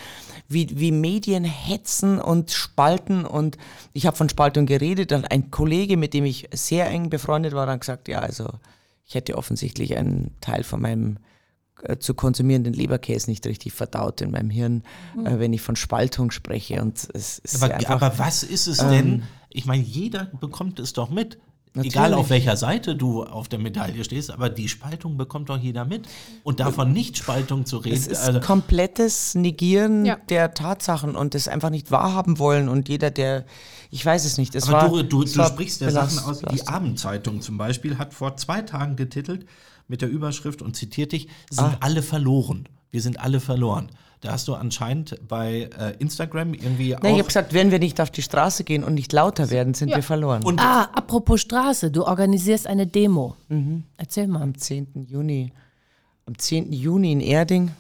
wie, wie Medien hetzen und spalten und ich habe von Spaltung geredet und ein Kollege, mit dem ich sehr eng befreundet war, dann gesagt, ja, also ich hätte offensichtlich einen Teil von meinem zu konsumierenden Leberkäse nicht richtig verdaut in meinem Hirn, äh, wenn ich von Spaltung spreche. Und es ist Aber, einfach, aber was ist es denn? Ich meine, jeder bekommt es doch mit. Egal Natürlich. auf welcher Seite du auf der Medaille stehst, aber die Spaltung bekommt doch jeder mit. Und davon nicht Spaltung zu reden, es ist also, komplettes Negieren Ja. der Tatsachen und das einfach nicht wahrhaben wollen. Und jeder, der, ich weiß es nicht, es aber war, du, du, es du war sprichst ja belast- Sachen aus. Die. Abendzeitung zum Beispiel hat vor zwei Tagen getitelt mit der Überschrift und zitiert dich, sind Ah. alle verloren. Wir sind alle verloren. Da hast du anscheinend bei äh, Instagram irgendwie Nein, ich auch habe gesagt, wenn wir nicht auf die Straße gehen und nicht lauter werden, sind Ja. wir verloren. Und- Ah, apropos Straße, du organisierst eine Demo. Mhm. Erzähl mal. am 10. Juni. Am 10. Juni in Erding.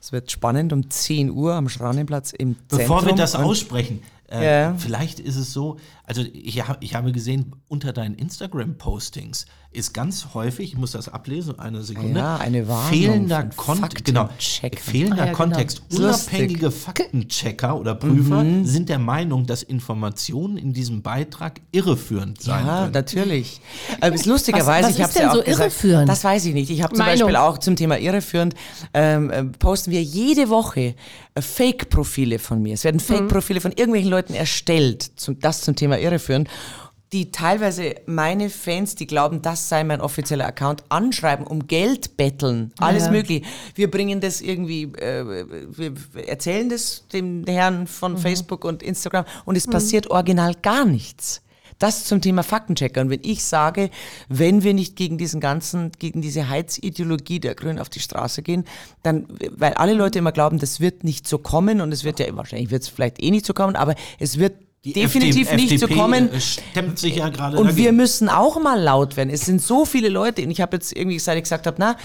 Es wird spannend um 10 Uhr am Schranenplatz im Bevor Zentrum. wir das aussprechen, äh, Ja. vielleicht ist es so, also ich, ich habe gesehen, unter deinen Instagram-Postings ist ganz häufig, ich muss das ablesen, eine Sekunde, Ja, eine Warnung fehlender, Kont genau, fehlender Ah, ja, genau. Kontext. Ist Unabhängige Faktenchecker oder Prüfer sind der Meinung, dass Informationen in diesem Beitrag irreführend sein Ja, können. natürlich. Aber es ist lustigerweise, was ich habe ist denn ja auch so gesagt, irreführend? Das weiß ich nicht. Ich habe zum Meinung. Beispiel auch zum Thema irreführend ähm, äh, posten wir jede Woche äh, Fake-Profile von mir. Es werden Fake-Profile von irgendwelchen Leuten erstellt, zum, das zum Thema irreführend die teilweise meine Fans, die glauben, das sei mein offizieller Account, anschreiben, um Geld betteln, alles Ja. mögliche. Wir bringen das irgendwie, äh, wir erzählen das dem Herrn von Facebook und Instagram und es passiert original gar nichts. Das zum Thema Faktenchecker. Und wenn ich sage, wenn wir nicht gegen diesen ganzen, gegen diese Heizideologie der Grünen auf die Straße gehen, dann, weil alle Leute immer glauben, das wird nicht so kommen und es wird ja, wahrscheinlich wird es vielleicht eh nicht so kommen, aber es wird Die definitiv FD- nicht FDP kommen. äh, stemmt sich ja gerade Und dagegen. wir müssen auch mal laut werden. Es sind so viele Leute. Und ich habe jetzt irgendwie, seit ich gesagt habe, na,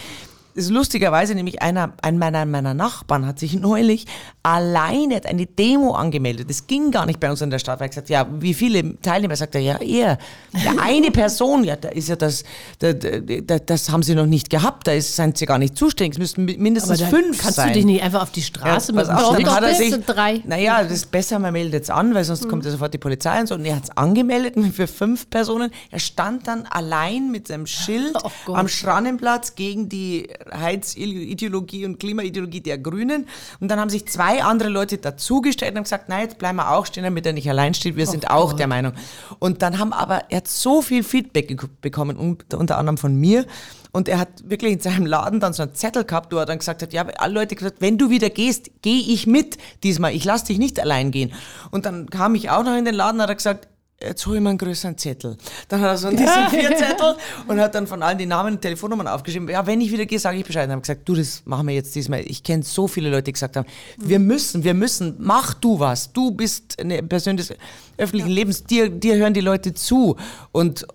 ist lustigerweise nämlich einer, ein meiner, meiner Nachbarn hat sich [LAUGHS] neulich alleine hat eine Demo angemeldet. Das ging gar nicht bei uns in der Stadt. Er hat gesagt, ja, wie viele Teilnehmer? Sagt er, ja, er. Ja, eine Person, ja, da ist ja das, da, da, da, das haben sie noch nicht gehabt. Da ist, sind sie gar nicht zuständig. Es müssten mi- mindestens da fünf kannst sein. du dich nicht einfach auf die Straße Ja, mit dem doch, hat er sich, drei. Naja, das ist besser, man meldet jetzt an, weil sonst kommt ja sofort die Polizei und so. Und er hat es angemeldet [LAUGHS] für fünf Personen. Er stand dann allein mit seinem Schild [LAUGHS] Oh am Schrannenplatz gegen die Heizideologie und Klimaideologie der Grünen. Und dann haben sich zwei andere Leute dazugestellt und haben gesagt, nein, jetzt bleiben wir auch stehen, damit er nicht allein steht. Wir sind auch der Meinung. Und dann haben aber, er hat so viel Feedback bekommen, unter, anderem von mir. Und er hat wirklich in seinem Laden dann so einen Zettel gehabt, wo er dann gesagt hat, ja, alle Leute gesagt, wenn du wieder gehst, gehe ich mit diesmal. Ich lass dich nicht allein gehen. Und dann kam ich auch noch in den Laden, hat er gesagt, jetzt hol ich mir einen größeren Zettel. Dann hat er so diesen [LAUGHS] vier Zettel und hat dann von allen die Namen und Telefonnummern aufgeschrieben. Ja, wenn ich wieder gehe, sage ich Bescheid. Dann haben gesagt, du, das machen wir jetzt diesmal. Ich kenne so viele Leute, die gesagt haben, wir müssen, wir müssen, mach du was. Du bist eine Person des öffentlichen Lebens, dir, dir hören die Leute zu. Und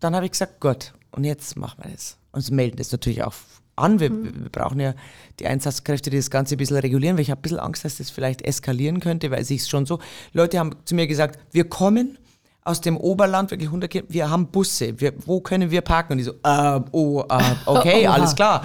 dann habe ich gesagt, Gott, und jetzt machen wir das. Und sie melden das natürlich auch an. Wir, wir brauchen ja die Einsatzkräfte, die das Ganze ein bisschen regulieren, weil ich habe ein bisschen Angst, dass das vielleicht eskalieren könnte, weil sich schon so, Leute haben zu mir gesagt, wir kommen aus dem Oberland, wirklich 100 Kilometer, wir haben Busse, wir, wo können wir parken? Und die so, äh, oh, äh, okay, [LAUGHS] alles klar.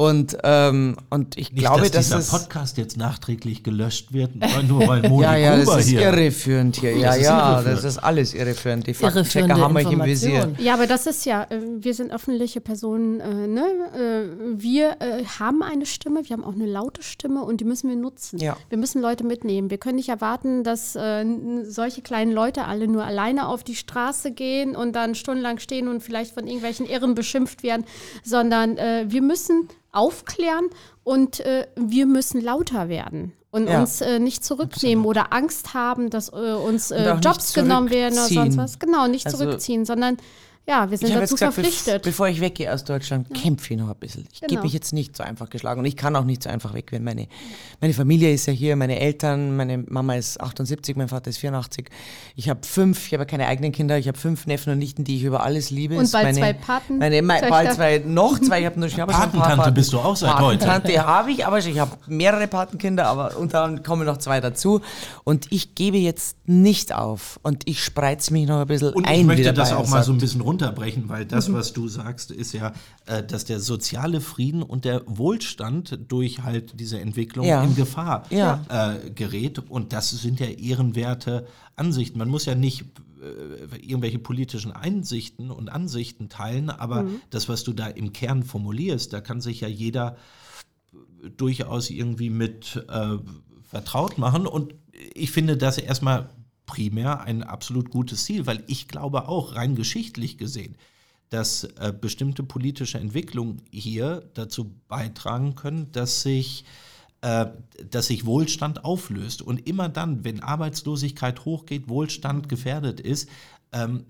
Und, ähm, und ich Nicht, glaube, dass dass dieser es... Podcast jetzt nachträglich gelöscht wird, nur weil Moni [LAUGHS] Ja, ja, Gruber das ist hier. irreführend hier. Ja, Das ja, irreführend. das ist alles irreführend. Die Faktenchecker haben euch im Visier. Ja, aber das ist ja, äh, wir sind öffentliche Personen, äh, ne? Äh, wir äh, haben eine Stimme, wir haben auch eine laute Stimme und die müssen wir nutzen. Ja. Wir müssen Leute mitnehmen. Wir können nicht erwarten, dass äh, solche kleinen Leute alle nur alleine auf die Straße gehen und dann stundenlang stehen und vielleicht von irgendwelchen Irren beschimpft werden, sondern äh, wir müssen aufklären und äh, wir müssen lauter werden. Und Ja. uns äh, nicht zurücknehmen oder Angst haben, dass äh, uns äh, Jobs genommen werden oder sonst was. Genau, nicht Also- zurückziehen, sondern ja, wir sind Ich habe dazu jetzt gesagt, verpflichtet. bevor ich weggehe aus Deutschland, kämpfe ich noch ein bisschen. Ich Genau. gebe mich jetzt nicht so einfach geschlagen und ich kann auch nicht so einfach weg, wenn meine, meine Familie ist ja hier, meine Eltern, meine Mama ist 78, mein Vater ist 84. Ich habe fünf, ich habe keine eigenen Kinder, ich habe fünf Neffen und Nichten, die ich über alles liebe. Und bald meine, zwei Paten- Meine, mein, Töchter. bald zwei, noch zwei, ich habe nur ich Patentante Paten- bist du auch seit heute. Patentante habe ich, aber ich habe mehrere Patenkinder, aber unter anderem kommen noch zwei dazu. Und ich gebe jetzt nicht auf und ich spreiz mich noch ein bisschen Und ein. ich wie möchte das auch mal so ein bisschen runterbrechen, weil das, Mhm. was du sagst, ist ja, äh, dass der soziale Frieden und der Wohlstand durch halt diese Entwicklung Ja. in Gefahr Ja. äh, gerät. Und das sind ja ehrenwerte Ansichten. Man muss ja nicht äh, irgendwelche politischen Einsichten und Ansichten teilen, aber Mhm. das, was du da im Kern formulierst, da kann sich ja jeder durchaus irgendwie mit äh, vertraut machen. Und ich finde das erstmal primär ein absolut gutes Ziel, weil ich glaube auch rein geschichtlich gesehen, dass äh, bestimmte politische Entwicklungen hier dazu beitragen können, dass sich äh, dass sich Wohlstand auflöst. Und immer dann, wenn Arbeitslosigkeit hochgeht, Wohlstand gefährdet ist, ähm,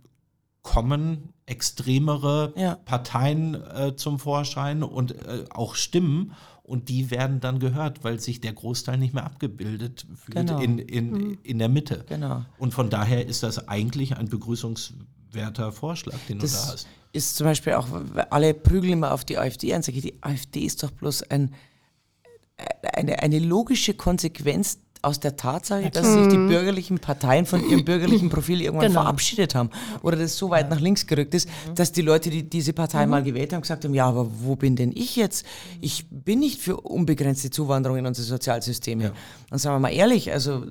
kommen extremere Ja. Parteien äh, zum Vorschein und äh, auch Stimmen. Und die werden dann gehört, weil sich der Großteil nicht mehr abgebildet fühlt Genau. in, in, in der Mitte. Genau. Und von daher ist das eigentlich ein begrüßungswerter Vorschlag, den du da Das hast. ist zum Beispiel auch, weil alle prügeln immer auf die AfD ein. Sag ich, die AfD ist doch bloß ein, eine, eine logische Konsequenz aus der Tatsache, dass sich die bürgerlichen Parteien von ihrem bürgerlichen Profil irgendwann Genau. verabschiedet haben oder das so weit nach links gerückt ist, dass die Leute, die diese Partei mal gewählt haben, gesagt haben, ja, aber wo bin denn ich jetzt? Ich bin nicht für unbegrenzte Zuwanderung in unsere Sozialsysteme. Und sagen wir mal ehrlich, also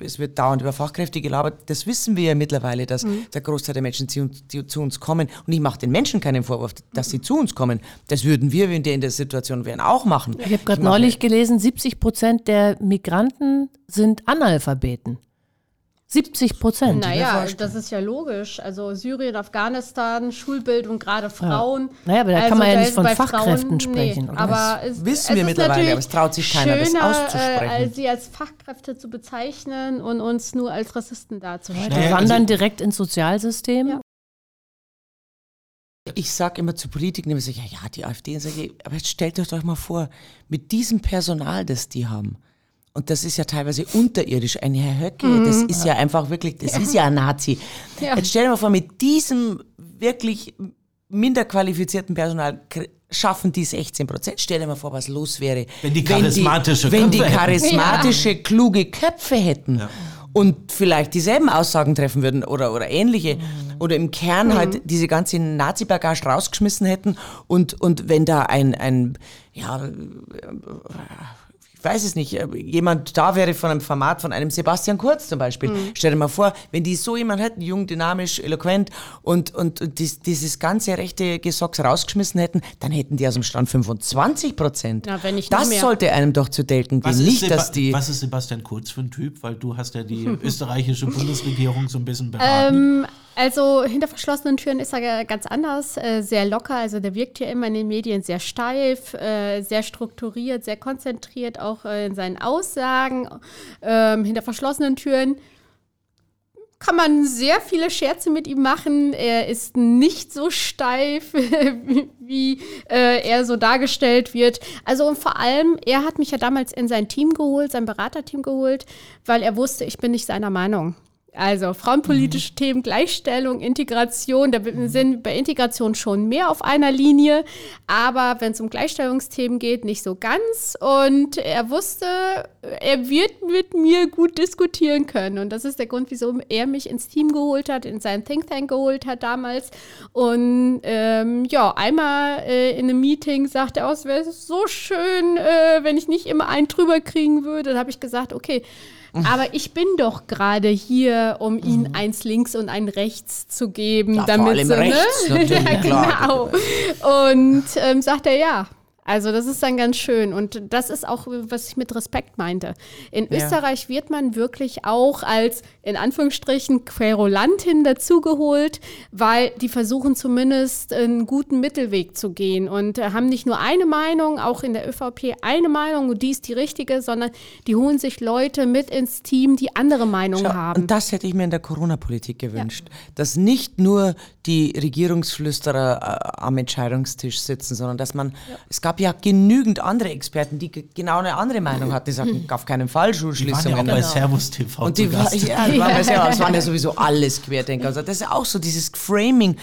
es wird dauernd über Fachkräfte gelabert, das wissen wir ja mittlerweile, dass der Großteil der Menschen zu, uns- die zu uns kommen. Und ich mache den Menschen keinen Vorwurf, dass sie zu uns kommen. Das würden wir, wenn wir in der Situation wären, auch machen. Ich habe gerade neulich gelesen, 70 Prozent der Migranten sind Analphabeten. 70 Prozent. Naja, das ist ja logisch. Also Syrien, Afghanistan, Schulbildung, gerade Frauen. Naja, aber da kann Also man ja nicht von bei Fachkräften sprechen, Nee, oder? aber es, wissen es wir ist mittlerweile, aber es traut sich keiner, das schöner, auszusprechen. Äh, als sie als Fachkräfte zu bezeichnen und uns nur als Rassisten darzustellen. Die wandern also- direkt ins Sozialsystem. Ja. Ich sage immer zu Politikern, immer so, ja, ja, die AfD, und sag ich, aber stellt euch doch mal vor, mit diesem Personal, das die haben, und das ist ja teilweise unterirdisch, ein Herr Höcke, das ist ja einfach wirklich, das ist ja ein Nazi. Ja. Jetzt stell dir mal vor, mit diesem wirklich minder qualifizierten Personal schaffen die 16 Prozent. Stell dir mal vor, was los wäre. Wenn die charismatische Wenn die Köpfe hätten. charismatische, kluge Köpfe hätten. Und vielleicht dieselben Aussagen treffen würden oder, oder ähnliche. Oder im Kern halt diese ganze Nazi-Bagage rausgeschmissen hätten. Und, und wenn da ein, ein ja, ich weiß es nicht, äh, jemand da wäre von einem Format von einem Sebastian Kurz zum Beispiel. Stell dir mal vor, wenn die so jemanden hätten, jung, dynamisch, eloquent und, und, und dies, dieses ganze rechte Gesocks rausgeschmissen hätten, dann hätten die aus dem Stand 25 Prozent. Ja, das mehr. sollte einem doch zu denken gehen. Was ist, Nicht, Seba- dass die. was ist Sebastian Kurz für ein Typ? Weil du hast ja die [LAUGHS] österreichische Bundesregierung so ein bisschen beraten. Ähm, also hinter verschlossenen Türen ist er ganz anders, äh, sehr locker. Also der wirkt ja immer in den Medien sehr steif, äh, sehr strukturiert, sehr konzentriert, auch äh, in seinen Aussagen. Ähm, hinter verschlossenen Türen kann man sehr viele Scherze mit ihm machen. Er ist nicht so steif, [LAUGHS] wie, er so dargestellt wird. Also und vor allem, er hat mich ja damals in sein Team geholt, sein Beraterteam geholt, weil er wusste, ich bin nicht seiner Meinung. Also frauenpolitische Themen, Gleichstellung, Integration, da sind wir bei Integration schon mehr auf einer Linie, aber wenn es um Gleichstellungsthemen geht, nicht so ganz. Und er wusste, er wird mit mir gut diskutieren können. Und das ist der Grund, wieso er mich ins Team geholt hat, in seinen Think Tank geholt hat damals. Und ähm, ja, einmal äh, in einem Meeting sagte er, oh, es wäre so schön, äh, wenn ich nicht immer einen drüber kriegen würde. Dann habe ich gesagt, okay, aber ich bin doch gerade hier, um ihnen eins links und ein rechts zu geben, Ja, vor damit allem sie, rechts, ne? natürlich, [LAUGHS] ja, klar. genau. Und ähm, sagt er ja. Also das ist dann ganz schön und das ist auch, was ich mit Respekt meinte. In Ja. Österreich wird man wirklich auch als in Anführungsstrichen Querulantin dazugeholt, weil die versuchen zumindest einen guten Mittelweg zu gehen und äh, haben nicht nur eine Meinung, auch in der ÖVP eine Meinung und die ist die richtige, sondern die holen sich Leute mit ins Team, die andere Meinungen Schau, haben. Und das hätte ich mir in der Corona-Politik gewünscht. Dass nicht nur die Regierungsflüsterer äh, am Entscheidungstisch sitzen, sondern dass man, es gab ja genügend andere Experten, die ge- genau eine andere Meinung hatten. Die sagten, auf keinen Fall Die waren ja auch Schulschließungen. bei Servus TV Und die war, [LAUGHS] ja, die waren, bei sehr- es waren ja sowieso alles Querdenker. Also das ist ja auch so dieses Framing,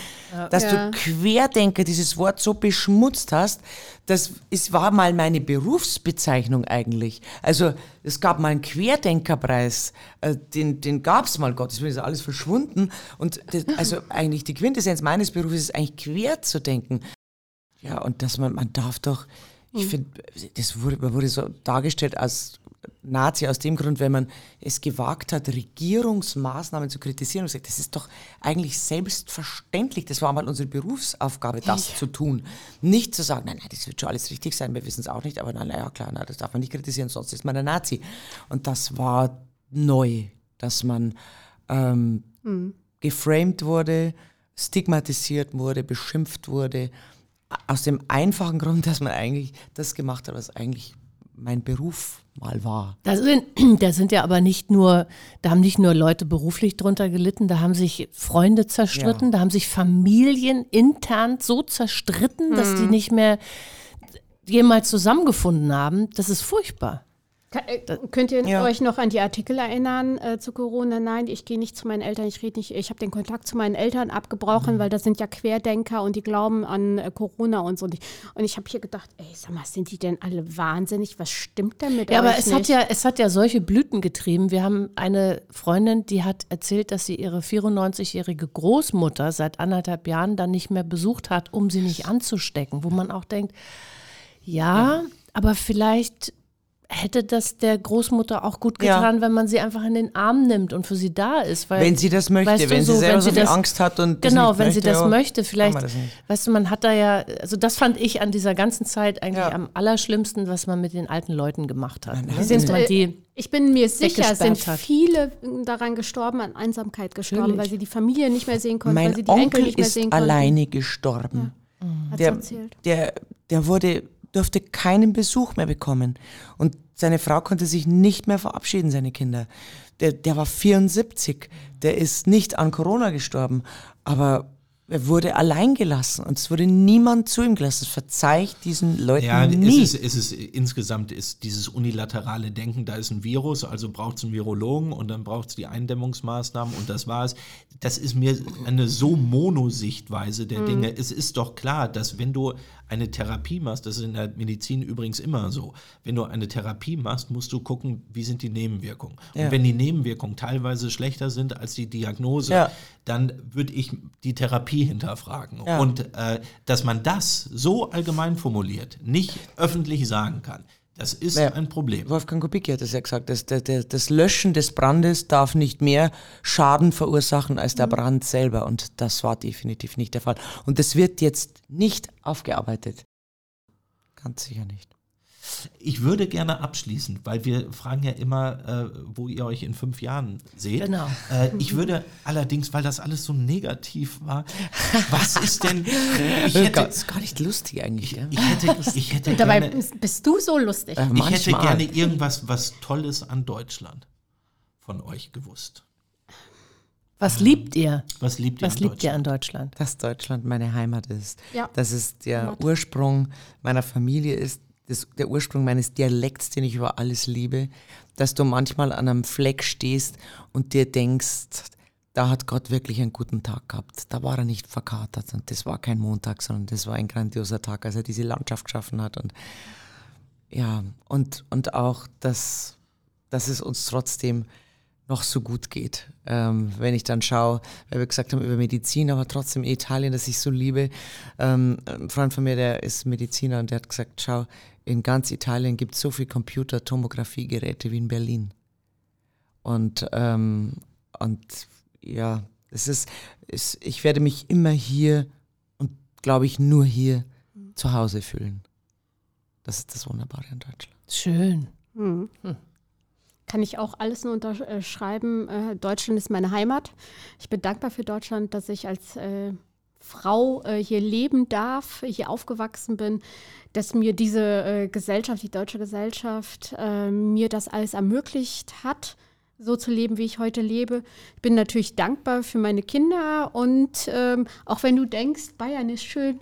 dass Ja. du Querdenker dieses Wort so beschmutzt hast. Das ist, war mal meine Berufsbezeichnung eigentlich. Also es gab mal einen Querdenkerpreis, äh, den, den gab es mal, Gottes Willen, ist alles verschwunden. Und das, also eigentlich die Quintessenz meines Berufs ist eigentlich quer zu denken. Ja, und dass man, man darf doch, ich finde, das wurde, man wurde so dargestellt als Nazi aus dem Grund, wenn man es gewagt hat, Regierungsmaßnahmen zu kritisieren und gesagt, das ist doch eigentlich selbstverständlich. Das war mal unsere Berufsaufgabe, das zu tun. Nicht zu sagen, nein, nein, das wird schon alles richtig sein, wir wissen es auch nicht, aber na, na ja, klar, na, das darf man nicht kritisieren, sonst ist man ein Nazi. Und das war neu, dass man ähm, geframed wurde, stigmatisiert wurde, beschimpft wurde. Aus dem einfachen Grund, dass man eigentlich das gemacht hat, was eigentlich mein Beruf mal war. Da sind, [CLEARS THROAT] da sind ja aber nicht nur, da haben nicht nur Leute beruflich drunter gelitten, da haben sich Freunde zerstritten, Ja. da haben sich Familien intern so zerstritten, dass die nicht mehr jemals zusammengefunden haben. Das ist furchtbar. Äh, Könnt ihr Ja. euch noch an die Artikel erinnern äh, zu Corona? Nein, ich gehe nicht zu meinen Eltern, ich rede nicht, ich habe den Kontakt zu meinen Eltern abgebrochen, weil das sind ja Querdenker und die glauben an äh, Corona und so. Und ich, und ich habe hier gedacht, ey, sag mal, sind die denn alle wahnsinnig? Was stimmt denn mit Ja, aber es nicht? hat ja, es hat ja solche Blüten getrieben. Wir haben eine Freundin, die hat erzählt, dass sie ihre 94-jährige Großmutter seit anderthalb Jahren dann nicht mehr besucht hat, um sie nicht anzustecken, wo man auch denkt, ja, aber vielleicht hätte das der Großmutter auch gut Ja. getan, wenn man sie einfach in den Arm nimmt und für sie da ist. Weil, Wenn sie das möchte, weißt du, wenn sie so, selber wenn so sie viel das- Angst hat und das Genau, wenn sie möchte, das ja, möchte, vielleicht, das weißt du, man hat da ja, also das fand ich an dieser ganzen Zeit eigentlich Ja. am allerschlimmsten, was man mit den alten Leuten gemacht hat. ne? Nein, Dass sind, man äh, die, Ich bin mir sicher, es sind viele daran gestorben, an Einsamkeit gestorben, Natürlich. weil sie die Familie nicht mehr sehen konnten, weil Mein sie die Enkel Onkel nicht mehr ist sehen konnten. alleine gestorben. Der, erzählt. der, der wurde, durfte keinen Besuch mehr bekommen. Und seine Frau konnte sich nicht mehr verabschieden, seine Kinder. Der, der war 74. Der ist nicht an Corona gestorben, aber er wurde allein gelassen und es wurde niemand zu ihm gelassen. Das verzeiht diesen Leuten Ja, nie. es ist, es ist insgesamt ist dieses unilaterale Denken, da ist ein Virus, also braucht es einen Virologen und dann braucht es die Eindämmungsmaßnahmen und das war's. Das ist mir eine so Monosichtweise der Dinge. Es ist doch klar, dass wenn du eine Therapie machst, das ist in der Medizin übrigens immer so, wenn du eine Therapie machst, musst du gucken, wie sind die Nebenwirkungen. Ja. Und wenn die Nebenwirkungen teilweise schlechter sind als die Diagnose, Ja. dann würde ich die Therapie hinterfragen. Ja. Und äh, dass man das so allgemein formuliert, nicht öffentlich sagen kann, das ist Ja. ein Problem. Wolfgang Kubicki hat das ja gesagt, das, das, das das Löschen des Brandes darf nicht mehr Schaden verursachen als der Brand selber. Und das war definitiv nicht der Fall. Und das wird jetzt nicht aufgearbeitet. Ganz sicher nicht. Ich würde gerne abschließen, weil wir fragen ja immer, äh, wo ihr euch in fünf Jahren seht. Genau. Äh, ich würde allerdings, weil das alles so negativ war, was ist denn, [LAUGHS] ich hätte, Das ist gar nicht lustig eigentlich. Ja? ich hätte, ich hätte [LAUGHS] Dabei gerne, bist, bist du so lustig. Äh, ich hätte gerne irgendwas, was Tolles an Deutschland von euch gewusst. was liebt ihr? Was liebt ihr Was an liebt ihr Deutschland? an Deutschland? dass Deutschland meine Heimat ist. Ja. Dass es der Ursprung meiner Familie ist, das, der Ursprung meines Dialekts, den ich über alles liebe. Dass du manchmal an einem Fleck stehst und dir denkst, da hat Gott wirklich einen guten Tag gehabt. Da war er nicht verkatert und das war kein Montag, sondern das war ein grandioser Tag, als er diese Landschaft geschaffen hat. Und ja, und, und auch, dass, dass es uns trotzdem noch so gut geht. Ähm, wenn ich dann schaue, weil wir gesagt haben über Medizin, aber trotzdem Italien, das ich so liebe. Ähm, ein Freund von mir, der ist Mediziner und der hat gesagt, schau, in ganz Italien gibt es so viel Computer-Tomographie-Geräte wie in Berlin. Und, ähm, und ja, es ist, es, ich werde mich immer hier und glaube ich nur hier zu Hause fühlen. Das ist das Wunderbare in Deutschland. Schön. Kann ich auch alles nur unterschreiben. Äh, Deutschland ist meine Heimat. Ich bin dankbar für Deutschland, dass ich als äh, Frau äh, hier leben darf, hier aufgewachsen bin, dass mir diese äh, Gesellschaft, die deutsche Gesellschaft, äh, mir das alles ermöglicht hat, so zu leben, wie ich heute lebe. Ich bin natürlich dankbar für meine Kinder und ähm, auch wenn du denkst, Bayern ist schön,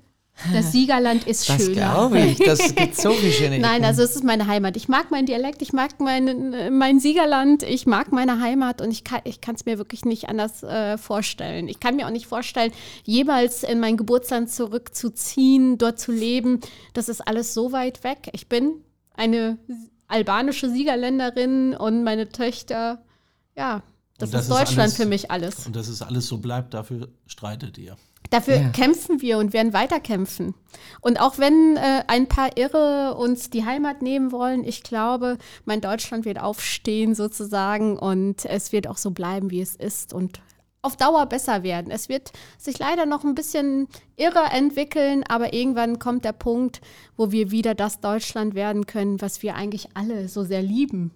das [LAUGHS] Siegerland ist Das schöner. glaube ich. Das [LAUGHS] gibt so viel schöne Nein, also es ist meine Heimat. Ich mag meinen Dialekt, ich mag mein, mein Siegerland, ich mag meine Heimat und ich kann es mir wirklich nicht anders äh, vorstellen. Ich kann mir auch nicht vorstellen, jemals in mein Geburtsland zurückzuziehen, dort zu leben. Das ist alles so weit weg. Ich bin eine albanische Siegerländerin und meine Töchter, ja, das, das ist ist Deutschland alles- für mich alles. Und dass es alles so bleibt, dafür streitet ihr. Dafür Ja. kämpfen wir und werden weiterkämpfen. Und auch wenn äh, ein paar Irre uns die Heimat nehmen wollen, ich glaube, mein Deutschland wird aufstehen sozusagen und es wird auch so bleiben, wie es ist und auf Dauer besser werden. Es wird sich leider noch ein bisschen irre entwickeln, aber irgendwann kommt der Punkt, wo wir wieder das Deutschland werden können, was wir eigentlich alle so sehr lieben.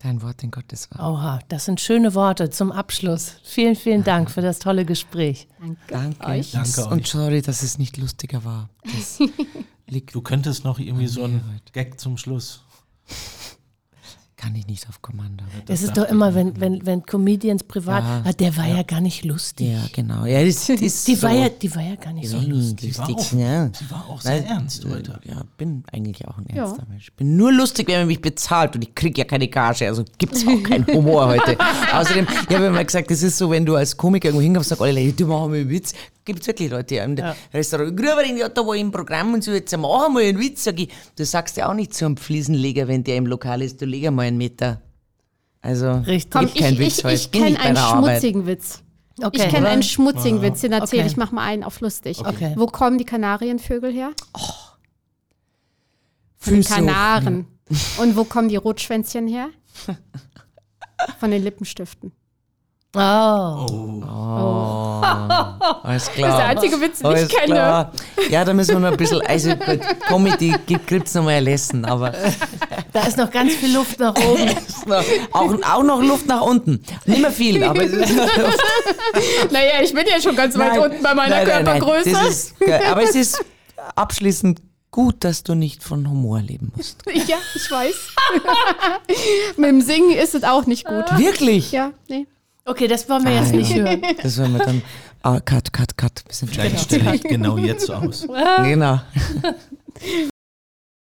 Dein Wort in Gottes Wort. Oha, das sind schöne Worte zum Abschluss. Vielen, vielen Dank für das tolle Gespräch. Danke, Danke. euch. Danke Und euch. sorry, dass es nicht lustiger war. Das [LAUGHS] liegt, Du könntest noch irgendwie so einen. Gag zum Schluss. Kann ich nicht auf Kommando. Es ist dachte doch immer, mir. wenn, wenn, wenn Comedians privat, Ja. ah, der war ja. gar nicht lustig. Ja, genau. Ja, das ist Die, so war ja, die war ja gar nicht so lustig. Sie war auch- ja. war auch sehr ernst äh, heute. Ja, bin eigentlich auch ein Ja. ernster Mensch. Bin nur lustig, wenn man mich bezahlt und ich kriege ja keine Gage, also gibt es auch keinen Humor heute. [LAUGHS] Außerdem, ich habe immer gesagt, das ist so, wenn du als Komiker irgendwo hinkommst und sagst, alle Leute, du mach mal einen Witz. Gibt es wirklich Leute im Ja. Restaurant, Grüberin, ja, da war ich im Programm und so, jetzt mach mal einen Witz. Sag ich, du sagst ja auch nicht zu einem Fliesenleger, wenn der im Lokal ist, du leg mal einen Meter. Also, Richtig. Komm, keinen ich, Witz ich, ich kenne einen Arbeit. schmutzigen Witz. Okay. Ich kenne einen schmutzigen Witz, den erzähle Okay. ich, mach mal einen auf lustig. Okay. Wo kommen die Kanarienvögel her? Von den. Kanaren. Und wo kommen die Rotschwänzchen her? [LAUGHS] Von den Lippenstiften. Oh. Oh, alles klar. Das ist der einzige Witz, den ich kenne. klar. Ja, da müssen wir noch ein bisschen, also gut, Comedy gibt es noch mal ein Lesson, aber [LAUGHS] Da ist noch ganz viel Luft nach [LAUGHS] oben. auch, auch noch Luft nach unten. Nicht mehr viel, aber es ist [LAUGHS] Naja, ich bin ja schon ganz weit unten bei meiner nein, nein, nein, Körpergröße. das ist, aber es ist abschließend gut, dass du nicht von Humor leben musst. ja, ich weiß. Mit dem Singen ist es auch nicht gut. Wirklich? Ja, nee. Okay, das wollen wir jetzt nicht hören. Das werden wir dann. Ah, cut, cut, cut. Wir sind Vielleicht stelle ich genau jetzt aus. Genau. [LAUGHS] [LAUGHS]